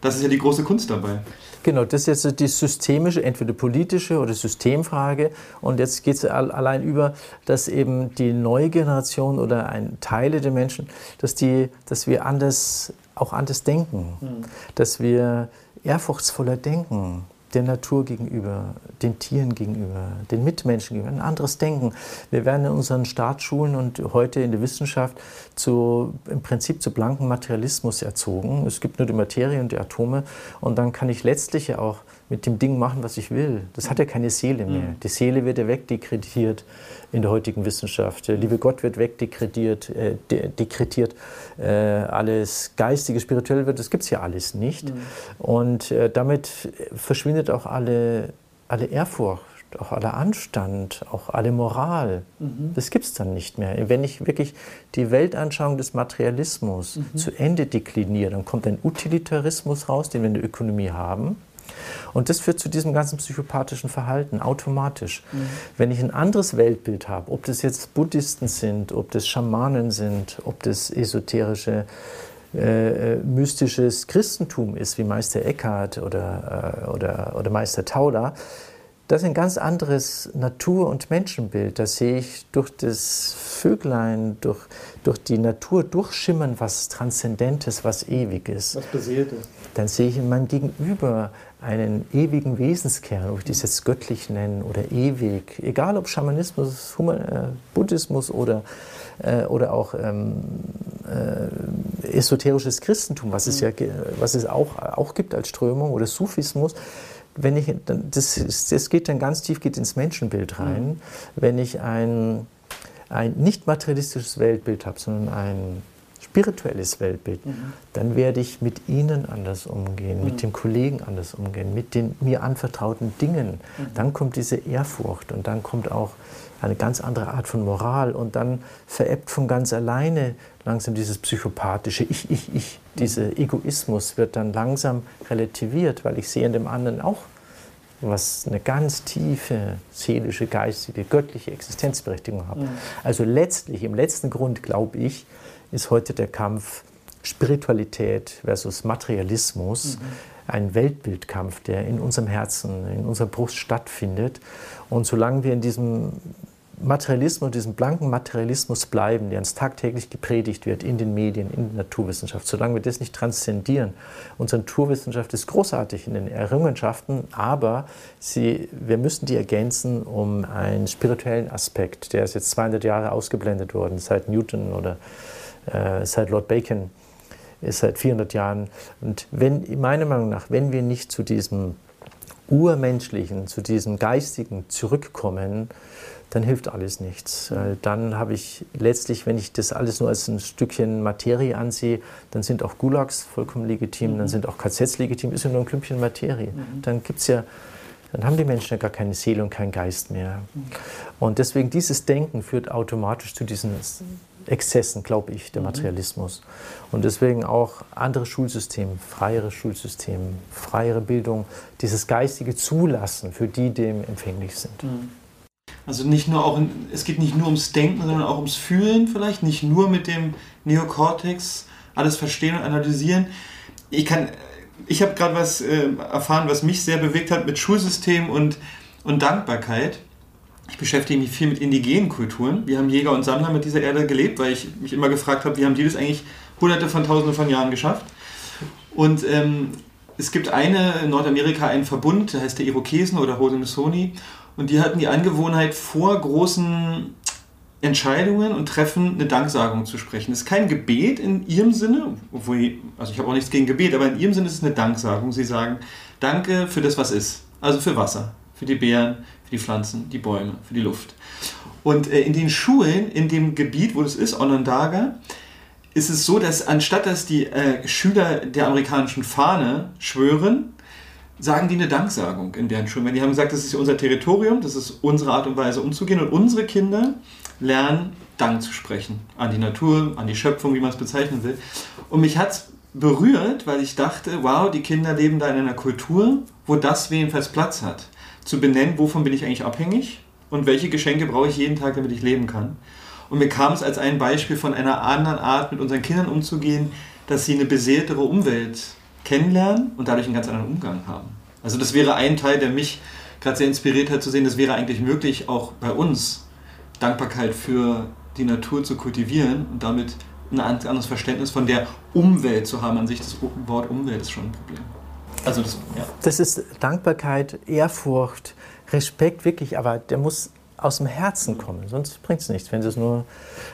Das ist ja die große Kunst dabei. Genau, das ist jetzt die systemische, entweder politische oder Systemfrage. Und jetzt geht es allein über, dass eben die neue Generation oder ein Teile der Menschen, dass, die, dass wir anders, auch anders denken, mhm. dass wir ehrfurchtsvoller denken, der Natur gegenüber, den Tieren gegenüber, den Mitmenschen gegenüber, ein anderes Denken. Wir werden in unseren Staatsschulen und heute in der Wissenschaft zu, im Prinzip zu blanken Materialismus erzogen. Es gibt nur die Materie und die Atome und dann kann ich letztlich ja auch mit dem Ding machen, was ich will. Das hat ja keine Seele mehr. Mhm. Die Seele wird ja wegdekretiert in der heutigen Wissenschaft. Der liebe Gott wird wegdekretiert, äh, de dekretiert. Äh, alles Geistige, Spirituelle wird, das gibt es ja alles nicht. Mhm. Und äh, damit verschwindet auch alle, alle Ehrfurcht, auch aller Anstand, auch alle Moral. Mhm. Das gibt es dann nicht mehr. Wenn ich wirklich die Weltanschauung des Materialismus mhm. zu Ende dekliniere, dann kommt ein Utilitarismus raus, den wir in der Ökonomie haben. Und das führt zu diesem ganzen psychopathischen Verhalten automatisch. Mhm. Wenn ich ein anderes Weltbild habe, ob das jetzt Buddhisten sind, ob das Schamanen sind, ob das esoterische äh, äh mystisches Christentum ist, wie Meister Eckhart oder, äh, oder, oder Meister Tauler, das ist ein ganz anderes Natur- und Menschenbild. Da sehe ich durch das Vöglein, durch, durch die Natur durchschimmern, was Transzendentes, was Ewiges. Was Beseeltes. Dann sehe ich in meinem Gegenüber einen ewigen Wesenskern, ob ich das jetzt göttlich nennen oder ewig, egal ob Schamanismus, Human, äh, Buddhismus oder, äh, oder auch ähm, äh, esoterisches Christentum, was es ja was es auch, auch gibt als Strömung, oder Sufismus wenn ich, das, das geht dann ganz tief geht ins Menschenbild rein, mhm. wenn ich ein, ein nicht materialistisches Weltbild habe, sondern ein spirituelles Weltbild, mhm. dann werde ich mit ihnen anders umgehen, mhm. mit dem Kollegen anders umgehen, mit den mir anvertrauten Dingen. Mhm. Dann kommt diese Ehrfurcht und dann kommt auch eine ganz andere Art von Moral und dann verebbt von ganz alleine langsam dieses psychopathische Ich, Ich, Ich, dieser Egoismus wird dann langsam relativiert, weil ich sehe in dem anderen auch was eine ganz tiefe seelische, geistige, göttliche Existenzberechtigung hat. Mhm. Also letztlich, im letzten Grund, glaube ich, ist heute der Kampf Spiritualität versus Materialismus mhm. ein Weltbildkampf, der in unserem Herzen, in unserer Brust stattfindet. Und solange wir in diesem Materialismus, diesem blanken Materialismus bleiben, der uns tagtäglich gepredigt wird in den Medien, in der Naturwissenschaft, solange wir das nicht transzendieren. Unsere Naturwissenschaft ist großartig in den Errungenschaften, aber sie, wir müssen die ergänzen um einen spirituellen Aspekt, der ist jetzt 200 Jahre ausgeblendet worden, seit Newton oder äh, seit Lord Bacon, ist seit 400 Jahren. Und wenn, meiner Meinung nach, wenn wir nicht zu diesem Urmenschlichen, zu diesem Geistigen zurückkommen, dann hilft alles nichts. Dann habe ich letztlich, wenn ich das alles nur als ein Stückchen Materie ansehe, dann sind auch Gulags vollkommen legitim, mhm. dann sind auch KZs legitim, ist ja nur ein Klümpchen Materie. Mhm. Dann gibt's ja, dann haben die Menschen ja gar keine Seele und keinen Geist mehr. Mhm. Und deswegen dieses Denken führt automatisch zu diesen Exzessen, glaube ich, der mhm. Materialismus. Und deswegen auch andere Schulsysteme, freiere Schulsysteme, freiere Bildung, dieses geistige Zulassen für die, die dem empfänglich sind. Mhm. Also nicht nur auch, in, es geht nicht nur ums Denken, sondern auch ums Fühlen vielleicht, nicht nur mit dem Neokortex alles verstehen und analysieren. Ich kann, ich habe gerade was äh, erfahren, was mich sehr bewegt hat mit Schulsystem und, und Dankbarkeit. Ich beschäftige mich viel mit indigenen Kulturen. Wir haben Jäger und Sammler mit dieser Erde gelebt, weil ich mich immer gefragt habe, wie haben die das eigentlich hunderte von tausenden von Jahren geschafft? Und ähm, es gibt eine in Nordamerika einen Verbund, der heißt der Irokesen oder Haudenosaunee. Und die hatten die Angewohnheit, vor großen Entscheidungen und Treffen eine Danksagung zu sprechen. Das ist kein Gebet in ihrem Sinne, obwohl, also ich habe auch nichts gegen Gebet, aber in ihrem Sinne ist es eine Danksagung. Sie sagen, danke für das, was ist. Also für Wasser, für die Beeren, für die Pflanzen, die Bäume, für die Luft. Und äh, in den Schulen, in dem Gebiet, wo das ist, Onondaga, ist es so, dass anstatt dass die äh, Schüler der amerikanischen Fahne schwören, sagen die eine Danksagung in deren Schulen. Die haben gesagt, das ist unser Territorium, das ist unsere Art und Weise umzugehen und unsere Kinder lernen Dank zu sprechen an die Natur, an die Schöpfung, wie man es bezeichnen will. Und mich hat es berührt, weil ich dachte, wow, die Kinder leben da in einer Kultur, wo das jedenfalls Platz hat. Zu benennen, wovon bin ich eigentlich abhängig und welche Geschenke brauche ich jeden Tag, damit ich leben kann. Und mir kam es als ein Beispiel von einer anderen Art, mit unseren Kindern umzugehen, dass sie eine beseeltere Umwelt kennenlernen und dadurch einen ganz anderen Umgang haben. Also das wäre ein Teil, der mich gerade sehr inspiriert hat zu sehen, es wäre eigentlich möglich, auch bei uns Dankbarkeit für die Natur zu kultivieren und damit ein anderes Verständnis von der Umwelt zu haben. An sich das Wort Umwelt ist schon ein Problem. Also das, ja. das ist Dankbarkeit, Ehrfurcht, Respekt wirklich, aber der muss aus dem Herzen kommen, sonst bringt es nichts. Wenn es nur,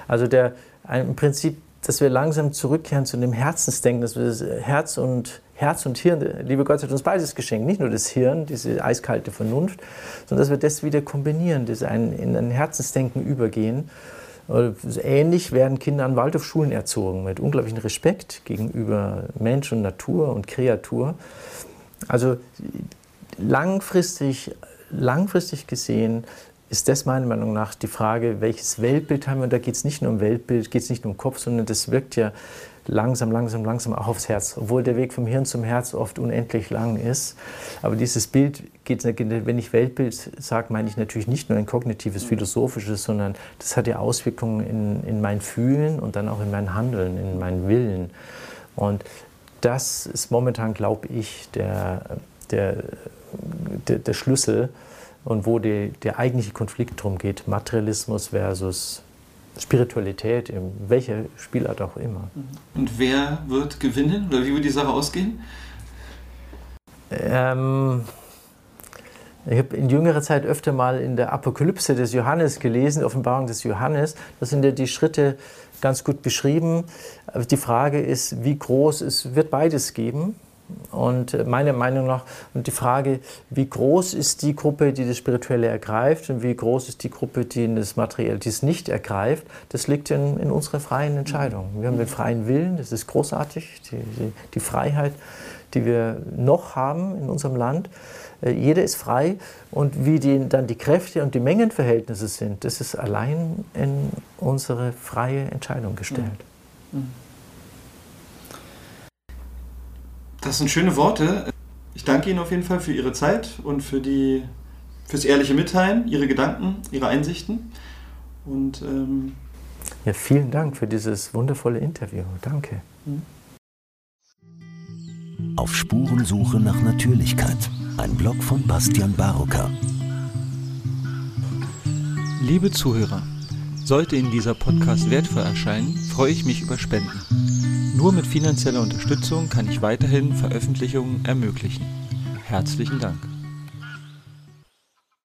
also der im Prinzip, dass wir langsam zurückkehren zu dem Herzensdenken, dass wir das Herz und Herz und Hirn, liebe Gott hat uns beides geschenkt, nicht nur das Hirn, diese eiskalte Vernunft, sondern dass wir das wieder kombinieren, dass ein, in ein Herzensdenken übergehen. Ähnlich werden Kinder an Waldorfschulen erzogen, mit unglaublichem Respekt gegenüber Mensch und Natur und Kreatur. Also langfristig, langfristig gesehen ist das meiner Meinung nach die Frage, welches Weltbild haben wir. Und da geht es nicht nur um Weltbild, geht es nicht nur um Kopf, sondern das wirkt ja langsam, langsam, langsam auch aufs Herz, obwohl der Weg vom Hirn zum Herz oft unendlich lang ist. Aber dieses Bild geht, wenn ich Weltbild sage, meine ich natürlich nicht nur ein kognitives, philosophisches, sondern das hat ja Auswirkungen in, in mein Fühlen und dann auch in mein Handeln, in meinen Willen. Und das ist momentan, glaube ich, der, der, der, der Schlüssel und wo die, der eigentliche Konflikt drum geht, Materialismus versus Spiritualität, in welcher Spielart auch immer. Und wer wird gewinnen oder wie wird die Sache ausgehen? Ähm, ich habe in jüngerer Zeit öfter mal in der Apokalypse des Johannes gelesen, Offenbarung des Johannes. Da sind ja die Schritte ganz gut beschrieben. Die Frage ist, wie groß es wird beides geben. Und äh, meiner Meinung nach, und die Frage, wie groß ist die Gruppe, die das Spirituelle ergreift und wie groß ist die Gruppe, die das Materielle, die es nicht ergreift, das liegt in, in unserer freien Entscheidung. Wir haben den freien Willen, das ist großartig, die, die, die Freiheit, die wir noch haben in unserem Land. Äh, jeder ist frei und wie die, dann die Kräfte und die Mengenverhältnisse sind, das ist allein in unsere freie Entscheidung gestellt. Mhm. Mhm. Das sind schöne Worte. Ich danke Ihnen auf jeden Fall für Ihre Zeit und für die, fürs ehrliche Mitteilen, Ihre Gedanken, Ihre Einsichten. Und, ähm ja, vielen Dank für dieses wundervolle Interview. Danke. Auf Spurensuche nach Natürlichkeit. Ein Blog von Bastian Barocker. Liebe Zuhörer, sollte Ihnen dieser Podcast wertvoll erscheinen, freue ich mich über Spenden. Nur mit finanzieller Unterstützung kann ich weiterhin Veröffentlichungen ermöglichen. Herzlichen Dank.